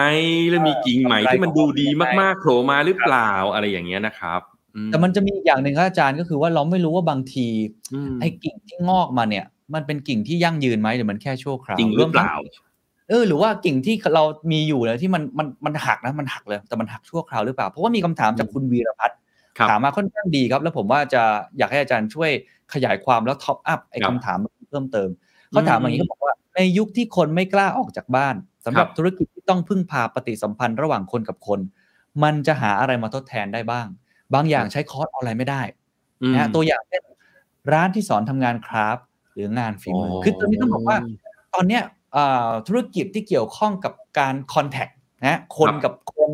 แล้วมีกิ่งใหม่เออที่มันดูดีใช่มากๆโผล่มาหรือเปล่าอะไรอย่างเงี้ยนะครับอืแต่มันจะมีอีกอย่างหนึ่งครับอาจารย์ก็คือว่าเราไม่รู้ว่าบางทีอืมไอ้กิ่งที่งอกมาเนี่ย มันเป็นกิ่งที่ยั่งยืนไหมหรือมันแค่ชั่วคราวจริงหรือเปล่าวมทั้งเออหรือว่ากิ่งที่เรามีอยู่เนี่ยที่มันมันมันหักนะมันหักเลย แต่มันหักชั่วคราวหรือเปล่าเพราะว่ามีคำถามจากคุณวีรพัฒน์ครับถามมาค่อนข้างดีครับ แล้วผมว่าจะอยากให้อาจารย์ช่วย ขยายความแล้วท็อปอัพไอ้ครับคำถามเพิ่มเติมเขาถามอย่างนี้เขาบอกว่าในยุคที่คนไม่กล้าออกจากบ้านสำหรับครับธุรกิจที่ต้องพึ่งพาปฏิสัมพันธ์ระหว่างคนกับคน มันจะหาอะไรมาทดแทนได้บ้าง บางอย่างใช้คอร์สออนไลน์ไม่ได้อืมนะฮะตัวอย่างเช่นร้านที่สอนทำงาน craft หรืองานฝีมืออคือตอนนี้ต้องบอกว่า ตอนเนี้ยเอ่อธุรกิจที่เกี่ยวข้องกับการ contact นะคนครับกับคน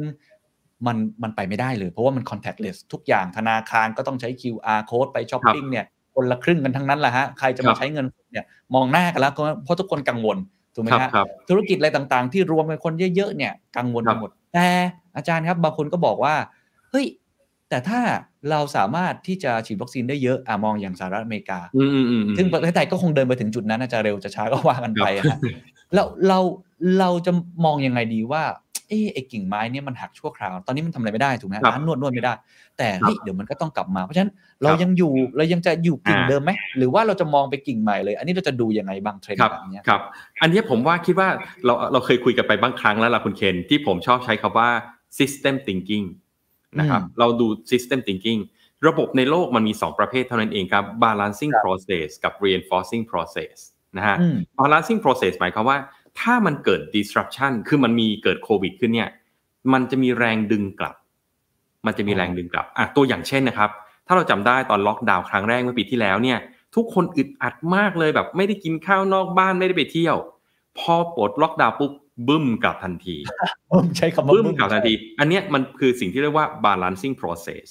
มันมันไปไม่ได้เลย เพราะว่ามัน contactless ทุกอย่างธนาคารก็ต้องใช้ QR code ไปช้อปปิ้งเนี่ย คนละครึ่งกันทั้งนั้นแหละฮะใครจะมาครับใช้เงินสดเนี่ยมองหน้ากันแล้วก็เพราะทุกคนกังวลถูกไหมครับฮะครับธุรกิจอะไรต่างๆ ที่รวมเป็นคนเยอะๆเนี่ยกังวลไปครับหมดแต่อาจารย์ครับบางคนก็บอกว่าเฮ้ยแต่ถ้าเราสามารถที่จะฉีดวัคซีนได้เยอะอะมองอย่างสหรัฐอเมริกาอืมอืมอืมอืมซึ่งประเทศไทยก็คงเดินไปถึงจุดนั้นอาจจะเร็วจะช้าก็ว่ากันไปอะครัฮะบแล้วเราเราจะมองยังไงดีว่า เออไอ้กิ่งไม้เนี่ยมันหักชั่วคราว ตอนนี้มันทำอะไรไม่ได้ถูกไหมครับร้านนวดนวดไม่ได้ แต่ครับเฮ้ยเดี๋ยวมันก็ต้องกลับมา เพราะฉะนั้นเราครับยังอยู่เรายังจะอยู่กิ่งอ่าเดิมไหมหรือว่าเราจะมองไปกิ่งใหม่เลย อันนี้เราจะดูยังไงบางเทรนด์ครับแบบเนี้ยครับ อันนี้ผมว่าคิดว่าเราเราเคยคุยกันไปบางครั้งแล้วล่ะคุณเคนที่ผมชอบใช้คำว่า system thinking นะครับอืมเราดู system thinking ระบบในโลกมันมี 2 ประเภทเท่านั้นเองครับ balancing ครับ process กับ reinforcing process นะฮะอืม balancing process หมายความว่า ถ้ามันเกิด disruption คือมันมีเกิดโควิดขึ้นเนี่ย มันจะมีแรงดึงกลับ มันจะมีแรงดึงกลับอะตัวอย่างเช่นนะครับ ถ้าเราจำได้ตอนล็อกดาวน์ครั้งแรกเมื่อปีที่แล้วเนี่ย ทุกคนอึดอัดมากเลยแบบ ไม่ได้กินข้าวนอกบ้านไม่ได้ไปเที่ยว พอปลดล็อกดาวน์ปุ๊บบึ้มกลับทันทีผมใช้คำว่าบึ้มกลับทันที อันเนี้ยมันคือสิ่งที่เรียกว่า balancing process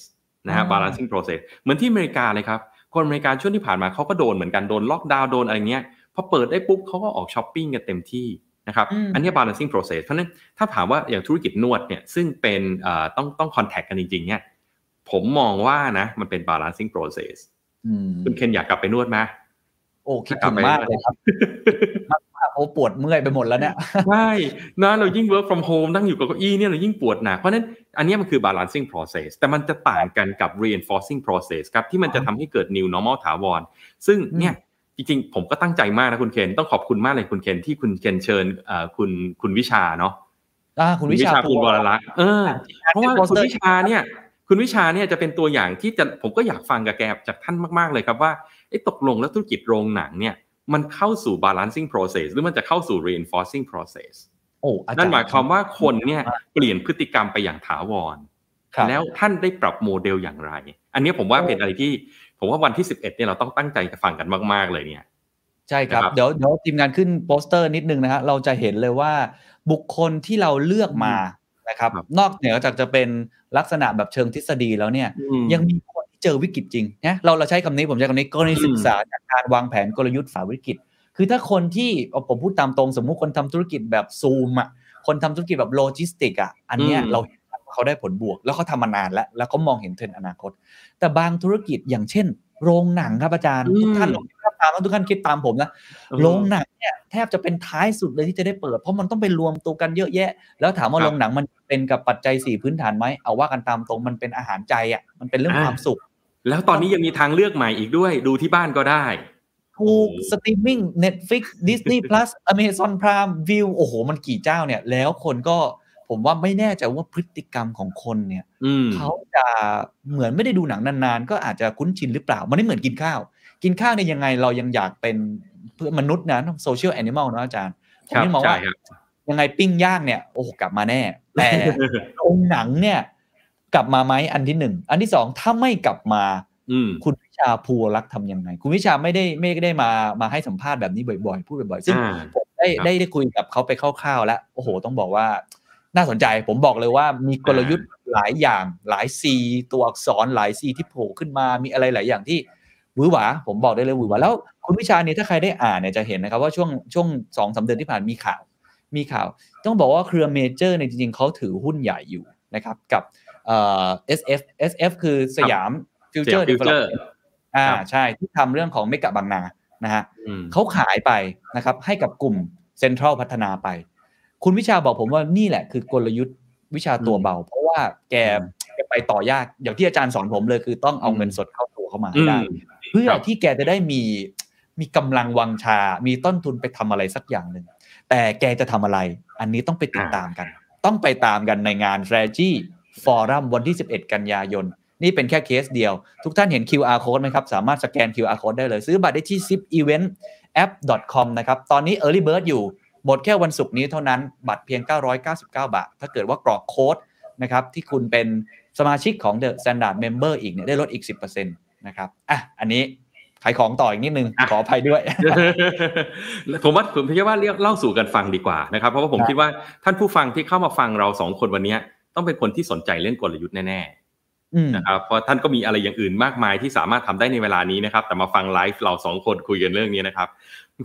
นะฮะอ๋อ balancing process เหมือนที่อเมริกาเลยครับ คนอเมริกาช่วงที่ผ่านมาเขาก็โดนเหมือนกันโดนล็อกดาวน์โดนอะไรเงี้ย พอเปิดได้ปุ๊บเขาก็ออกช้อปปิ้งกันเต็มที่นะครับอืมอันนี้ balancing process เพราะฉะนั้นถ้าถามว่าอย่างธุรกิจนวดเนี่ยซึ่งเป็นเอ่อต้องต้อง contact กันจริงๆเนี่ยผมมองว่านะ มันเป็น balancing process อืมคุณเคนอยากกลับไปนวดไหมโอ้คิดถึงมากเลยครับมากมากโอ้ปวดเมื่อยไปหมดแล้วเนี่ยใช่นะเรายิ่ง work from home นั่งอยู่กับเก้าอี้เนี่ยเรายิ่งปวดหนักเพราะฉะนั้นอันเนี้ยมันคือ balancing process แต่มันจะต่างกันกับ reinforcing process ครับที่มันจะทำให้เกิด new normal ถาวร ซึ่งเนี่ย จริงๆ ผมก็ตั้งใจมากนะคุณเคนต้องขอบคุณมากเลยคุณเคนที่คุณเคนเชิญเอ่อคุณคุณวิชาเนาะอ่าคุณวิชาคุณวรลักษณ์เออเพราะว่าคุณวิชาเนี่ย คุณวิชาเนี่ยจะเป็นตัวอย่างที่จะผมก็อยากฟังกับแกจากท่านมากๆเลยครับว่าไอ้ตกลงแล้วธุรกิจโรงหนังเนี่ย มันเข้าสู่ balancing process หรือมันจะเข้าสู่ reinforcing process โอ้อาจารย์นั่นหมายความว่าคนเนี่ยเปลี่ยนพฤติกรรมไปอย่างถาวรครับแล้วท่านได้ปรับโมเดลอย่างไร อันนี้ผมว่าเป็นอะไรที่ ผมว่าวันที่ 11เนี่ยเราต้องตั้งใจฟังกันมาก ๆ เลยเนี่ย ใช่ครับนะครับ เดี๋ยวเดี๋ยวทีมงานขึ้นโปสเตอร์นิดนึงนะฮะเราจะเห็นเลยว่าบุคคลที่เราเลือกมานะครับครับนอกเหนือจากจะเป็นลักษณะแบบเชิงทฤษฎีแล้วเนี่ยอืมยังมีคนที่เจอวิกฤตจริงนะเราเราใช้คำนี้ผมใช้คำนี้กรณีอืมศึกษาจากการวางแผนกลยุทธ์ฝ่าวิกฤต คือถ้าคนที่เอาผมพูดตามตรงสมมุติคนทำธุรกิจแบบซูมอะคนทำธุรกิจแบบโลจิสติกอะอันเนี้ยอืมเราเห็นว่า เขาได้ผลบวก แล้วเขาทำมานานแล้ว แล้วเขามองเห็นเทรนด์อนาคต แต่บางธุรกิจอย่างเช่น โรงหนังครับอาจารย์ทุกท่านลองคิดภาพตามแล้วทุกท่านคิดตามผมนะโรงหนังเนี่ยแทบจะเป็นท้ายสุดเลยที่จะได้เปิด เพราะมันต้องไปรวมตัวกันเยอะแยะ แล้วถามว่าครับโรงหนังมันเป็นกับปัจจัยสี่พื้นฐานไหมเอาว่ากันตามตรงมันเป็นอาหารใจอะมันเป็นเรื่องอ่าความสุข แล้วตอนนี้ยังมีทางเลือกใหม่อีกด้วย ดูที่บ้านก็ได้ถูกโอ้ streaming Netflix Disney Plus Amazon Prime Viu โอ้โห มันกี่เจ้าเนี่ย แล้วคนก็ ผมว่าไม่แน่ใจว่าพฤติกรรมของคนเนี่ยอืมเขาจะเหมือนไม่ได้ดูหนังนานๆ ก็อาจจะคุ้นชินหรือเปล่า มันไม่เหมือนกินข้าว กินข้าวเนี่ยยังไงเรายังอยากเป็นเพื่อนมนุษย์นะ social animal นะอาจารย์ผมครับยังมองใช่ว่าครับยังไงปิ้งย่างเนี่ยโอ้โหกลับมาแน่ แต่โรงหนังเนี่ย กลับมาไหมอันที่หนึ่งอันที่สองถ้าไม่กลับมาอืมคุณวิชาพูลวรลักษณ์ทำยังไง คุณวิชาไม่ได้ไม่ได้มามาให้สัมภาษณ์แบบนี้บ่อยๆ พูดบ่อยๆ ซึ่งอ่าผมได้ครับได้ได้คุยกับเขาไปคร่าวๆแล้ว โอ้โห ต้องบอกว่า น่าสนใจผมบอกเลยว่ามีกลยุทธ์หลายอย่างหลาย C ตัวอักษรหลาย C ที่โผล่ขึ้นมามีอะไรหลายอย่างที่หวือหวาผมบอกได้เลยหวือหวาแล้วคุณวิชาเนี่ยถ้าใครได้อ่านเนี่ยจะเห็นนะครับว่าช่วงช่วงสองสามเดือนที่ผ่านมีข่าว มีข่าว ต้องบอกว่าเครือเมเจอร์เนี่ยจริงๆเขาถือหุ้นใหญ่อยู่นะครับกับเอ่อ SF SF คือสยามฟิวเจอร์ Siam Future อ่าครับใช่ที่ทำเรื่องของเมกะบางนานะฮะอืมเขาขายไปนะครับให้กับกลุ่มเซ็นทรัลพัฒนาไป คุณวิชาบอกผมว่านี่แหละคือกลยุทธ์วิชาตัวเบา เพราะว่าแกแกไปต่อยากอย่างที่อาจารย์สอนผมเลยคือต้องเอาเงินสดเข้าตัวเข้ามาให้ได้อืมเพื่อครับที่แกจะได้มีมีกำลังวังชา มีต้นทุนไปทำอะไรสักอย่างหนึ่งแต่แกจะทำอะไร อันนี้ต้องไปติดตามกัน ต้องไปตามกันในงาน strategy forum วันที่ 11 กันยายน นี่เป็นแค่เคสเดียว ทุกท่านเห็น QR code ไหมครับ สามารถสแกน QR code ได้เลย ซื้อบัตรได้ที่ zip event app com นะครับ ตอนนี้ early bird อยู่ หมดแค่วันศุกร์นี้เท่านั้นบัตรเพียง 999 บาท ถ้าเกิดว่ากรอกโค้ดนะครับที่คุณเป็นสมาชิกของ The Standard Member อีกเนี่ยได้ลดอีก 10%นะครับอะอันนี้ขายของต่ออีกนิดนึง ขออภัยด้วย ผมว่าผมคิดว่าเรียกเล่าสู่กันฟังดีกว่านะครับ เพราะว่าผมครับคิดว่าท่านผู้ฟังที่เข้ามาฟังเราสองคนวันนี้ต้องเป็นคนที่สนใจเรื่องกลยุทธ์แน่อืมๆนะครับเพราะท่านก็มีอะไรอย่างอื่นมากมายที่สามารถทำได้ในเวลานี้นะครับ แต่มาฟังไลฟ์เราสองคนคุยกันเรื่องนี้นะครับ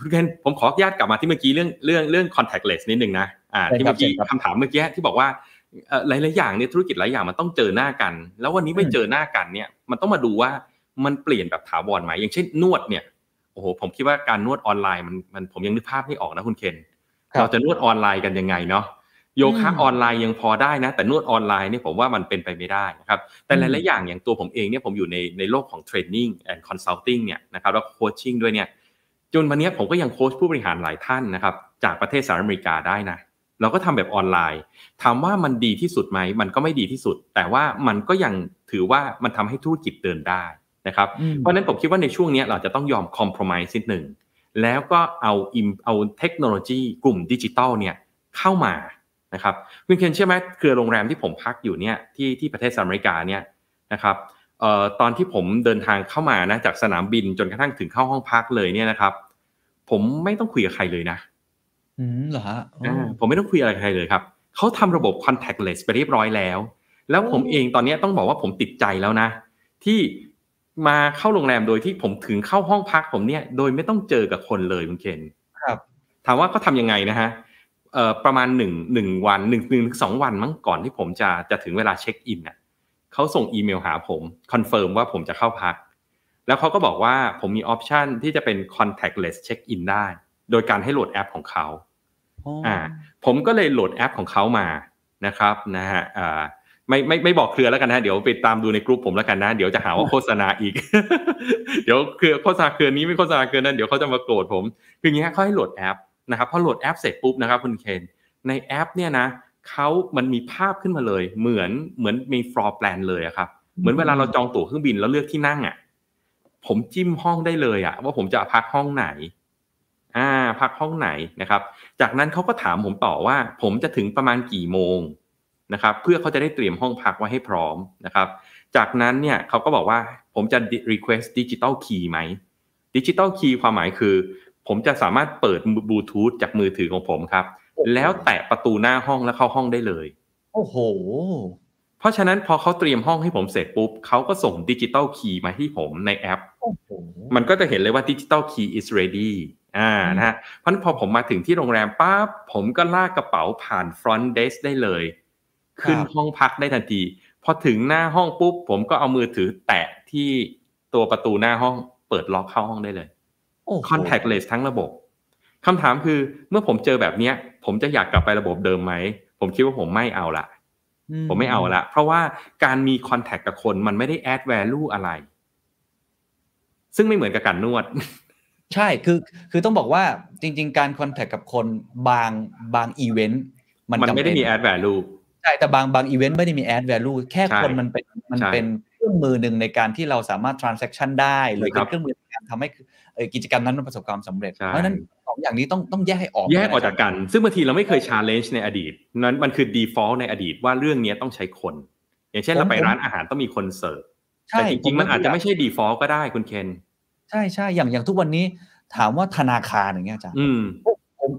คุณเคนผมขออนุญาตกลับมาที่เมื่อกี้เรื่องเรื่องเรื่อง contactless นิดนึงนะอ่าใช่ที่ครับเมื่อกี้ใช่ครับคำถามเมื่อกี้ที่บอกว่าเอ่อหลายๆอย่างเนี่ยธุรกิจหลายอย่างมันต้องเจอหน้ากัน แล้ววันนี้ไม่อืมเจอหน้ากันเนี่ยมันต้องมาดูว่ามันเปลี่ยนแบบถาวรไหมอย่างเช่นนวดเนี่ยโอ้โหผมคิดว่าการนวดออนไลน์มันมันผมยังนึกภาพไม่ออกนะคุณเคนครับเราจะนวดออนไลน์กันยังไงเนาะโยคะอืมออนไลน์ยังพอได้นะ แต่นวดออนไลน์เนี่ยผมว่ามันเป็นไปไม่ได้นะครับแต่อืหลายๆอย่างอย่างตัวผมเองเนี่ยผมอยู่ในในโลกของ training and consulting เนี่ยนะครับแล้ว coaching ด้วยเนี่ย จนวันเนี้ยผมก็ยังโค้ชผู้บริหารหลายท่านนะครับ จากประเทศสหรัฐอเมริกาได้นะเราก็ทำแบบออนไลน์ถามว่ามันดีที่สุดไหมมันก็ไม่ดีที่สุด แต่ว่ามันก็ยังถือว่ามันทำให้ธุรกิจเดินได้นะครับอืมเพราะฉะนั้นผมคิดว่าในช่วงเนี้ยเราจะต้องยอมคอม p r o m i s e นิดหนึ่งแล้วก็เอาอิมเอาเทคโนโลยีกลุ่มดิจิตอลเนี่ยเข้ามานะครับคุณเคนเชื่อไหมเครือโรงแรมที่ผมพักอยู่เนี่ยที่ที่ประเทศสหรัฐอเมริกาเนี่ยนะครับเอ่อ ตอนที่ผมเดินทางเข้ามานะจากสนามบินจนกระทั่งถึงเข้าห้องพักเลยเนี่ยนะครับ ผมไม่ต้องคุยกับใครเลยนะ อืมเหรอฮะอ๋ออ่าผมไม่ต้องคุยอะไรกับใครเลยครับเขาทำระบบ contactless ไปเรียบร้อยแล้ว แล้วผมโอ้เองตอนเนี้ยต้องบอกว่าผมติดใจแล้วนะ ที่มาเข้าโรงแรมโดยที่ผมถึงเข้าห้องพักผมเนี่ย โดยไม่ต้องเจอกับคนเลยคุณเคนครับ ถามว่าเขาทำยังไงนะฮะเอ่อประมาณหนึ่งหนึ่งวันหนึ่งหนึ่งถึงสองวันมั้งก่อนที่ผมจะจะถึงเวลาเช็คอินน่ะ เขาส่งอีเมลหาผม confirm ว่าผมจะเข้าพัก แล้วเขาก็บอกว่าผมมี option ที่จะเป็น contactless check in ได้ โดยการให้โหลดแอปของเขาอ่าผมก็เลยโหลดแอปของเขามานะครับนะฮะอ่าไม่ไม่ไม่บอกเครือแล้วกันนะเดี๋ยวไปตามดูในกลุ่มผมแล้วกันนะ เดี๋ยวจะหาว่าโฆษณาอีก เดี๋ยวเครือโฆษณาเครือนี้ไม่โฆษณาเครือนั้นเดี๋ยวเขาจะมาโกรธผมคืออย่างเงี้ยเขาให้โหลดแอปนะครับพอโหลดแอปเสร็จปุ๊บนะครับคุณเคนในแอปเนี่ยนะ เขามันมีภาพขึ้นมาเลย เหมือนเหมือนมีฟลอร์แปลนเลยอะครับ เหมือนเวลาเราจองตั๋วเครื่องบินแล้วเลือกที่นั่งอะ ผมจิ้มห้องได้เลยอะ ว่าผมจะพักห้องไหน อ่า พักห้องไหนนะครับ จากนั้นเขาก็ถามผมต่อว่า ผมจะถึงประมาณกี่โมงนะครับ เพื่อเขาจะได้เตรียมห้องพักไว้ให้พร้อมนะครับ จากนั้นเนี่ยเขาก็บอกว่าผมจะ request digital key ไหม digital key ความหมายคือ ผมจะสามารถเปิดบลูทูธจากมือถือของผมครับ แล้วแตะประตูหน้าห้องแล้วเข้าห้องได้เลย โอ้โห เพราะฉะนั้นพอเขาเตรียมห้องให้ผมเสร็จปุ๊บเขาก็ส่ง digital key มาที่ผมในแอปโอ้โหมันก็จะเห็นเลยว่าดิจิตอลคีย์ is ready อ่านะฮะเพราะฉะนั้นพอผมมาถึงที่โรงแรมปั๊บผมก็ลากกระเป๋าผ่าน front desk ได้เลย ขึ้นห้องพักได้ทันที พอถึงหน้าห้องปุ๊บ ผมก็เอามือถือแตะที่ตัวประตูหน้าห้องเปิดล็อกเข้าห้องได้เลยโอ้โห contactless ทั้งระบบ คำถามคือเมื่อผมเจอแบบเนี้ย ผมจะอยากกลับไประบบเดิมไหม ผมคิดว่าผมไม่เอาละผมไม่เอาละเพราะว่าการมี contact กับคนมันไม่ได้ add value อะไร ซึ่งไม่เหมือนกับการนวด ใช่คือคือต้องบอกว่าจริง ๆ การ contact กับคนบางบางอีเวนต์มันมันจำไม่ได้เป็นมี add value ใช่แต่บางบางอีเวนต์ไม่ได้มี add value แค่ใช่คนมันเป็นมันใช่เป็นเครื่องมือหนึ่งในการที่เราสามารถ transaction ได้หรือครัเป็นบเครื่องมือในการทำให้เอ่อกิจกรรมนั้นมันประสบความสำเร็จใช่เพราะฉะนั้นส องอย่างนี้ต้องต้องแยกให้ออก แยกออกนะคจารับกกัน ซึ่งบางทีเราไม่เคย challenge ในอดีต นั้นมันคือ default ในอดีตว่าเรื่องนี้ต้องใช้คน อย่างเช่นเราไปร้านอาหารต้องมีคนเสิร์ฟใช่แต่จริงๆมันอาจจะไม่ผใช่ default ก็ได้คุณเคนใช่ใช่อย่างอย่างทุกวันนี้ถามว่าธนาคารอย่างเงี้ยอาจารย์อืมผม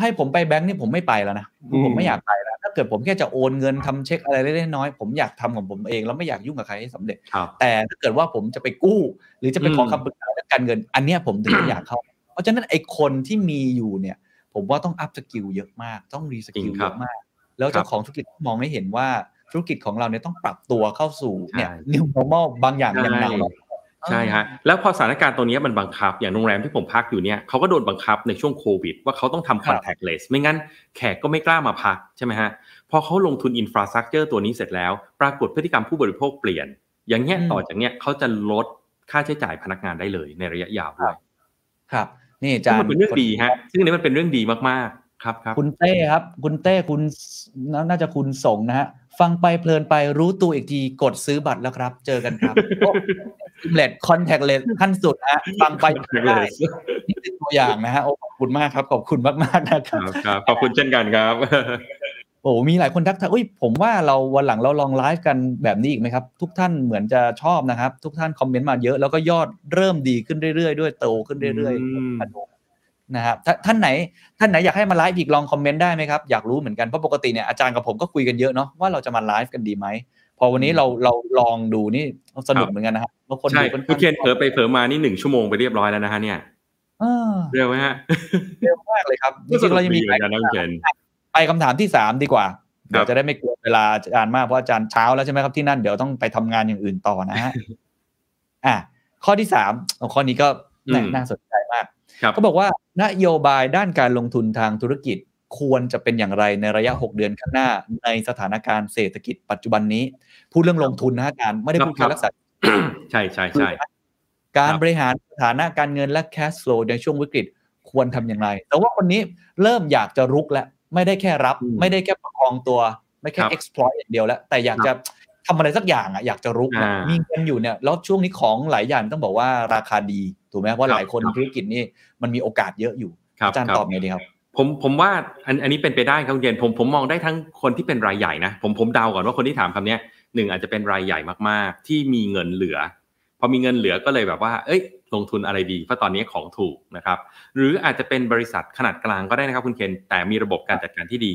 ให้ผมไปแบงค์นี่ผมไม่ไปแล้วนะอืมผมไม่อยากไปแล้วถ้าเกิดผมแค่จะโอนเงินทำเช็คอะไรเล็กๆน้อยๆผมอยากทำของผมเองแล้วไม่อยากยุ่งกับใครให้สำเร็จครับแต่ถ้าเกิดว่าผมจะไปกู้ หรือจะไปขออืมคำปรึกษาเรื่องการเงิน อันเนี้ยผมถึงอยากเข้าเพ ราะฉะนั้นไอ้คนที่มีอยู่เนี่ย ผมว่าต้อง upskill เยอะมาก ต้อง reskill เยอะมาก แล้วเจ้าของธุรกิจต้องมองให้เห็นว่าธุรกิจของเราเนี่ยต้องปรับตัวเข้าสู่เนี่ย new normal บางอย่างยังหนักใช่ฮะแล้วพอสถานการณ์ตัวนี้มันบังคับอย่างโรงแรมที่ผมพักอยู่เนี่ยเขาก็โดนบังคับในช่วงโควิด ว่าเขาต้องทำ contactless ไม่งั้นแขกก็ไม่กล้ามาพักใช่ไหมฮะพอเขาลงทุน infrastructure ตัวนี้เสร็จแล้ว ปรากฏพฤติกรรมผู้บริโภคเปลี่ยน อย่างเงี้ยอืมต่อจากเนี้ยเขาจะลดค่าใช้จ่ายพนักงานได้เลยในระยะยาวด้วยครับ นี่อาซึ่จางรมันย์เป็นเรื่องดีฮะ ซึ่งอันนี้มันเป็นเรื่องดีมากๆ ครับครับ คุณเต้ครับ คุณเต้คุณน่าจะคุณส่งนะฮะ ฟังไปเพลินไปรู้ตัวอีกทีกดซื้อบัตรแล้วครับ เจอกันครับเลดคอนแทคเลสขั้นสุดฮะฟังไปได้นี่เป็นตัวอย่างนะฮะโอ้ขอบคุณมากครับ ขอบคุณมากๆนะคครับรับครับ ขอบคุณเช่นกันครับ โอ้มีหลายคนทักทายอุ้ยผมว่าเราวันหลังเราลองไลฟ์กันแบบนี้อีกไหมครับ ทุกท่านเหมือนจะชอบนะครับ ทุกท่านคอมเมนต์มาเยอะ แล้วก็ยอดเริ่มดีขึ้นเรื่อยๆด้วยโตขึ้นเรื่อยอืมๆนะครับถ้าท่านไหน ท่านไหนอยากให้มาไลฟ์อีกลองคอมเมนต์ได้ไหมครับอยากรู้เหมือนกันเพราะปกติเนี่ยอาจารย์กับผมก็คุยกันเยอะเนาะว่าเราจะมาไลฟ์กันดีไหมพอวันนี้เราเราลองดูนี่สนุกเหมือนกันนะครับบางคนใช่ดูคุณเคนเผลอไปเผลอมานี่หนึ่งชั่วโมงไปเรียบร้อยแล้วนะฮะเนี่ยเออเร็วไหมฮะเร็วมากเลยครับจริงๆเรายังมีสนุกดีเหมือน กันนะคุณเคนไปคำถามที่สามดีกว่าครับเดี๋ยวจะได้ไม่กลัวเวลาอาจารย์มากเพราะอาจารย์เช้าแล้วใช่ไหมครับที่นั่นเดี๋ยวต้องไปทำงานอย่างอื่นต่อนะฮะอะข้อที่สามเอาข้อนี้ก็น่าอืมน่าสนใจมากครับเขาบอกว่านโยบายด้านการลงทุนทางธุรกิจควรจะเป็นอย่างไรในระยะ 6 เดือนข้างหน้า ในสถานการณ์เศรษฐกิจปัจจุบันนี้ พูดเรื่องลงทุนนะอาจารย์ไม่ได้พูดครับการรักษาใช่ใช่ใช่การครับบริหารสถานะการเงินและ cash flow ในช่วงวิกฤตควรทำอย่างไร แต่ว่าคนนี้เริ่มอยากจะรุกแล้ว ไม่ได้แค่รับอืมไม่ได้แค่ประคองตัว ไม่แค่ครับ exploit อย่างเดียวแล้ว แต่อยากจะทำอะไรสักอย่างอะอยากจะรุกอะอ่ามีมีเงินอยู่เนี่ยแล้วช่วงนี้ของหลายอย่างต้องบอกว่าราคาดีถูกไหมเพราะหลายคนครับธุรกิจนี่มันมีโอกาสเยอะอยู่ครับอาจารย์ครับตอบไงดีครับผมผมว่าอันอันนี้เป็นไปได้ครับคุณเย็นผมผมมองได้ทั้งคนที่เป็นรายใหญ่นะผมผมเดาก่อนว่าคนที่ถามคำเนี้ยหนึ่งอาจจะเป็นรายใหญ่มากๆ ที่มีเงินเหลือ พอมีเงินเหลือก็เลยแบบว่า เอ้ย ลงทุนอะไรดี เพราะตอนนี้ของถูกนะครับ หรืออาจจะเป็นบริษัทขนาดกลางก็ได้นะครับคุณเคนแต่มีระบบการจัดการที่ดี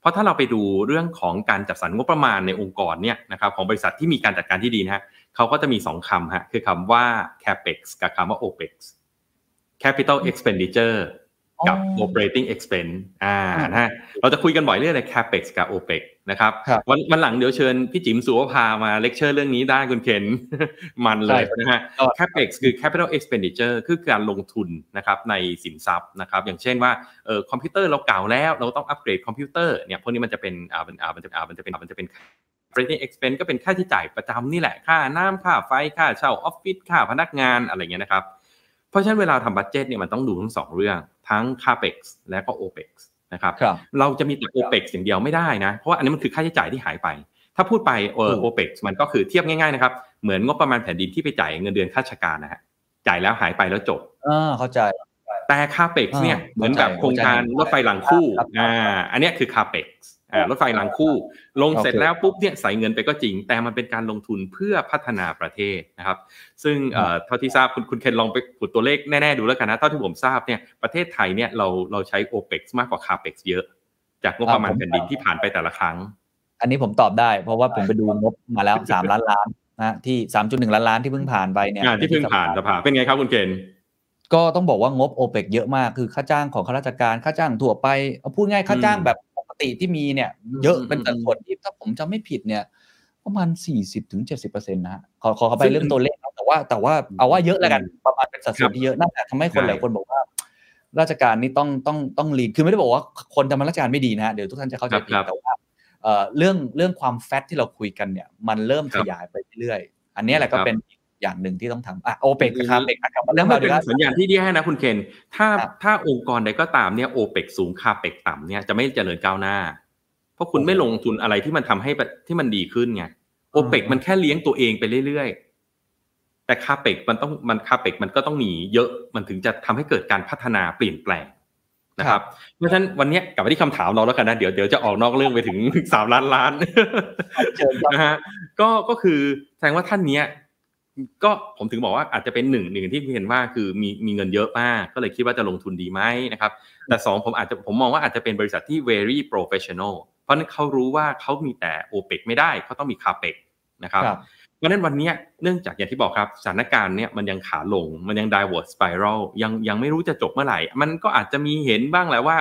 เพราะถ้าเราไปดูเรื่องของการจัดสรรงบประมาณในองค์กรเนี่ยนะครับของบริษัทที่มีการจัดการที่ดีนะฮะเขาก็จะมีสองคำฮะคือคำว่า capex กับคำว่า opex capital expenditure กับ operating expense อ่านะฮะเราจะคุยกันบ่อยเรื่องอะไร capex กับ opex นะครับครับวันวันหลังเดี๋ยวเชิญพี่จิ๋มสุวภามาเลคเชอร์เรื่องนี้ได้คุณเคนมันเลยใช่นะฮะก็ capex คือ capital expenditure คือการลงทุนนะครับในสินทรัพย์นะครับ อย่างเช่นว่าเออคอมพิวเตอร์เราเก่าแล้ว เราต้องอัปเกรดคอมพิวเตอร์เนี่ยพวกนี้มันจะเป็นอ่ามันอ่ามันจะอ่ามันจะเป็นมันจะเป็น operating expense ก็เป็นค่าใช้จ่ายประจำนี่แหละค่าน้ำค่าไฟค่าเช่าออฟฟิศค่าพนักงานอะไรเงี้ยนะครับเพราะฉะนั้นเวลาทำบัตเจตเนี่ยมันต้องดูทั้งสองเรื่อง ทั้ง capex และก็ opex นะครับครับเราจะมีแต่ opex อย่างเดียวไม่ได้นะ เพราะว่าอันนี้มันคือค่าใช้จ่ายที่หายไป ถ้าพูดไปเออถูก opex มันก็คือเทียบง่ายๆนะครับ เหมือนงบประมาณแผ่นดินที่ไปจ่ายเงินเดือนข้าราชการนะฮะจ่ายแล้วหายไปแล้วจบอ่าเข้าใจ แต่คาเปกอ่าเนี่ยเหมือนแบบเข้าใจโครงการเข้าใจรถไฟหลังคู่ครับอ่าอันเนี้ยคือคาเปกอ่า รถไฟหลังคู่ ลงเสร็จโอเคแล้วปุ๊บเนี่ยใส่เงินไปก็จริง แต่มันเป็นการลงทุนเพื่อพัฒนาประเทศนะครับ ซึ่งเอ่อเท่าที่ทราบคุณคุณเคนลองไปขุดตัวเลขแน่ๆดูแล้วกันนะเท่าที่ผมทราบเนี่ยประเทศไทยเนี่ยเราเราใช้ o p e x มากกว่า CAPEX เยอะ จากงบประมาณอ่าผมแผ่นดินที่ผ่านไปแต่ละครั้ง อันนี้ผมตอบได้ เพราะว่าผมไปดูงบมาแล้วสามล้านล้านนะที่สามจุดหนึ่งล้านล้านที่เพิ่งผ่านไปเนี่ยงานที่เพิ่งผ่านสภาเป็นไงครับคุณเคนก็ต้องบอกว่างบโอเปกเยอะมากคือค่าจ้างของข้าราชการค่าจ้างทั่วไปเอาพูดง่ายค่าจ้างแบบปก ติที่มีเนี่ย เยอะอืมเป็นสัดส่วนที่ถ้าผมจำไม่ผิดเนี่ย ประมาณสี่สิบถึงเจ็ดสิบเปอร์เซ็นต์นะฮะขอขอเข้าไปซึ่งเรื่องตัวเลขนะแต่ว่า แต่ว่าเอาว่าเยอะแล้วกันประมาณเป็นสัดส่วนที่เยอะน่าจะทำให้คนใช่หลายคนบอกว่า ราชการนี่ต้องต้องต้องลีดคือไม่ได้บอกว่าคนทำราชการไม่ดีนะฮะเดี๋ยวทุกท่านจะเข้าใจผิดแต่ว่าเอ่อเรื่องเรื่องความแฟตที่เราคุยกันเนี่ย มันเริ่มขยายไปเรื่อยๆอันเนี้ยแหละก็เป็นอีก อย่างหนึ่งที่ต้องทำอะโอเปกครับเปกครับแล้เรื่อวงมันเราเป็ดีนกว่าสัญญาณที่แย่นะคุณเคน ถ้าครับถ้าองค์กรใดก็ตามเนี่ยโอเปกสูงคาเปกต่ำเนี่ยจะไม่เจริญก้าวหน้า เพราะคุณไม่ลงทุนอะไรที่มันทำให้ประที่มันดีขึ้นไงโอเปกมันแค่เลี้ยงตัวเองไปเรื่อยๆ แต่คาเปกมันต้องมันคาเปกมันก็ต้องมีเยอะมันถึงจะทำให้เกิดการพัฒนาเปลี่ยนแปลงนะครับ เพราะฉะนั้นวันเนี้ยกลับมาที่คำถามเราแล้วกันนะเดี๋ยวเดี๋ยวจะออกนอกเรื่องไปถึงสามล้านล้านเชิญครับนะฮะก็ก็คือแสดงว่าท่านเนี้ย ก็ผมถึงบอกว่าอาจจะเป็นหนึ่งหนึ่งที่เห็นว่าคือมีมีเงินเยอะมาก ก็เลยคิดว่าจะลงทุนดีไหมนะครับ แต่สองผมอาจจะผมมองว่าอาจจะเป็นบริษัทที่ very professional เพราะฉะนั้นเขารู้ว่าเขามีแต่ OPEC ไม่ได้เขาต้องมี CAPEX นะครับครับ เพราะฉะนั้นวันเนี้ยเนื่องจากอย่างที่บอกครับสถานการณ์เนี่ยมันยังขาลงมันยัง downward spiral ยังยังไม่รู้จะจบเมื่อไหร่ มันก็อาจจะมีเห็นบ้างแหละว่า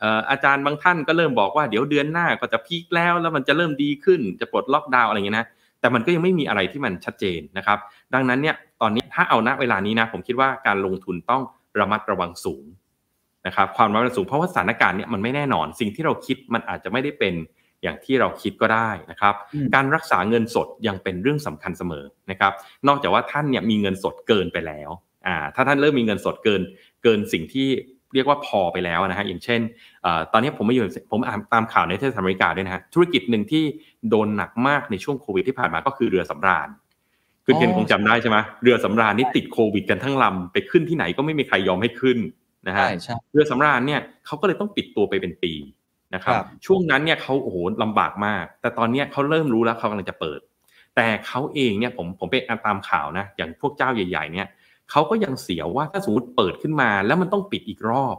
เอ่ออาจารย์บางท่านก็เริ่มบอกว่าเดี๋ยวเดือนหน้าก็จะพีคแล้วแล้วมันจะเริ่มดีขึ้นจะปลดล็อกดาวน์อะไรอย่างเงี้ยนะ แต่มันก็ยังไม่มีอะไรที่มันชัดเจนนะครับ ดังนั้นเนี่ยตอนนี้ถ้าเอาณเวลานี้นะผมคิดว่าการลงทุนต้องระมัดระวังสูงนะครับความระมัดระวังสูงเพราะว่าสถานการณ์เนี่ยมันไม่แน่นอนสิ่งที่เราคิดมันอาจจะไม่ได้เป็นอย่างที่เราคิดก็ได้นะครับอืมการรักษาเงินสดยังเป็นเรื่องสำคัญเสมอนะครับ นอกจากว่าท่านเนี่ยมีเงินสดเกินไปแล้วอ่าถ้าท่านเริ่มมีเงินสดเกินเกินสิ่งที่ เรียกว่าพอไปแล้วนะฮะอย่างเช่นเอ่อตอนนี้ผมไม่อยู่ผมอ่านตามข่าวในประเทศอเมริกาด้วยนะฮะธุรกิจหนึ่งที่โดนหนักมากในช่วงโควิดที่ผ่านมาก็คือเรือสำราญคือเคนคงจำได้ใช่ไหมเรือสำราญนี่ติดโควิดกันทั้งลำไปขึ้นที่ไหนก็ไม่มีใครยอมให้ขึ้นนะฮะใช่ใช่เรือสำราญเนี่ยเขาก็เลยต้องปิดตัวไปเป็นปีนะครับครับช่วงนั้นเนี่ยเขาโอ้โหลำบากมาก แต่ตอนเนี้ยเขาเริ่มรู้แล้วเขากำลังจะเปิด แต่เขาเองเนี่ยผมผมไปอ่านตามข่าวนะอย่างพวกเจ้าใหญ่ ๆ เนี่ย เขาก็ยังเสียวว่าถ้าสมมติเปิดขึ้นมาแล้วมันต้องปิดอีกรอบ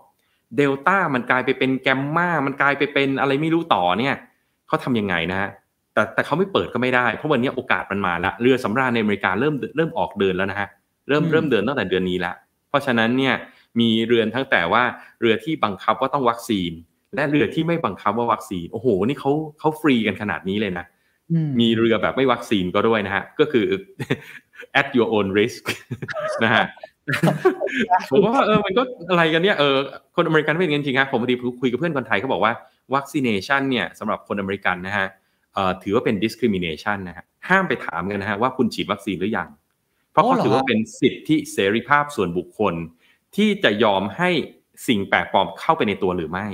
เดลต้ามันกลายไปเป็นแกมมามันกลายไปเป็นอะไรไม่รู้ต่อเนี่ยเขาทำยังไงนะฮะแต่แต่เขาไม่เปิดก็ไม่ได้ เพราะวันนี้โอกาสมันมาละเรือสำราญในอเมริกาเริ่มเริ่มออกเดินแล้วนะฮะเริ่มอืมเริ่มเดินตั้งแต่เดือนนี้ละเพราะฉะนั้นเนี่ยมีเรือนทั้งแต่ว่าเรือที่บังคับว่าต้องวัคซีน และเรือที่ไม่บังคับว่าวัคซีนโอ้โห นี่เขาเขาฟรีกันขนาดนี้เลยนะอืมมีเรือแบบไม่วัคซีนก็ด้วยนะฮะก็คือ at your own risk นะฮะผมว่าเออมันก็อะไรกันเนี่ยเออคนอเมริกันเป็นอย่างนั้นจริงครับผมพอดีคุยกับเพื่อนคนไทยเขาบอกว่าวัคซีเนชันเนี่ยสำหรับคนอเมริกันนะฮะเอ่อถือว่าเป็น discrimination นะฮะห้ามไปถามกันนะฮะว่าคุณฉีดวัคซีนหรือยัง เพราะอ๋อเขาเหรอถือว่าเป็นสิทธิเสรีภาพส่วนบุคคล ที่จะยอมให้สิ่งแปลกปลอมเข้าไปในตัวหรือไม่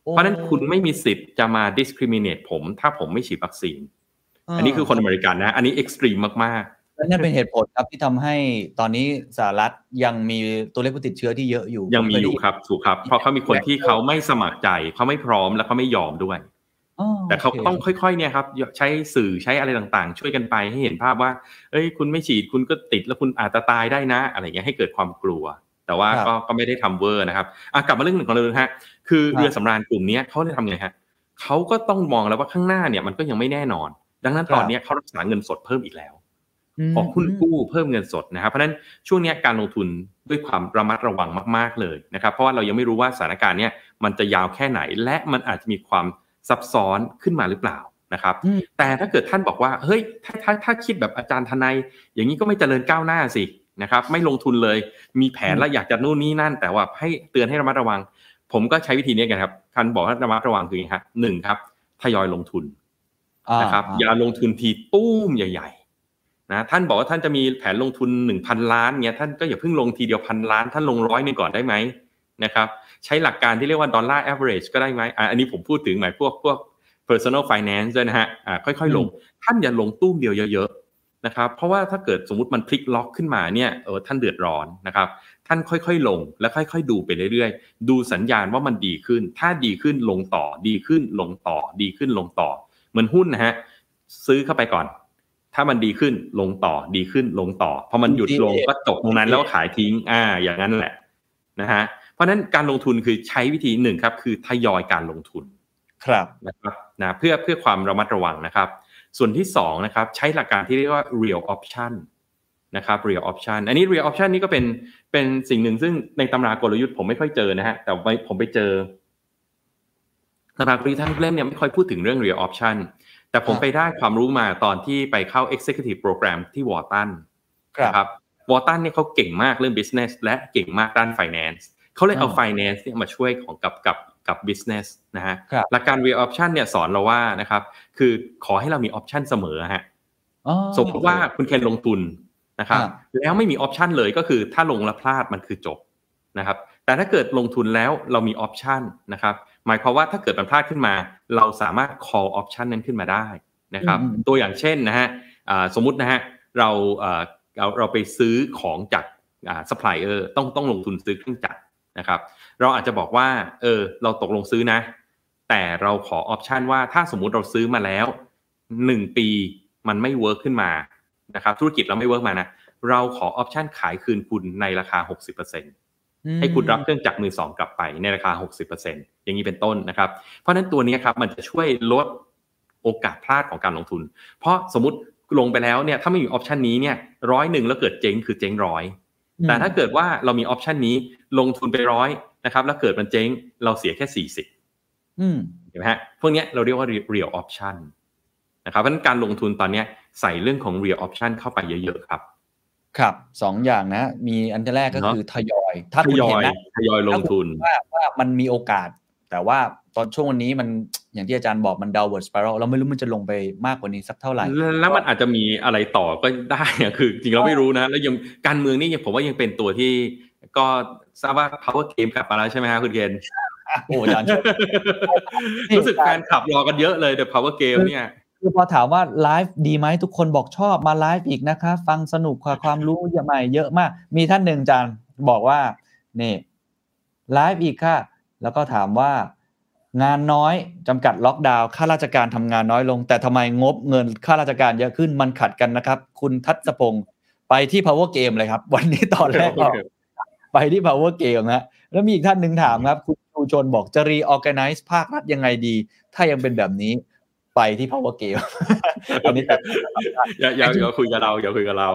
เพราะฉะนั้นคุณไม่มีสิทธิ์จะมา discriminate ผม ถ้าผมไม่ฉีดวัคซีน อันนี้คือคนอเมริกันนะ อันนี้ extreme มาก และนั่นเป็นเหตุผลครับที่ทำให้ตอนนี้สหรัฐยังมีตัวเลขผู้ติดเชื้อที่เยอะอยู่ๆยังมีอยู่ครับถูกครับ เพราะเขามีคนที่เขาไม่สมัครใจเขาไม่พร้อมและเขาไม่ยอมด้วยอ๋อแต่เขาโคต้องค่อยๆเนี่ยครับใช้สื่อใช้อะไรต่างๆ ช่วยกันไปให้เห็นภาพว่า เอ้ย คุณไม่ฉีดคุณก็ติดแล้วคุณอาจจะตายได้นะ อะไรเงี้ยให้เกิดความกลัว แต่ว่าก็ก็ไม่ได้ทำเวอร์นะครับอะกลับมาเรื่องหนึ่งของเราเลยฮะคือเรือสำราญกลุ่มเนี้ยเขาได้ทำไงฮะเขาก็ต้องมองแล้วว่าข้างหน้าเนี่ยมันก็ยังไม่แน่นอน ดังนั้นตอนเนี้ยเขารักษาเงินสดเพิ่มอีกแล้วม ออกหุ้นกู้เพิ่มเงินสดนะครับ เพราะฉะนั้นช่วงเนี้ยการลงทุนด้วยความระมัดระวังมาก ๆเลยนะครับ เพราะว่าเรายังไม่รู้ว่าสถานการณ์เนี้ยมันจะยาวแค่ไหน และมันอาจจะมีความซับซ้อนขึ้นมาหรือเปล่านะครับอืมแต่ถ้าเกิดท่านบอกว่าเฮ้ยถ้าถ้าถ้าคิดแบบอาจารย์ทนายอย่างนี้ก็ไม่เจริญก้าวหน้าสินะครับไม่ลงทุนเลยมีแผนแล้วอยากจะนู่นนี่นั่น แต่ว่าให้เตือนให้ระมัดระวัง ผมก็ใช้วิธีนี้กันครับท่านบอกว่าระมัดระวังคืออย่างนี้ครับหนึ่งครับทยอยลงทุนอ่านะครับอย่าลงทุนทีตุ้มใหญ่ ๆ นะท่านบอกว่าท่านจะมีแผนลงทุน 1,000 ล้านเงี้ยท่านก็อย่าเพิ่งลงทีเดียวพันล้าน ท่านลงร้อยหนึงก่อนได้ไหมนะครับใช้หลักการที่เรียกว่าดอลลาร์ average ก็ได้ไหมอะอันนี้ผมพูดถึงหมายพวกพวก personal finance ด้วยนะฮะอ่าค่อยๆลง ท่านอย่าลงตุ้มเดียวเยอะๆนะครับเพราะว่าถ้าเกิดสมมติมันพลิกล็อกขึ้นมาเนี่ยเออท่านเดือดร้อนนะครับท่านค่อยๆลงและค่อยๆ ดูไปเรื่อยๆ ดูสัญญาณว่ามันดีขึ้น ถ้าดีขึ้นลงต่อดีขึ้นลงต่อดีขึ้นลงต่อ เหมือนหุ้นนะฮะซื้อเข้าไปก่อน ถ้ามันดีขึ้นลงต่อดีขึ้นลงต่อพอมันหยุดลงก็จบตรงนั้นแล้วก็ขายทิ้ง อ่า อย่างนั้นแหละนะฮะเพราะฉะนั้นการลงทุนคือใช้วิธีหนึ่งครับคือทยอยการลงทุนครับนะครับนะเพื่อเพื่อความระมัดระวังนะครับ ส่วนที่สองนะครับใช้หลักการที่เรียกว่า real option นะครับ real option อันนี้ real option นี่ก็เป็นเป็นสิ่งหนึ่งซึ่งในตำรากลยุทธ์ผมไม่ค่อยเจอนะฮะแต่ไปผมไปเจอตำรากลยุทธ์ทั้งเล่มเนี่ยไม่ค่อยพูดถึงเรื่อง real option แต่ผมครับไปได้ความรู้มาตอนที่ไปเข้า executive program ที่วอร์ตันครับนะครับวอร์ตันเนี่ยเขาเก่งมากเรื่อง business และเก่งมากด้าน finance เขาเลยเอาอ่า finance เนี่ยมาช่วยของกับกับกับ business นะฮะครับหลักการ real option เนี่ยสอนเราว่านะครับคือขอให้เรามี option เสมอฮะอ๋อสมมติว่าคุณเคนลงทุนนะครับครับแล้วไม่มี option เลยก็คือถ้าลงแล้วพลาดมันคือจบนะครับ แต่ถ้าเกิดลงทุนแล้วเรามี option นะครับหมายความว่าถ้าเกิดมันพลาดขึ้นมา เราสามารถ call option นั้นขึ้นมาได้นะครับอืมอืมตัวอย่างเช่นนะฮะอ่าสมมุตินะฮะเราเอ่อเราเราไปซื้อของจากอ่า supplier ต้องต้องลงทุนซื้อเครื่องจักรนะครับ เราอาจจะบอกว่าเออเราตกลงซื้อนะ แต่เราขอ option ว่าถ้าสมมุติเราซื้อมาแล้วหนึ่งปีมันไม่ work ขึ้นมานะครับธุรกิจเราไม่ work มานะเราขอ option ขายคืนคุณในราคา 60% ให้คุณรับเครื่องจักรมือสองกลับไปในราคา 60%อย่างนี้เป็นต้นนะครับ เพราะฉะนั้นตัวนี้ครับมันจะช่วยลดโอกาสพลาดของการลงทุน เพราะสมมติลงไปแล้วเนี่ยถ้าไม่มีออปชันนี้เนี่ยร้อยหนึ่งแล้วเกิดเจ๊งคือเจ๊งร้อยอืมแต่ถ้าเกิดว่าเรามีออปชันนี้ลงทุนไปร้อยนะครับแล้วเกิดมันเจ๊งเราเสียแค่40อืมเห็นไหมฮะพวกเนี้ยเราเรียกว่า real option นะครับเพราะฉะนั้นการลงทุนตอนเนี้ยใส่เรื่องของ real option เข้าไปเยอะ ๆ ครับ ครับสองอย่างนะ มีอันแรกก็เนอะคือทยอย ถ้าทคุณยอเห็นยนะทยอยลงทุนว่าว่ามันมีโอกาส แต่ว่าตอนช่วงวันนี้มันอย่างที่อาจารย์บอกมัน downward spiral เราไม่รู้มันจะลงไปมากกว่านี้สักเท่าไหร่ แล้วแล้วมันอาจจะมีอะไรต่อก็ได้อะคือจริงเราไม่รู้นะ แล้วยังการเมืองนี่ยังผมว่ายังเป็นตัวที่ ก็ทราบว่า power game กลับมาแล้วใช่ไหมฮะคุณเกณฑ์โอ้อาจารย์ชอบรู้สึกแฟนคลับรอกันเยอะเลย The Power Game เนี่ย คือพอถามว่าไลฟ์ดีไหมทุกคนบอกชอบมาไลฟ์อีกนะคะ ฟังสนุกค่ะความรู้เยอะใหม่เยอะมาก มีท่านหนึ่งอาจารย์บอกว่านี่ไลฟ์อีกค่ะ แล้วก็ถามว่างานน้อยจำกัดล็อกดาวน์ข้าราชการทำงานน้อยลง แต่ทำไมงบเงินข้าราชการเยอะขึ้นมันขัดกันนะครับ คุณทัศพงศ์ไปที่ power game เลยครับ วันนี้ตอนแรกก็ไปที่ power game นะแล้วมีอีกท่านหนึ่งถามครับ คุณชูชนบอกจะ reorganize ภาครัฐยังไงดี ถ้ายังเป็นแบบนี้ ไปที่ power game อันนี้แต่อย่าอย่าอย่าคุยกับเราอย่าคุยกับเรา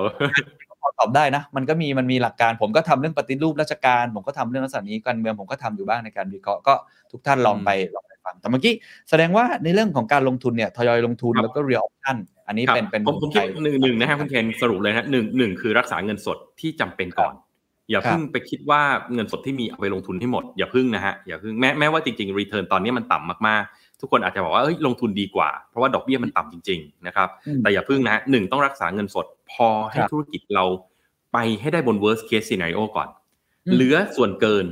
ตอบได้นะ มันก็มีมันมีหลักการ ผมก็ทำเรื่องปฏิรูปราชการ ผมก็ทำเรื่องลักษณะนี้การเมืองผมก็ทำอยู่บ้างในการวิเคราะห์ก็ทุกท่านลองไปลองไปฟังแต่เมื่อกี้แสดงว่าในเรื่องของการลงทุนเนี่ยทยอยลงทุนครับแล้วก็ real option อันนี้ครับเป็นเป็นผมผมคิดหนึ่งหนึ่งนะฮะคุณเคนสรุปเลยนะหนึ่งหนึ่งคือรักษาเงินสดที่จำเป็นก่อน อย่าครับเพิ่งไปคิดว่าเงินสดที่มีเอาไปลงทุนให้หมดอย่าเพิ่งนะฮะอย่าเพิ่งแม้แม้ว่าจริงๆรีเทิร์นตอนนี้มันต่ำมากๆ ทุกคนอาจจะบอกว่าเอ้ยลงทุนดีกว่า เพราะว่าดอกเบี้ยมันต่ำจริงๆนะครับอืมแต่อย่าเพิ่งนะฮะหนึ่งต้องรักษาเงินสดพอให้ครับธุรกิจเราไปให้ได้บน worst case scenario ก่อนอืมเหลือส่วนเกิน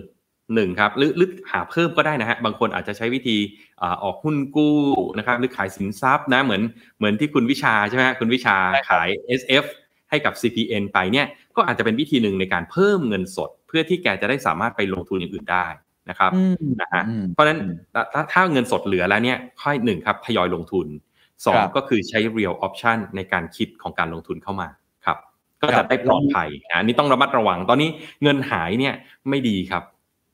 หนึ่งครับหรือหรือหาเพิ่มก็ได้นะฮะบางคนอาจจะใช้วิธีอาออกหุ้นกู้นะครับหรือขายสินทรัพย์นะเหมือนเหมือนที่คุณวิชาใช่ไหมฮะคุณวิชาใช่ครับขาย SF ให้กับ CPN ไปเนี่ยก็อาจจะเป็นวิธีหนึ่งในการเพิ่มเงินสด เพื่อที่แกจะได้สามารถไปลงทุนอย่างอื่นได้ นะครับอืมนะฮะอืมเพราะฉะนั้นถ้าถ้าถ้าเงินสดเหลือแล้วเนี่ยค่อยหนึ่งครับทยอยลงทุนสองครับก็คือใช้ real option ในการคิดของการลงทุนเข้ามาครับ ก็ครัจะบได้ปลอดภัยนะอันนี้ต้องระมัดระวังตอนนี้เงินหายเนี่ยไม่ดีครับ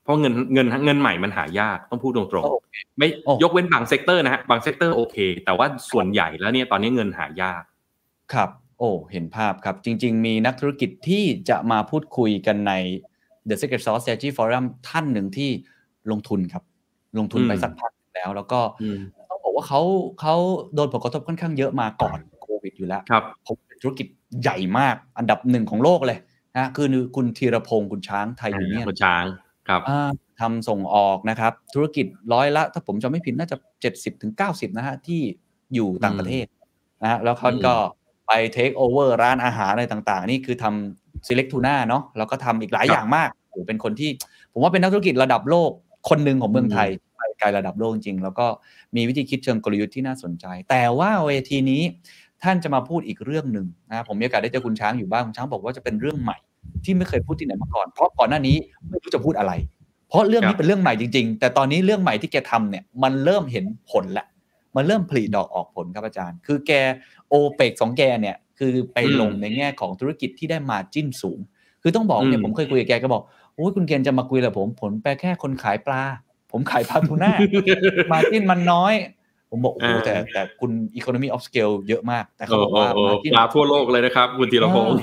เพราะเงินเงินเงินใหม่มันหายากต้องพูดตรงโอเคๆไม่โอ้ยกเว้นบาง sector นะฮะบาง sector โอเค แต่ว่าส่วนใหญ่แล้วเนี่ยตอนนี้เงินหายากครับ โอ้เห็นภาพครับ จริง ๆ มีนักธุรกิจที่จะมาพูดคุยกันใน The Secret Sauce Strategy Forum ท่านหนึ่งที่ลงทุนครับ ลงทุนไปสักพักแล้ว แล้วก็อืมต้องบอกว่าเขาเขาโดนผลกระทบค่อนข้างเยอะมาก่อนโควิดอยู่แล้วครับผมเป็นธุรกิจใหญ่มากอันดับหนึ่งของโลกเลยนะคือคุณธีรพงศ์คุณช้างไทยยูเนียนคุณช้างครับอ่าทำส่งออกนะครับ ธุรกิจร้อยละ ถ้าผมจำไม่ผิดน่าจะ 70ถึง90นะฮะที่อยู่ต่างประเทศนะฮะแล้วเขาอืมก็ไปเทคโอเวอร์ร้านอาหารอะไรต่าง ๆ นี่คือทำ select tuna เนาะแล้วก็ทำอีกหลายอย่างมากโอ้โหเป็นคนที่ ผมว่าเป็นนักธุรกิจระดับโลกคนหนึ่งของเมืองไทยไปไกลระดับโลกจริงๆแล้วก็มีวิธีคิดเชิงกลยุทธ์ที่น่าสนใจ แต่ว่าเวทีนี้ท่านจะมาพูดอีกเรื่องหนึ่งนะผมมีโอกาสได้เจอคุณช้างอยู่บ้างคุณช้างบอกว่าจะเป็นเรื่องใหม่ ที่ไม่เคยพูดที่ไหนมาก่อน เพราะก่อนหน้านี้ไม่รู้จะพูดอะไร เพราะเรื่องครันี้บเป็นเรื่องใหม่จริง ๆ แต่ตอนนี้เรื่องใหม่ที่แกทำเนี่ยมันเริ่มเห็นผลแล้ว มันเริ่มผลิดอกออกผลครับอาจารย์ คือแกโอเปกของแกเนี่ยคือไปลงในแง่ของธุรกิจที่ได้มาจิ้นสูง คือต้องบอกเนี่ยผมเคยคุยกับแกก็บอกโอ้ยคุณเกณฑ์จะมาคุยกับผมผมแปลแค่คนขายปลา ผมขายปลาทูน่ามาจิ้นมันน้อย ผมบอกโอ้โหอ่าแต่แต่คุณ economy of scale เยอะมาก แต่เขาโอ้บอกโหว่าโอ้มาจิ้นปลาทั่วโลกเลยนะครับ คุณธีรพงศ์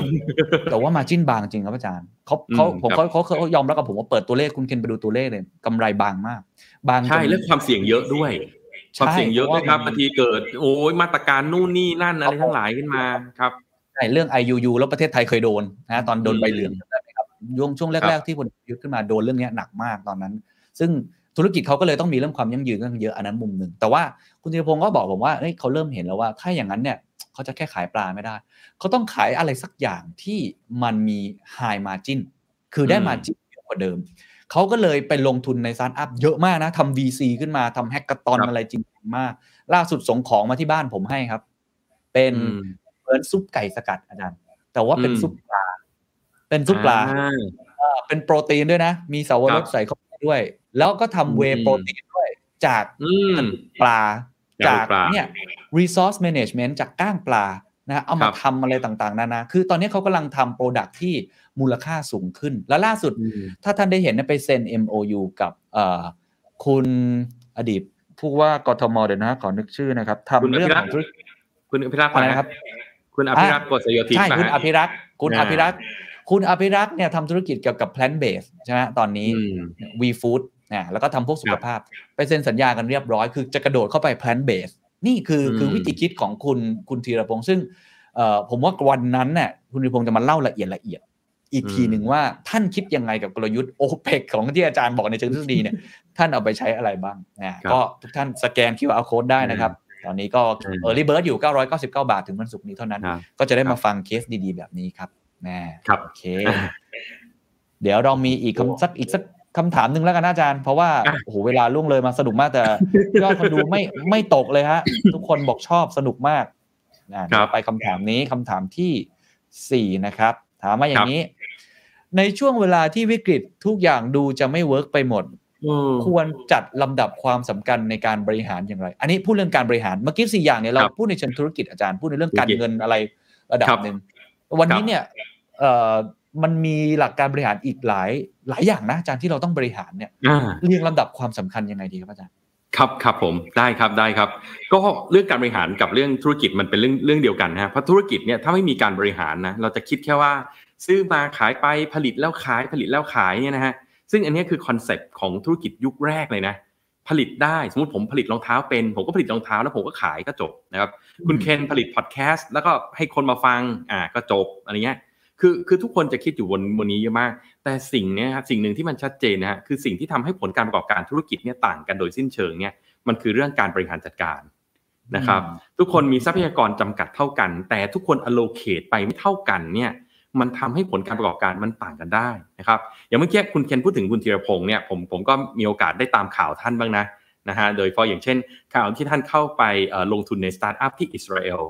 แต่ว่ามาจิ้นบางจริงครับอาจารย์เขาเขาอืมผมครับเขาเขาเขายอมรับกับผมว่าเปิดตัวเลขคุณเคนไปดูตัวเลขเลยกำไรบางมาก บางจนใช่เรื่องความเสี่ยงเยอะด้วยใช่ ความเสี่ยงเยอะด้วยครับเพราะว่ามันบางทีเกิด โอ้ยมาตรการนู่นนี่นั่นอะไรทั้งหลายขึ้นมาครับใช่เรื่อง IUU แล้วประเทศไทยเคยโดนนะตอนโดนอืมใบเหลืองจำได้ไหมครับช่วงช่วงครัแรกบๆที่คนยุทธขึ้นมาโดนเรื่องเนี้ยหนักมากตอนนั้น ซึ่งธุรกิจเขาก็เลยต้องมีเรื่องความยั่งยืนกันเยอะอันนั้นมุมหนึ่งแต่ว่าคุณธีรพงศ์ก็บอกผมว่าเฮ้ยเขาเริ่มเห็นแล้วว่า ถ้าอย่างนั้นเนี่ยเขาจะแค่ขายปลาไม่ได้เขาต้องขายอะไรสักอย่างที่มันมี high margin คือได้อืม margin เยอะกว่าเดิม เขาก็เลยไปลงทุนในสตาร์ทอัพเยอะมากนะทำ VC ขึ้นมาทำแฮกเกอร์ตอนครับอะไรจริงจังมาก ล่าสุดส่งของมาที่บ้านผมให้ครับ เป็นอืมเหมือนซุปไก่สกัดอาจารย์ แต่ว่าเป็นอืมซุปปลา เป็นซุปปลาอ่าเอ่อเป็นโปรตีนด้วยนะ มีสาวรครัสบใส่เข้าไปด้วย แล้วก็ทำเวอืมโปรตีนด้วย จากอืมปลา จาจากกปลาเนี่ย resource management จากก้างปลานะเอาคมารับทำอะไรต่างๆนานาคือตอนนี้เขากำลังทำโปรดักที่ มูลค่าสูงขึ้น และล่าสุดอืมถ้าท่านได้เห็นเนี่ยไปเซ็น MOU กับเอ่อคุณอดีตผู้ว่ากทมเดี๋ยวนะ ขอนึกชื่อนะครับคุณทำอเรื่องภิรัขกองษ์ธุรกิจคุณอภิรักษ์อะไรนะครับ คุณอภิรักษ์กฎสยทิพใช่ย์ป่ะคุณฮะอภิรักษ์คุณอ่าอภิรักษ์คุณอภิรักษ์เนี่ยทำธุรกิจเกี่ยวกับ plant based ใช่ไหมตอนนี้อืมวีฟู้ดนะแล้วก็ทำพวกสุขภาพ ไปเซ็นสัญญากันเรียบร้อย คือจะกระโดดเข้าไป plant based นี่คืออืมคือวิธีคิดของคุณคุณธีรพงษ์ซึ่งเอ่อผมว่าวันนั้นเนี่ยคุณธีรพงษ์จะมาเล่าละเอียดละเอียด อีกทีหนึ่งว่าท่านคิดยังไงกับกลยุทธ์โอเปกของที่อาจารย์บอกในเชิงทฤษฎีเนี่ย ท่านเอาไปใช้อะไรบ้างนะก็ทุกท่านสแกน QR code ได้นะครับ ตอนนี้ก็อืม Early Bird อยู่ 999 บาทถึงวันศุกร์นี้เท่านั้นครับก็จะได้ครัมาบฟังเคสดีๆ แบบนี้ครับแน่ครับโอเค เดี๋ยวเรามีอีกคำสักอีกสักคำถามหนึ่งแล้วกันนะอาจารย์ เพราะว่าอะโอ้โหเวลาล่วงเลยมาสนุกมากแต่ยอดคนดูไม่ไม่ตกเลยฮะ ทุกคนบอกชอบสนุกมากนะเดี๋ยวไปคำถามนี้คำถามที่สี่นะครับ ถามมาอย่างนี้ ในช่วงเวลาที่วิกฤตทุกอย่างดูจะไม่เวิร์กไปหมดอืมควรจัดลำดับความสำคัญในการบริหารอย่างไร อันนี้พูดเรื่องการบริหารเมื่อกี้สี่อย่างเนี่ยเราครับพูดในเชิงธุรกิจอาจารย์พูดในเรื่องการธุรกิจเงินอะไรระดับครับหนึ่งวันนี้ครับเนี่ยเอ่อมันมีหลักการบริหารอีกหลายหลายอย่างนะอาจารย์ที่เราต้องบริหารเนี่ยอ่าเรียงลำดับความสำคัญยังไงดีครับอาจารย์ครับครับผมได้ครับได้ครับ ก็เรื่องการบริหารกับเรื่องธุรกิจมันเป็นเรื่องเรื่องเดียวกันนะฮะเพราะธุรกิจเนี่ยถ้าไม่มีการบริหารนะเราจะคิดแค่ว่า ซื้อมาขายไปผลิตแล้วขายผลิตแล้วขายเนี่ยนะฮะซึ่งอันเนี้ยคือ concept ของธุรกิจยุคแรกเลยนะผลิตได้สมมติผมผลิตรองเท้าเป็น ผมก็ผลิตรองเท้าแล้วผมก็ขายก็จบนะครับคุณเคนผลิตพอดแคสต์แล้วก็ให้คนมาฟังอ่าก็จบอะไรเงี้ยคือคือทุกคนจะคิดอยู่บนบนนี้เยอะมาก แต่สิ่งเนี้ยครับสิ่งหนึ่งที่มันชัดเจนนะฮะคือสิ่งที่ทำให้ผลการประกอบการธุรกิจเนี่ยต่างกันโดยสิ้นเชิงเนี่ยมันคือเรื่องการบริหารจัดการนะครับอืมทุกคนมีทรัพยากรจำกัดเท่ากัน แต่ทุกคน allocate ไปไม่เท่ากันเนี่ย มันทำให้ผลการประกอบการมันต่างกันได้นะครับอย่างเมื่อกี้คุณเคนพูดถึงคุณธีรพงศ์เนี่ยผมผมก็มีโอกาสได้ตามข่าวท่านบ้างนะนะฮะโดยเฉพาะอย่างเช่น ข่าวที่ท่านเข้าไปเอ่อลงทุนในสตาร์ทอัพที่อิสราเอล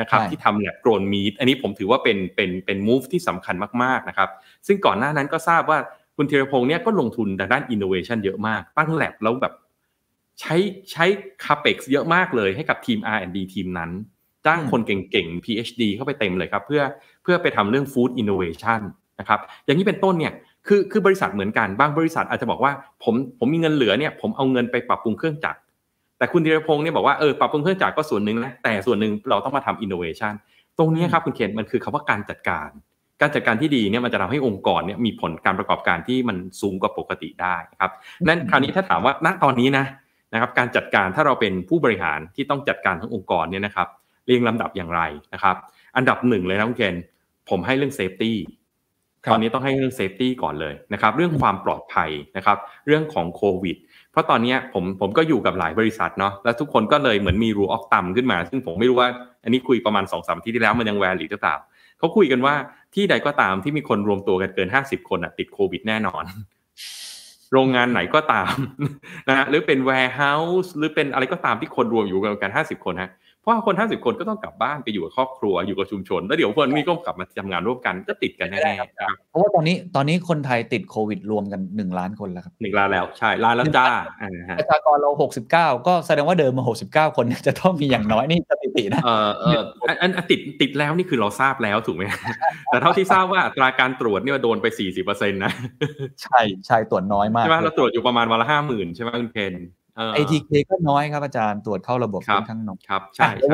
นะครับใช่ที่ทำ lab grown meat อันนี้ผมถือว่าเป็นเป็นเป็น move ที่สำคัญมากๆนะครับซึ่งก่อนหน้านั้นก็ทราบว่าคุณธีรพงศ์เนี่ยก็ลงทุนทางด้าน innovation เยอะมาก ตั้งแลบแล้วแบบใช้ใช้ capex เยอะมากเลยให้กับทีม R&D ทีมนั้น จ้างคนเก่งๆ PhD เข้าไปเต็มเลยครับ เพื่อเพื่อไปทำเรื่อง food innovation นะครับ อย่างนี้เป็นต้นเนี่ยคือคือบริษัทเหมือนกันบางบริษัทอาจจะบอกว่าผมผมมีเงินเหลือเนี่ยผมเอาเงินไปปรับปรุงเครื่องจักรแต่คุณธีรพงศ์เนี่ยบอกว่าเออปรับปรุงเครื่องจักรก็ส่วนหนึ่งนะแต่ส่วนหนึ่งเราต้องมาทำ innovation ตรงนี้ครับคุณเคนมันคือคำว่าการจัดการ การจัดการที่ดีเนี่ยมันจะทำให้องค์กรเนี่ยมีผลการประกอบการที่มันสูงกว่าปกติได้ครับนั่นคราวนี้ถ้าถามว่าณตอนนี้นะนะครับการจัดการถ้าเราเป็นผู้บริหารที่ต้องจัดการทั้งองค์กรเนี่ยนะครับ เรียงลำดับอย่างไรนะครับ อันดับหนึ่งเลยนะคุณเคนผมให้เรื่อง safety ตอนนี้ต้องให้เรื่อง safety ก่อนเลยนะครับ เรื่องความปลอดภัยนะครับ เรื่องของโควิดเพราะตอนนี้ผมผมก็อยู่กับหลายบริษัทเนาะแล้วทุกคนก็เลยเหมือนมี rule of thumb ขึ้นมา ซึ่งผมไม่รู้ว่า อันนี้คุยประมาณสองสามที่ที่แล้วมันยังแวลิดหรือเปล่าเขาคุยกันว่าที่ใดก็ตามที่มีคนรวมตัวกันเกินห้าสิบคนติดโควิดแน่นอน โรงงานไหนก็ตามนะฮะหรือเป็น warehouse หรือเป็นอะไรก็ตามที่คนรวมอยู่กันห้าสิบคนฮะเพ ราะคนห้าสิบคนก็ต้องกลับบ้านไปอยู่กับครอบครัวอยู่กับชุมชน แล้วเดี๋ยวคนนี้ก็กลับมาทำงานร่วมกันก็ติดกันแน่ๆเพราะว่าตอนนี้ตอนนี้คนไทยติดโควิดรวมกันหนึ่งล้านคนแล้วครับหนึ่งล้านแล้วใช่ล้านแล้วจ้าประชากรเราหกสิบเก้าก็แสดงว่าเดิมมาหกสิบเก้าคนจะต้องมีอย่างน้อยนี่สถิตินะเออเอออันติดติดแล้วนี่คือเราทราบแล้วถูกไหมแต่เท่าที่ทราบว่าตราการตรวจเนี่ยโดนไปสี่สิบเปอร์เซ็นต์นะใช่ใช่ตรวจน้อยมากใช่ไหมเราตรวจอยู่ประมาณวันละห้าหมื่นใช่ไหมคุณเพน เอทีเคก็น้อยครับอาจารย์ตรวจเข้าระบบค่อนข้างน้อยครับใช่คือ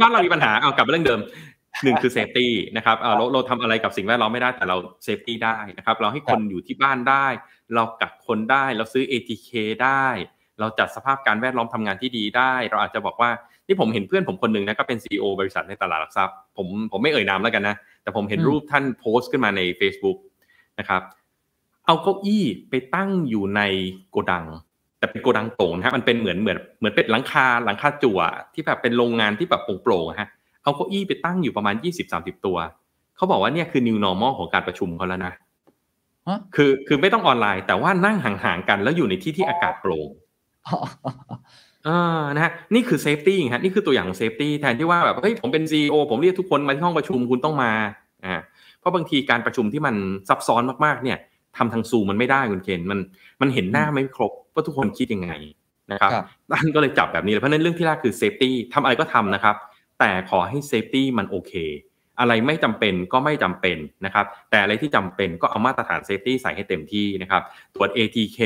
บ้านเรามีปัญหาเอากลับมาเรื่องเดิมหนึ่งคือเซฟตี้นะครับเราเราทำอะไรกับสิ่งแวดล้อมไม่ได้แต่เราเซฟตี้ได้นะครับเราให้คนอยู่ที่บ้านได้ เรากักคนได้เราซื้อ ATK ได้ เราจัดสภาพการแวดล้อมทำงานที่ดีได้ เราอาจจะบอกว่าที่ผมเห็นเพื่อนผมคนหนึ่งนะก็เป็น CEO บริษัทในตลาดหลักทรัพย์ผมผมไม่เอ่ยนามแล้วกันนะ แต่ผมเห็นรูปท่านโพสต์ขึ้นมาใน Facebook นะครับเอาเก้าอี้ไปตั้งอยู่ในโกดัง แต่เป็นโกดังโต่งนะฮะมันเป็นเหมือนเหมือนเหมือนเป็นหลังคาหลังคาจั่วที่แบบเป็นโรงงานที่แบบโปร่งๆฮะเอาเก้าอี้ไปตั้งอยู่ประมาณยี่สิบสามสิบตัวเขาบอกว่าเนี่ยคือ new normal ของการประชุมเขาแล้วนะคือคือไม่ต้องออนไลน์ แต่ว่านั่งห่างๆกันแล้วอยู่ในที่ที่อากาศโปร่งอ่านะฮะนี่คือ safety ฮะนี่คือตัวอย่างของ safety แทนที่ว่าแบบเฮ้ยผมเป็น CEO ผมเรียกทุกคนมาที่ห้องประชุมคุณต้องมาอ่าเพราะบางทีการประชุมที่มันซับซ้อนมากๆเนี่ย ทำทางซูมันไม่ได้คุณเคนมันมันเห็นหน้าไม่ครบว่าทุกคนคิดยังไงนะครับท่านก็เลยจับแบบนี้เลยเพราะนั้นเรื่องที่แรกคือ safety ทำอะไรก็ทำนะครับ แต่ขอให้ safety มันโอเค อะไรไม่จำเป็นก็ไม่จำเป็นนะครับ แต่อะไรที่จำเป็นก็เอามาตรฐาน safety ใส่ให้เต็มที่นะครับ ตรวจ ATK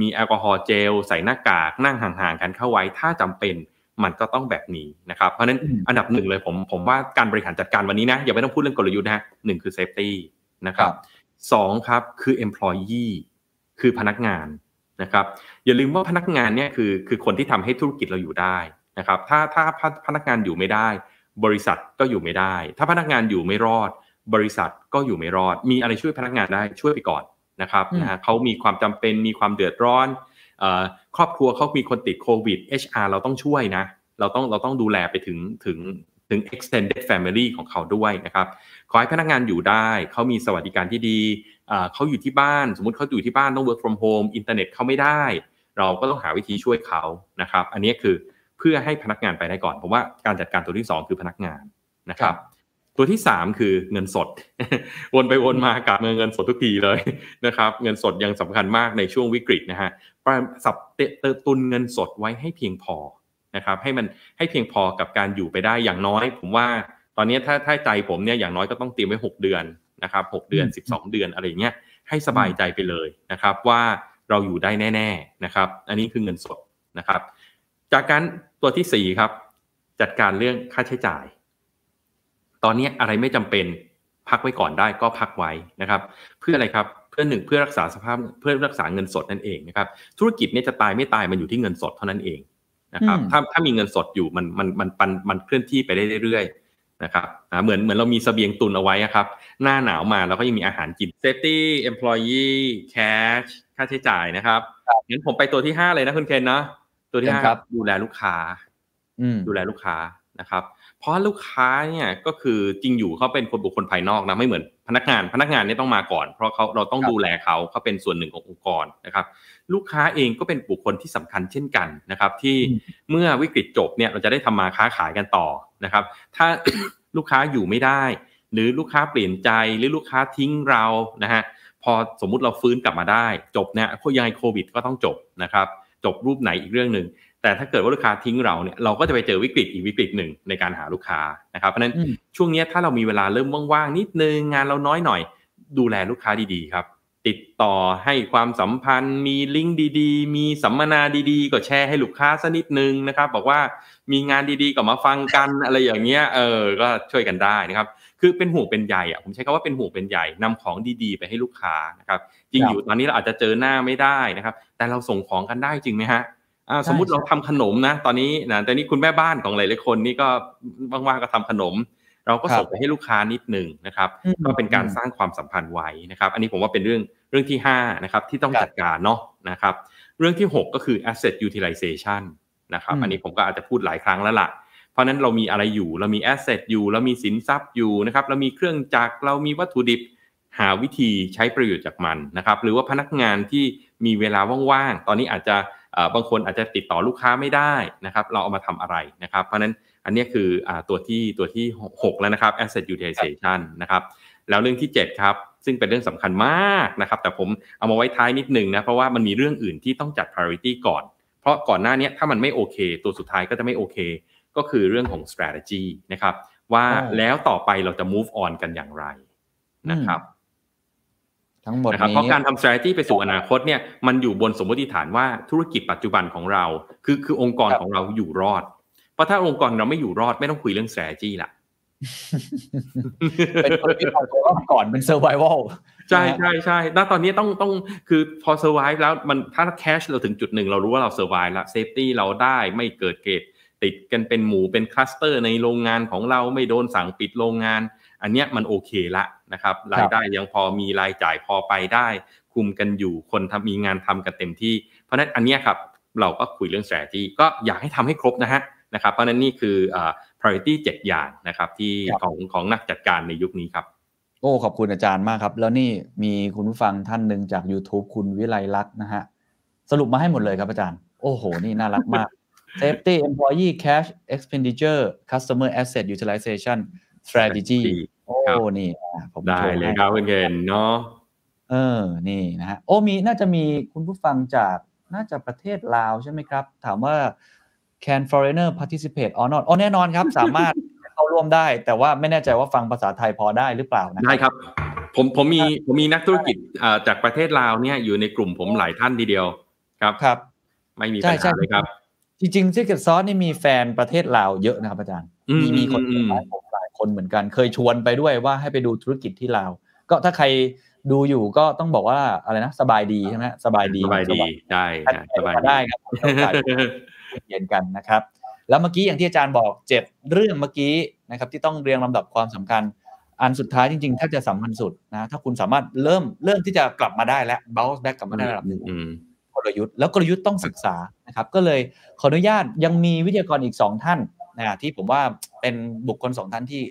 มีแอลกอฮอล์เจลใส่หน้ากากนั่งห่างๆกันเข้าไว้ถ้าจำเป็นมันก็ต้องแบบนี้นะครับ เพราะนั้นอันดับหนึ่งเลยผมผมว่าการบริหารจัดการวันนี้นะ อย่าไม่ต้องพูดเรื่องกลยุทธ์นะหนึ่งคือ safety นะครับ สองครับคือ employee คือพนักงานนะครับอย่าลืมว่าพนักงานเนี่ยคือคือคนที่ทำให้ธุรกิจเราอยู่ได้นะครับถ้าถ้าพนักงานอยู่ไม่ได้ บริษัทก็อยู่ไม่ได้ ถ้าพนักงานอยู่ไม่รอด บริษัทก็อยู่ไม่รอด มีอะไรช่วยพนักงานได้ช่วยไปก่อนนะครับนะฮะเขามีความจำเป็นมีความเดือดร้อนครอบครัวเขามีคนติดโควิด HR เราต้องช่วยนะ เราต้องเราต้องดูแลไปถึงถึง ถึง extended family ของเขาด้วยนะครับ ขอให้พนักงานอยู่ได้ เขามีสวัสดิการที่ดี เขาอยู่ที่บ้าน สมมติเขาอยู่ที่บ้านต้อง work from home อินเทอร์เน็ตเขาไม่ได้ เราก็ต้องหาวิธีช่วยเขานะครับ อันนี้คือเพื่อให้พนักงานไปได้ก่อนผมว่าการจัดการตัวที่ 2 คือพนักงานนะครับ ตัวที่ 3 คือเงินสด วนไปวนมากับเงินสดทุกทีเลยนะครับ เงินสดยังสำคัญมากในช่วงวิกฤตนะฮะสับเตตุนเงินสดไว้ให้เพียงพอ นะครับให้มันให้เพียงพอกับการอยู่ไปได้อย่างน้อย ผมว่าตอนนี้ถ้าถ้าใจผมเนี่ยอย่างน้อยก็ต้องเตรียมไว้ 6 เดือนนะครับหเดือน 12 เดือนอะไรเงี้ยให้สบายใจไปเลยนะครับว่าเราอยู่ได้แน่ๆนะครับอันนี้คือเงินสดนะครับจากการตัวที่ 4 ครับ จัดการเรื่องค่าใช้จ่าย ตอนนี้อะไรไม่จำเป็นพักไว้ก่อนได้ก็พักไว้นะครับ เพื่ออะไรครับเพื่อหนึ่งเพื่อรักษาสภาพเพื่อรักษาเงินสดนั่นเองนะครับธุรกิจเนี่ยจะตายไม่ตายมันอยู่ที่เงินสดเท่านั้นเอง นะครับถ้าถ้ามีเงินสดอยู่มันมันมันมันมันเคลื่อนที่ไปได้เรื่อยๆนะครับเหมือนเหมือนเรามีเสบียงตุนเอาไว้ครับ หน้าหนาวมาเราก็ยังมีอาหารกิน safety employee cash ค่าใช้จ่ายนะครับงั้นผมไปตัวที่ห้าเลยนะคุณเคนนะตัวที่ห้าดูแลลูกค้า ดูแลลูกค้านะครับ เพราะลูกค้าเนี่ยก็คือจริงอยู่เขาเป็นคนบุคคลภายนอกนะไม่เหมือนพนักงานพนักงานเนี่ยต้องมาก่อน เพราะเขาเราต้องดูแลเขาเขาเป็นส่วนหนึ่งขององค์กรนะครับ ลูกค้าเองก็เป็นบุคคลที่สำคัญเช่นกันนะครับ ที่เมื่อวิกฤตจบเนี่ยเราจะได้ทำมาค้าขายกันต่อนะครับ ถ้าลูกค้าอยู่ไม่ได้ หรือลูกค้าเปลี่ยนใจหรือลูกค้าทิ้งเรานะฮะพอสมมุติเราฟื้นกลับมาได้ จบเนี่ยยังไงโควิดก็ต้องจบนะครับจบรูปไหนอีกเรื่องหนึ่ง แต่ถ้าเกิดว่าลูกค้าทิ้งเราเนี่ยเราก็จะไปเจอวิกฤตอีกวิกฤตหนึ่งในการหาลูกค้านะครับเพราะนั้นช่วงนี้ถ้าเรามีเวลาเริ่มว่างๆนิดนึงงานเราน้อยหน่อย ดูแลลูกค้าดีๆครับเตติดต่อให้ความสัมพันธ์ มีลิงก์ดีๆ มีสัมมนาดีๆ ก็แชร์ให้ลูกค้าสักนิดนึงนะครับ บอกว่ามีงานดีๆก็มาฟังกันอะไรอย่างเงี้ยเออก็ช่วยกันได้นะครับคือเป็นห่วงเป็นใยอะผมใช้คำว่าเป็นห่วงเป็นใยนำของดีๆ ไปให้ลูกค้านะครับจริงอยู่ตอนนี้เราอาจจะเจอหน้าไม่ได้นะครับ แต่เราส่งของกันได้จริงไหมฮะ อ่าสมมุติเราทำขนมนะ ตอนนี้นะแต่นี้คุณแม่บ้านของหลายๆคนนี่ก็ว่างๆก็ทำขนม เราก็ส่งไปให้ลูกค้านิดหนึ่งนะครับอืมก็เป็นการสร้างความสัมพันธ์ไว้นะครับ อันนี้ผมว่าเป็นเรื่องเรื่องที่5นะครับที่ต้องครับจัดการเนาะนะครับ เรื่องที่ 6 ก็คือ asset utilization นะครับอืมอันนี้ผมก็อาจจะพูดหลายครั้งแล้วล่ะเพราะฉะนั้นเรามีอะไรอยู่เรามี asset อยู่เรามีสินทรัพย์อยู่นะครับเรามีเครื่องจักรเรามีวัตถุดิบหาวิธีใช้ประโยชน์จากมันนะครับ หรือว่าพนักงานที่มีเวลาว่างๆ ตอนนี้อาจจะเอ่อ บางคนอาจจะติดต่อลูกค้าไม่ได้นะครับ เราเอามาทำอะไรนะครับ เพราะฉะนั้นอันเนี้ยคืออ่าตัวที่ตัวที่ 6 แล้วนะครับ asset utilization นะครับ แล้วเรื่องที่ 7 ครับ ซึ่งเป็นเรื่องสำคัญมากนะครับ แต่ผมเอามาไว้ท้ายนิดนึงนะ เพราะว่ามันมีเรื่องอื่นที่ต้องจัด priority ก่อน เพราะก่อนหน้าเนี้ยถ้ามันไม่โอเค ตัวสุดท้ายก็จะไม่โอเค ก็คือเรื่องของ strategy นะครับ ว่าอ๋อแล้วต่อไปเราจะ move on กันอย่างไรนะครับ ทั้งหมดนะครับนี้เพราะการทำ strategy ไปสู่อนาคตเนี่ยมันอยู่บนสมมติฐานว่าธุรกิจปัจจุบันของเรา คือคือองค์กรครับของเราอยู่รอด เพราะถ้าองค์กรเราไม่อยู่รอดไม่ต้องคุยเรื่อง strategy ละเป็นคนที่เอาตัวรอดก่อนเป็น survival ใช่นะฮะใช่ใช่ณตอนนี้ต้องต้องคือพอ survive แล้วมันถ้า cash เราถึงจุดหนึ่งเรารู้ว่าเรา survive แล้ว safety เราได้ไม่เกิดเกตติดกันเป็นหมู่เป็นคลัสเตอร์ในโรงงานของเราไม่โดนสั่งปิดโรงงาน อันเนี้ยมันโอเคละนะครับรายได้ยังพอมีรายจ่ายพอไปได้ คุมกันอยู่คนทำมีงานทำกันเต็มที่ เพราะฉะนั้นอันเนี้ยครับเราก็คุยเรื่อง strategy ก็อยากให้ทำให้ครบนะฮะนะครับเพราะฉะนั้นนี่คืออ่า priority 7 อย่างนะครับที่ครับของของนักจัดการในยุคนี้ครับโอ้ขอบคุณอาจารย์มากครับ แล้วนี่มีคุณผู้ฟังท่านหนึ่งจาก YouTube คุณวิไลลักษณ์นะฮะสรุปมาให้หมดเลยครับอาจารย์ โอ้โห นี่น่ารักมาก Safety Employee Cash Expenditure Customer Asset Utilization Strategy โอ้ครับนี่อ่าผมได้โชว์เลยให้ครับคุณเคนเนาะเออนี่นะฮะโอ้มีน่าจะมีคุณผู้ฟังจากน่าจะประเทศลาวใช่ไหมครับ ถามว่า can foreigner participate or not อ๋อแน่นอนครับ สามารถเข้าร่วมได้ แต่ว่าไม่แน่ใจว่าฟังภาษาไทยพอได้หรือเปล่านะได้ครับ ผมผมมีผมมีนักธุรกิจอ่าจากประเทศลาวเนี่ยอยู่ในกลุ่มผมหลายท่านทีเดียวครับครับ ไม่มีใช่ปัญใช่หาเลยครับ จริงๆ Secret Sauce นี่มีแฟนประเทศลาวเยอะนะครับอาจารย์อืมมีมีคนอืมหลายผมหลาย คนเหมือนกัน เคยชวนไปด้วยว่าให้ไปดูธุรกิจที่ลาว ก็ถ้าใครดูอยู่ก็ต้องบอกว่าอะไรนะสบายดีใช่ไหมสบายดีสบายดีได้สนะบายสบายดีดีได้ครับมีโอกาสเรียนกันนะครับ แล้วเมื่อกี้อย่างที่อาจารย์บอกเจ็ดเรื่องเมื่อกี้นะครับที่ต้องเรียงลำดับความสำคัญ อันสุดท้ายจริงๆ ถ้าจะสำคัญสุดนะถ้าคุณสามารถเริ่มเริ่มที่จะกลับมาได้แล้ว bounce back กลับมาได้ระดับหนึ่งอืมกลยุทธ์แล้วกลยุทธ์ต้องศึกษานะครับ ก็เลยขออนุญาตยังมีวิทยากรอีกสองท่าน นะที่ผมว่าเป็นบุคคลสองท่านที่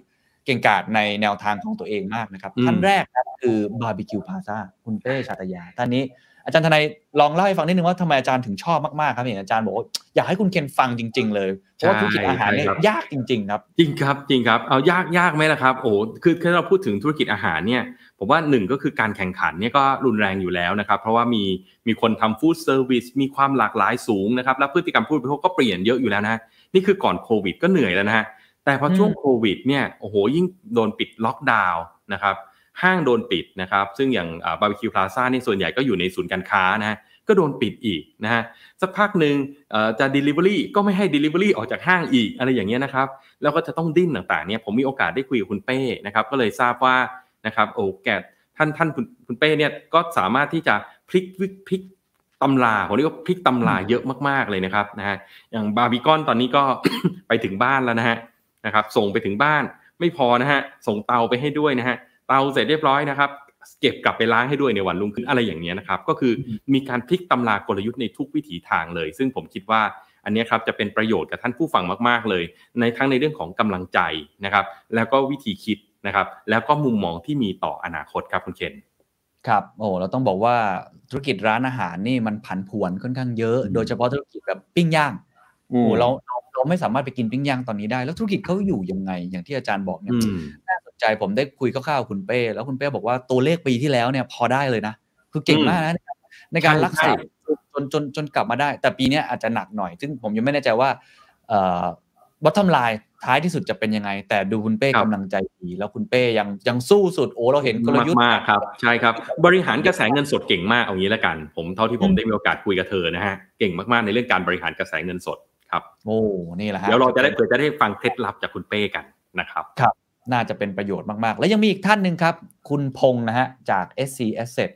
เก่งกาจในแนวทางของตัวเองมากนะครับอืมท่านแรกครับคือบาร์บีคิวพาซาคุณเป้ชาตยาท่านนี้อาจารย์ทนายลองเล่าให้ฟังนิดนึงว่าทำไมอาจารย์ถึงชอบมากๆครับเห็นอาจารย์บอกว่าอยากให้คุณเคนฟังจริง ๆ เลยเพราะว่าธุรกิจอาหารเนี่ยยากจริง ๆ ครับ จริงครับจริงครับเอายากยากไหมล่ะครับโอ้คือถ้าเราพูดถึงธุรกิจอาหารเนี่ยผมว่าหนึ่งก็คือการแข่งขันเนี่ยก็รุนแรงอยู่แล้วนะครับเพราะว่ามีมีคนทำฟู้ดเซอร์วิสมีความหลากหลายสูงนะครับแล้วพฤติกรรมผู้บริโภคก็เปลี่ยนเยอะอยู่แล้วนะ นี่คือก่อนโควิดก็เหนื่อยแล้วนะฮะแต่พอช่วงอืมโควิดเนี่ยโอ้โหยิ่งโดนปิดล็อกดาวน์นะครับห้างโดนปิดนะครับ ซึ่งอย่างบาร์บีคิวพลาซ่านี่ส่วนใหญ่ก็อยู่ในศูนย์การค้านะฮะก็โดนปิดอีกนะฮะสักพักหนึ่งเอ่อจะ Delivery ก็ไม่ให้ Delivery ออกจากห้างอีกอะไรอย่างเงี้ยนะครับ แล้วก็จะต้องดิ้นต่างๆเนี่ยผมมีโอกาสได้คุยกับคุณเป้นะครับ ก็เลยทราบว่านะครับโอ้แกท่านท่านคุณคุณเป้เนี่ยก็สามารถที่จะพลิกวิพลิก ตำราผมเรียกว่าพลิกตำราเยอะมากๆเลยนะครับนะฮะอย่างบาร์บีคอนตอนนี้ก็ไปถึงบ้านแล้วนะฮะนะครับ ส่งไปถึงบ้านไม่พอนะฮะส่งเตาไปให้ด้วยนะฮะเตาเสร็จเรียบร้อยนะครับ เก็บกลับไปล้างให้ด้วยในวันรุ่งขึ้นอะไรอย่างเงี้ยนะครับ ก็คือมีการพลิกตำรากลยุทธ์ในทุกวิถีทางเลย ซึ่งผมคิดว่าอันเนี้ยครับจะเป็นประโยชน์กับท่านผู้ฟังมาก ๆ เลย ในทั้งในเรื่องของกำลังใจนะครับ แล้วก็วิธีคิดนะครับ แล้วก็มุมมองที่มีต่ออนาคตครับคุณเคน ครับ โอ้เราต้องบอกว่าธุรกิจร้านอาหารนี่มันผันผวนค่อนข้างเยอะอืมโดยเฉพาะธุรกิจแบบปิ้งย่างโอ้เราเราเราไม่สามารถไปกินปิ้งย่างตอนนี้ได้ แล้วธุรกิจเขาอยู่ยังไง อย่างที่อาจารย์บอกเนี่ยอืมน่าสนใจผมได้คุยคร่าวๆกับคุณเป้ แล้วคุณเป้บอกว่าตัวเลขปีที่แล้วเนี่ยพอได้เลยนะ คือเก่งอืมมากนะในการในการใช่รักษาใช่จนจนจนกลับมาได้ แต่ปีเนี้ยอาจจะหนักหน่อย ซึ่งผมยังไม่แน่ใจว่าเอ่อ บอททอมไลน์ท้ายที่สุดจะเป็นยังไง แต่ดูคุณเป้ครับกำลังใจดีแล้วคุณเป้ยังยังสู้สุดโอ้เราเห็นกลยุทธ์มากๆครับใช่ครับ บริหารกระแสเงินสดเก่งมากเอางี้ละกัน ผมเท่าที่ผมได้มีโอกาสคุยกับเธอนะฮะเก่งมากๆในเรื่องการบริหารกระแสเงินสดครับโอ้นี่แหละฮะเดี๋ยวเราจะได้เผื่อจะได้ฟังเคล็ดลับจากคุณเป้กันนะครับน่าจะเป็นประโยชน์มากๆ แล้วยังมีอีกท่านหนึ่งครับ คุณพงษ์นะฮะจาก SC Asset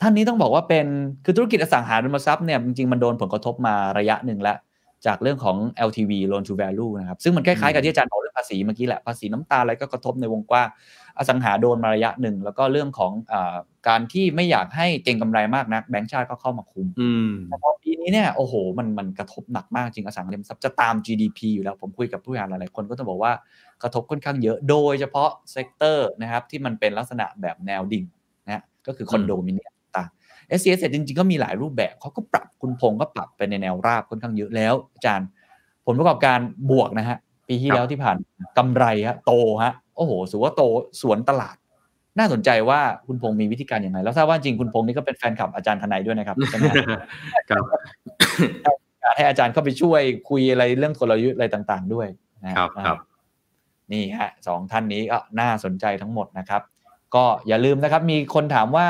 ท่านนี้ต้องบอกว่าเป็นคือธุรกิจอสังหาริมทรัพย์เนี่ยจริงๆมันโดนผลกระทบมาระยะหนึ่งแล้ว จากเรื่องของ LTV loan to value นะครับ ซึ่งมันคล้ายๆกับที่อาจารย์บอกเรื่องภาษีเมื่อกี้แหละ ภาษีน้ำตาลอะไรก็กระทบในวงกว้างอสังหาโดนมาระยะหนึ่ง แล้วก็เรื่องของอาการที่ไม่อยากให้เก็งกำไรมากนัก แบงก์ชาติก็เข้ามาคุมอืมแต่พอปีนี้เนี่ยโอ้โห มันมันกระทบหนักมากจริงอสังหาริมทรัพย์จะตาม GDP อยู่แล้ว ผมคุยกับผู้บริหารหลายๆคนก็จะบอกว่ากระทบค่อนข้างเยอะโดยเฉพาะ sector นะครับที่มันเป็นลักษณะแบบแนวดิ่งนะก็คือคอนโดมิเนียมต่าง s c s จริงๆ ก็มีหลายรูปแบบเขาก็ปรับคุณพงษ์ก็ปรับไปในแนวราบค่อนข้างเยอะแล้ว อาจารย์ ผลประกอบการบวกนะฮะ ปีที่ครับแล้วที่ผ่านกำไรฮะโตฮะโอ้โหสูว่าโตสวนตลาด น่าสนใจว่าคุณพงษ์มีวิธีการอย่างไรแล้วทราบว่าจริงคุณพงษ์นี่ก็เป็นแฟนคลับอาจารย์ทนายด้วยนะครับใช่ไหมฮะครับอยากให้อาจารย์เข้าไปช่วยคุยอะไรเรื่องกลยุทธ์อะไรต่าง ๆ ด้วยนะครับครับนี่ฮะสองท่านนี้ก็น่าสนใจทั้งหมดนะครับ ก็อย่าลืมนะครับ มีคนถามว่า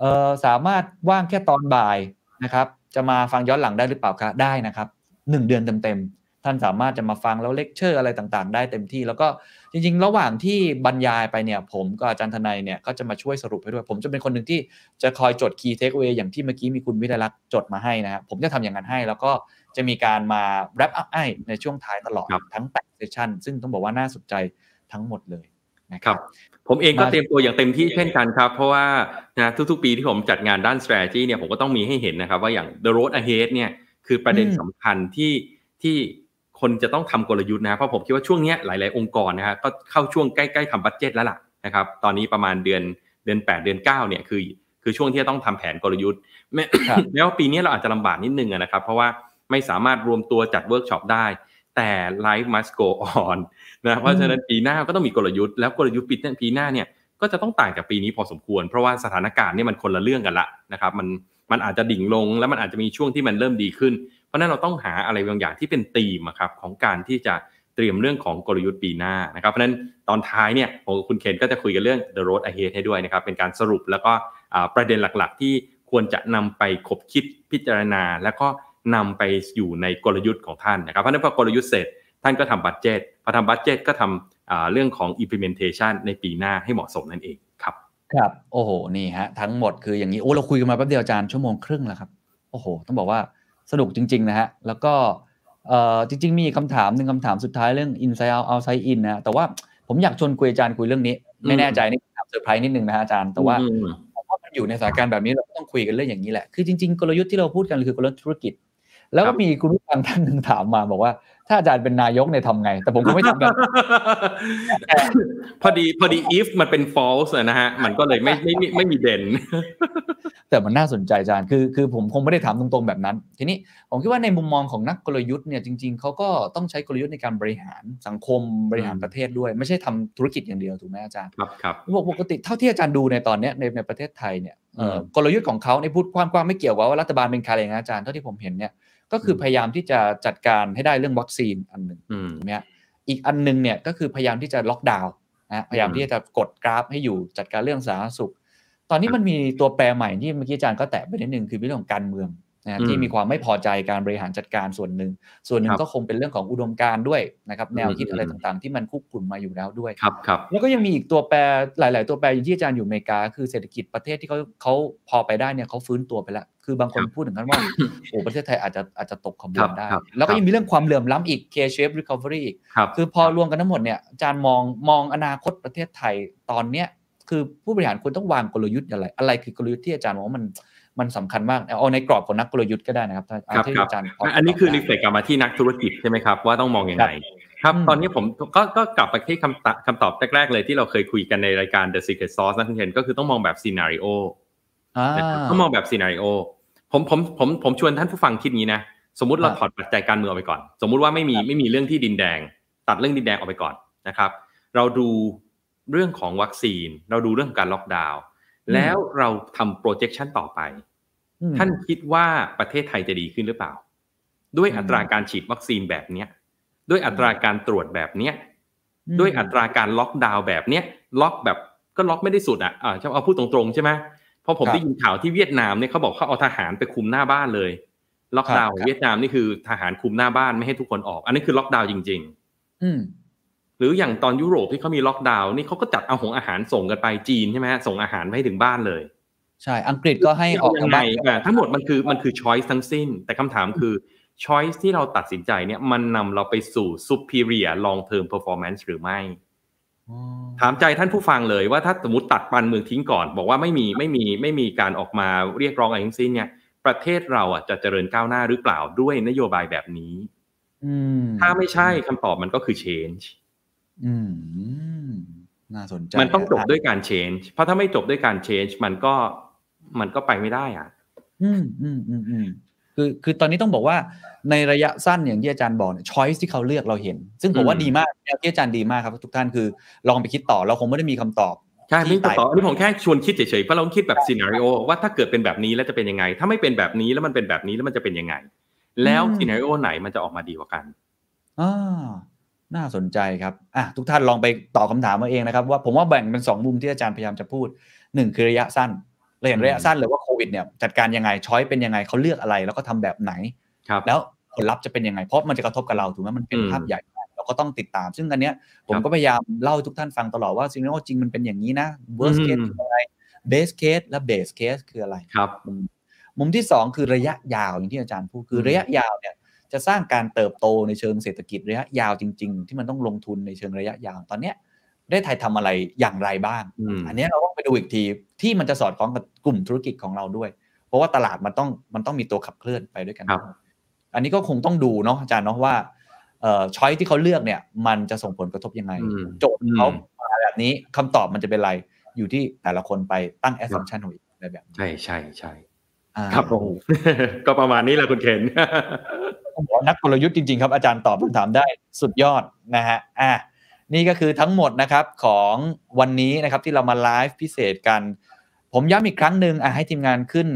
เออสามารถว่างแค่ตอนบ่ายนะครับ จะมาฟังย้อนหลังได้หรือเปล่าคะได้นะครับหนึ่งเดือนเต็มๆท่านสามารถจะมาฟังแล้วเลคเชอร์อะไรต่างๆ ได้เต็มที่ แล้วก็จริงๆ ระหว่างที่บรรยายไปเนี่ยผมกับอาจารย์ธนัยเนี่ยก็จะมาช่วยสรุปให้ด้วย ผมจะเป็นคนหนึ่งที่จะคอยจด key takeaway อย่างที่เมื่อกี้มีคุณวิทยาลักษณ์จดมาให้นะครับผมจะทำอย่างนั้นให้ แล้วก็จะมีการมา wrap up ให้ในช่วงท้ายตลอดครับทั้ง8 session ซึ่งต้องบอกว่าน่าสนใจทั้งหมดเลย นะคครับผมเองก็มาเตรียมตัวอย่างเต็มที่เช่นกันครับ เพราะว่านะทุกๆ ปีที่ผมจัดงานด้าน strategy เนี่ยผมก็ต้องมีให้เห็นนะครับ ว่าอย่าง the road ahead เนี่ยคือประเด็นอืมสำคัญที่ที่คนจะต้องทำกลยุทธ์นะเพราะผมคิดว่าช่วงเนี้ยหลายๆ องค์กรนะฮะก็เข้าช่วงใกล้ๆทำ budget แล้วล่ะนะครับ ตอนนี้ประมาณเดือนเดือน 8 เดือน 9เนี่ยคือคือช่วงที่จะต้องทำแผนกลยุทธ์แม้ครับแม้ว่าปีนี้เราอาจจะลำบากนิดนึงอะนะครับ เพราะว่าไม่สามารถรวมตัวจัดเวิร์กช็อปได้ แต่ life must go on นะเพราะฉะนั้นปีหน้าก็ต้องมีกลยุทธ์แล้วกลยุทธ์ปีปีหน้าเนี่ยก็จะต้องต่างจากปีนี้พอสมควร เพราะว่าสถานการณ์เนี่ยมันคนละเรื่องกันละนะครับมันมันอาจจะดิ่งลงแล้วมันอาจจะมีช่วงที่มันเริ่มดีขึ้น เพราะฉะนั้นเราต้องหาอะไรบางอย่างที่เป็นธีมอะครับของการที่จะเตรียมเรื่องของกลยุทธ์ปีหน้านะครับเพราะฉะนั้นตอนท้ายเนี่ยผมกับคุณเคนก็จะคุยกันเรื่อง the road ahead ให้ด้วยนะครับเป็นการสรุปแล้วก็อ่าประเด็นหลักๆ ที่ควรจะนำไปคบคิดพิจารณา แล้วก็นำไปอยู่ในกลยุทธ์ของท่านนะครับเพราะฉะนั้นพอกลยุทธ์เสร็จ ท่านก็ทำ budget พอทำ budget ก็ทำอ่าเรื่องของ implementation ในปีหน้าให้เหมาะสมนั่นเองครับ ครับโอ้โหนี่ฮะทั้งหมดคืออย่างนี้โอ้เราคุยกันมาแป๊บเดียวอาจารย์ชั่วโมงครึ่งแล้วครับโอ้โห ต้องบอกว่าสนุกจริง ๆ นะฮะแล้วก็เอ่อจริง ๆ มีคำถามหนึ่งคำถามสุดท้ายเรื่อง inside out outside in นะฮะแต่ว่าผมอยากชวนคุยอาจารย์คุยเรื่องนี้ ไม่แน่ใจนี่ถามเซอร์ไพรส์นิดนึงนะฮะอาจารย์แต่ว่าอืมผมว่ามันอยู่ในสถานการณ์แบบนี้เราก็ต้องคุยกันเรื่องอย่างนี้แหละคือจริง ๆ กลยุทธ์ที่เราพูดกันคือกลยุทธ์ธุรกิจ แล้วครัก็บมีคุณผู้ฟังท่านหนึ่งถามมาบอกว่า ถ้าอาจารย์เป็นนายกเนี่ยทำไง แต่ผมก็ไม่ทำกัน พอดีพอดี if มันเป็น false อะนะฮะ มันก็เลยไม่ไม่ไม่ไม่มีเด่น แต่มันน่าสนใจอาจารย์ คือคือผมคงไม่ได้ถามตรงๆแบบนั้น ทีนี้ผมคิดว่าในมุมมองของนักกลยุทธ์เนี่ยจริง ๆเขาก็ต้องใช้กลยุทธ์ในการบริหารสังคมบริหารประเทศด้วย ไม่ใช่ทำธุรกิจอย่างเดียวถูกไหมอาจารย์ ครับครับปกติเท่าที่อาจารย์ดูในตอนเนี้ยในในประเทศไทยเนี่ยเอ่ออมกลยุทธ์ของเขาในพูดกว้างๆไม่เกี่ยวกับว่ารัฐบาลเป็นใครเลยนะอาจารย์เท่าที่ผมเห็นเนี่ย ก็คือมพยายามที่จะจัดการให้ได้เรื่องวัคซีนอันหนึ่งอืมถูกไหมฮะอีกอันหนึงเนี่ยก็คือพยายามที่จะล็อกดาวน์นะฮะพยายามอืมที่จะกดกราฟให้อยู่จัดการเรื่องสาธารณสุข ตอนนี้มันมีตัวแปรใหม่ที่เมื่อกี้อาจารย์ก็แตะไปนิดนึงคือเรื่องของการเมือง นะฮะอืมที่มีความไม่พอใจการบริหารจัดการส่วนหนึ่ง ส่วนหนึ่คงรับก็คงเป็นเรื่องของอุดมการณ์ด้วยนะครับแนวคิดอืมอะไรต่างๆ ที่มันคุกคุนมาอยู่แล้วด้วยครับครับแล้วก็ยังมีอีกตัวแปรหลาย ๆ ตัวแปรอย่างที่อาจารย์อยู่อเมริกา คือเศรษฐกิจประเทศที่เขาเขาพอไปได้เนี่ยเขาฟื้นตัวไปแล้ว คือบางคนครับพูดถึงกันว่าโอ้ประเทศไทยอาจจะอาจจะตกขบวนได้ครับแล้วก็ครับยังมีเรื่องความเหลื่อมล้ำอีก K-shape recovery อีกครับคือพอรวมกันทั้งหมดเนี่ยอาจารย์มองมองอนาคตประเทศไทยตอนเนี้ยคือผู้บริหารควรต้องวางกลยุทธ์อะไรอะไรคือกลยุทธ์ที่อาจารย์มองว่ามัน มันสำคัญมากเอาในกรอบของนักกลยุทธ์ก็ได้นะครับเอาครับที่ครับอาจารย์พอันนี้คือตบรีได้เฟกกลับมาที่นักธุรกิจใช่ไหมครับว่าต้องมองยังไงครับอืมตอนนี้ผมก็ก็กลับไปที่คำตอบคำตอบแรกๆเลยที่เราเคยคุยกันในรายการ The Secret Sauce นะคุณเห็นก็คือต้องมองแบบซีนารีโออ่านะครับต้องมองแบบซีนารีโอผมผมผมผมชวนท่านผู้ฟังคิดงี้นะสมมุติเราครับถอดปัจจัยการเมืองออกไปก่อน สมมุติว่าไม่มีไม่มีเรื่องที่ดินแดง ตัดเรื่องดินแดงออกไปก่อนนะครับ เราดูเรื่องของวัคซีน เราดูเรื่องของการล็อกดาวน์แล้วเราทำ projection ต่อไปอืม ท่านคิดว่าประเทศไทยจะดีขึ้นหรือเปล่า ด้วยอืมอัตราการฉีดวัคซีนแบบเนี้ย ด้วยอัตราการตรวจแบบเนี้ย ด้วยอัตราการล็อกดาวน์แบบเนี้ย ล็อกแบบก็ล็อกไม่ได้สุดอะอ่าจะเอาพูดตรงๆใช่ไหมเพราะผมครับได้ยินข่าวที่เวียดนามเนี่ยเขาบอกเขาเอาทหารไปคุมหน้าบ้านเลย ล็อกดาวน์ครับของเวียดนามนี่คือทหารคุมหน้าบ้านไม่ให้ทุกคนออก อันนี้คือล็อกดาวน์จริงอืมๆหรืออย่างตอนยุโรปที่เขามีล็อกดาวน์นี่เขาก็จัดเอาของอาหารส่งกันไปจีนใช่ไหมฮะส่งอาหารไปให้ถึงบ้านเลย ใช่ อังกฤษก็ให้ออกยัทางงไงบ้านอะทั้งหมดมันคือมันคือ choice ทั้งสิ้น แต่คำถามคือ choice ที่เราตัดสินใจเนี่ยมันนำเราไปสู่ superior long term performance หรือไม่อ๋อถามใจท่านผู้ฟังเลยว่าถ้าสมมติตัดปันเมืองทิ้งก่อน บอกว่าไม่มีไม่มีไม่มีการออกมาเรียกร้องอะไรทั้งสิ้นเนี่ยประเทศเราอะจะเจริญก้าวหน้าหรือเปล่าด้วยนโยบายแบบนี้อืมถ้าไม่ใช่คำตอบมันก็คือ change อืมน่าสนใจ มันต้องจบะด้วยการ change เพราะถ้าไม่จบด้วยการ change มันก็ มันก็ไปไม่ได้อะ อืมอืมอืมอืมคือคือตอนนี้ต้องบอกว่าในระยะสั้นอย่างที่อาจารย์บอกเนี่ยช้อยส์ที่เขาเลือกเราเห็น ซึ่งผมว่าอืมดีมากแนวที่อาจารย์ดีมากครับทุกท่านคือลองไปคิดต่อเราคงไม่ได้มีคำตอบใช่ที่ไม่ต่อตายอันนี้ผมแค่ชวนคิดเฉยๆเพราะเราคิดแบบ scenario ว่าถ้าเกิดเป็นแบบนี้แล้วจะเป็นยังไง ถ้าไม่เป็นแบบนี้แล้วมันเป็นแบบนี้แล้วมันจะเป็นยังไง แล้ว scenario ไหนมันจะออกมาดีกว่ากันอ่าน่าสนใจครับอะทุกท่านลองไปตอบคำถามมาเองนะครับ ว่าผมว่าแบ่งเป็นสองมุมที่อาจารย์พยายามจะพูดหนึ่งคือระยะสั้น เราเห็นระยะสั้นเลยว่าโควิดเนี่ยจัดการยังไง choice เป็นยังไงเขาเลือกอะไร แล้วก็ทำแบบไหนครับแล้วผลลัพธ์จะเป็นยังไงเพราะมันจะกระทบกับเราถูกไหมมันเป็นอืมภาพใหญ่มากเราก็ต้องติดตาม ซึ่งอันเนี้ยผมครับก็พยายามเล่าให้ทุกท่านฟังตลอดว่าซีน a r โอจริงมันเป็นอย่างนี้นะ worst อืม case คืออะไร best case และ base case คืออะไรครับมุมมุมที่ 2 คือระยะยาวอย่างที่อาจารย์พูดคืออมระยะยาวเนี่ยจะสร้างการเติบโตในเชิงเศรษฐกิจระยะยาวจริง ๆ ที่มันต้องลงทุนในเชิงระยะยาวตอนเนี้ยประ ได้ไทยทำอะไรอย่างไรบ้างอืมอันเนี้ยเราต้องไปดูอีกทีที่มันจะสอดคล้องกับกลุ่มธุรกิจของเราด้วย เพราะว่าตลาดมันต้องมันต้องมีตัวขับเคลื่อนไปด้วยกันครับอันนี้ก็คงต้องดูเนาะอาจารย์เนาะว่าเอ่อช้อยที่เขาเลือกเนี่ย มันจะส่งผลกระทบยังไงอืมโจทย์เขาอืมมาแบบนี้คำตอบมันจะเป็นอะไรอยู่ที่แต่ละคนไปตั้ง assumption ของอีกอะไรแบบนี้ใช่ใช่ใช่อ่าครับผมก็ประมาณนี้แหละคุณเคนต้องบอกว่านักกลยุทธ์จริงๆครับอาจารย์ตอบคำถามได้สุดยอดนะฮะอะ นี่ก็คือทั้งหมดนะครับของวันนี้นะครับที่เรามาไลฟ์พิเศษกัน ผมย้ำอีกครั้งหนึ่งให้ทีมงานขึ้น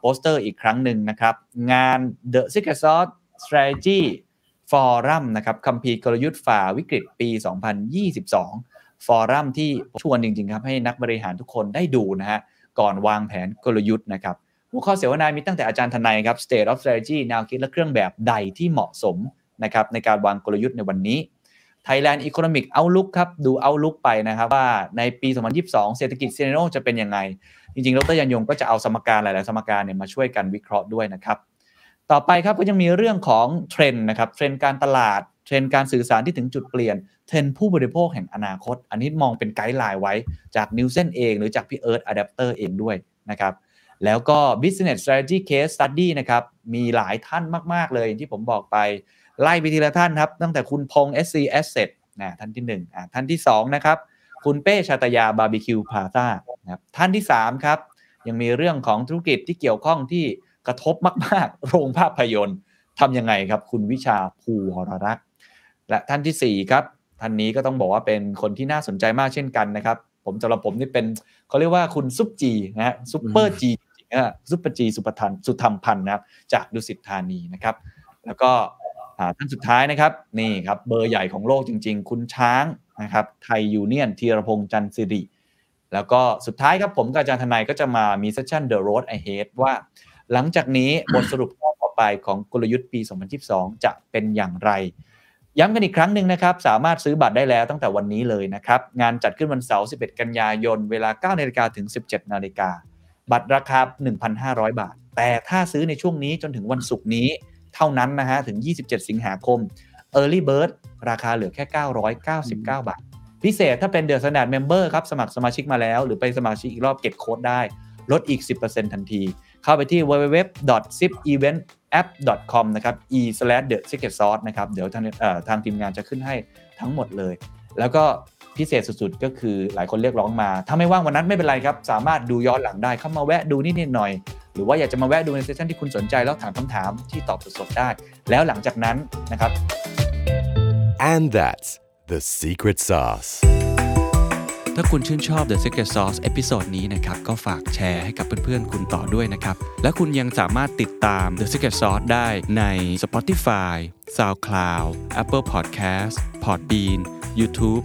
โปสเตอร์อีกครั้งหนึ่งนะครับ งาน The Secret Sauce Strategy Forum นะครับคัมภีร์กลยุทธ์ฝ่าวิกฤตปี 2022 forum ที่ชวนจริงๆครับให้นักบริหารทุกคนได้ดูนะฮะก่อนวางแผนกลยุทธ์นะครับหัวข้อเสวนามีตั้งแต่อาจารย์ธนัยครับ State of Strategy แนวคิดและเครื่องมือแบบใดที่เหมาะสมนะครับในการวางกลยุทธ์ในวันนี้ Thailand Economic Outlook ครับ ดู Outlook ไปนะครับ ว่าในปี 2022 เศรษฐกิจ scenario จะเป็นยังไง จริงๆดร.ยรรยงก็จะเอาสมการหลาย ๆ สมการเนี่ยมาช่วยกันวิเคราะห์ด้วยนะครับ ต่อไปครับก็ยังมีเรื่องของเทรนด์นะครับเทรนด์การตลาดเทรนด์การสื่อสารที่ถึงจุดเปลี่ยนเทรนด์ผู้บริโภคแห่งอนาคต อันนี้มองเป็น guideline ไว้จาก Nielsen เองหรือจากพี่เอิร์ธอะแดปเตอร์เองด้วยนะครับแล้วก็ business strategy case study นะครับมีหลายท่านมาก ๆ เลยอย่างที่ผมบอกไป ไล่ไปทีละท่านครับ ตั้งแต่คุณพงษ์ SC Asset นะท่านที่1อะท่านที่2นะครับคุณเป้ชาตยาบาร์บีคิวพาซานะครับท่านที่3ครับยังมีเรื่องของธุรกิจที่เกี่ยวข้องที่กระทบมาก ๆ โรงภาพยนตร์ทำยังไงครับ คุณวิชาภูหรรักษ์และท่านทีสี่4ครับท่านนี้ก็ต้องบอกว่าเป็นคนที่น่าสนใจมากเช่นกันนะครับ ผมสำหรับผมนี่เป็นเขาเรียกว่าคุณซุปจีนะฮะซุปเปอร์จีจริงๆนะซุปเปอร์จีศุภจี สุธรรมพันธุ์นะครับจากดุสิตธานีนะครับ แล้วก็อ่า ท่านสุดท้ายนะครับนี่ครับเบอร์ใหญ่ของโลกจริง ๆ คุณช้างนะครับไทยยูเนียนธีรพงศ์จันศิริ แล้วก็สุดท้ายครับผมกับอาจารย์ธนัยก็จะมามี session The Road Ahead ว่า หลังจากนี้บทสรุปข้อต่อไปของกลยุทธ์ปี 2022 จะเป็นอย่างไร ย้ำกันอีกครั้งหนึ่งนะครับ สามารถซื้อบัตรได้แล้วตั้งแต่วันนี้เลยนะครับ งานจัดขึ้นวันเสาร์ 11 กันยายน เวลา 9นาฬิกาถึง 17นาฬิกาบัตรราคา 1,500 บาท แต่ถ้าซื้อในช่วงนี้จนถึงวันศุกร์นี้ เท่านั้นนะฮะถึง 27 สิงหาคม Early Bird ราคาเหลือแค่ 999 บาท พิเศษถ้าเป็น The Standard Member ครับ สมัครสมาชิกมาแล้ว หรือไปสมาชิกอีกรอบเก็บโค้ดได้ ลดอีก 10%ทันที เข้าไปที่ www.zipeventapp.com นะครับ e slash the secret sauce นะครับ เดี๋ยวทางเอ่อทางทีมงานจะขึ้นให้ทั้งหมดเลย แล้วก็ พิเศษสุดๆ ก็คือหลายคนเรียกร้องมา ถ้าไม่ว่างวันนั้นไม่เป็นไรครับ สามารถดูย้อนหลังได้เข้ามาแวะดูนิดๆหน่อยๆหรือว่าอยากจะมาแวะดูใน session ที่คุณสนใจแล้วถามคำถามที่ตอบสดๆได้ แล้วหลังจากนั้นนะครับ And that's the secret sauce. ถ้าคุณชื่นชอบ The Secret Sauce episode นี้นะครับ ก็ฝากแชร์ให้กับเพื่อนๆ คุณต่อด้วยนะครับ และคุณยังสามารถติดตาม The Secret Sauce ได้ใน Spotify SoundCloud Apple Podcast Podbean YouTube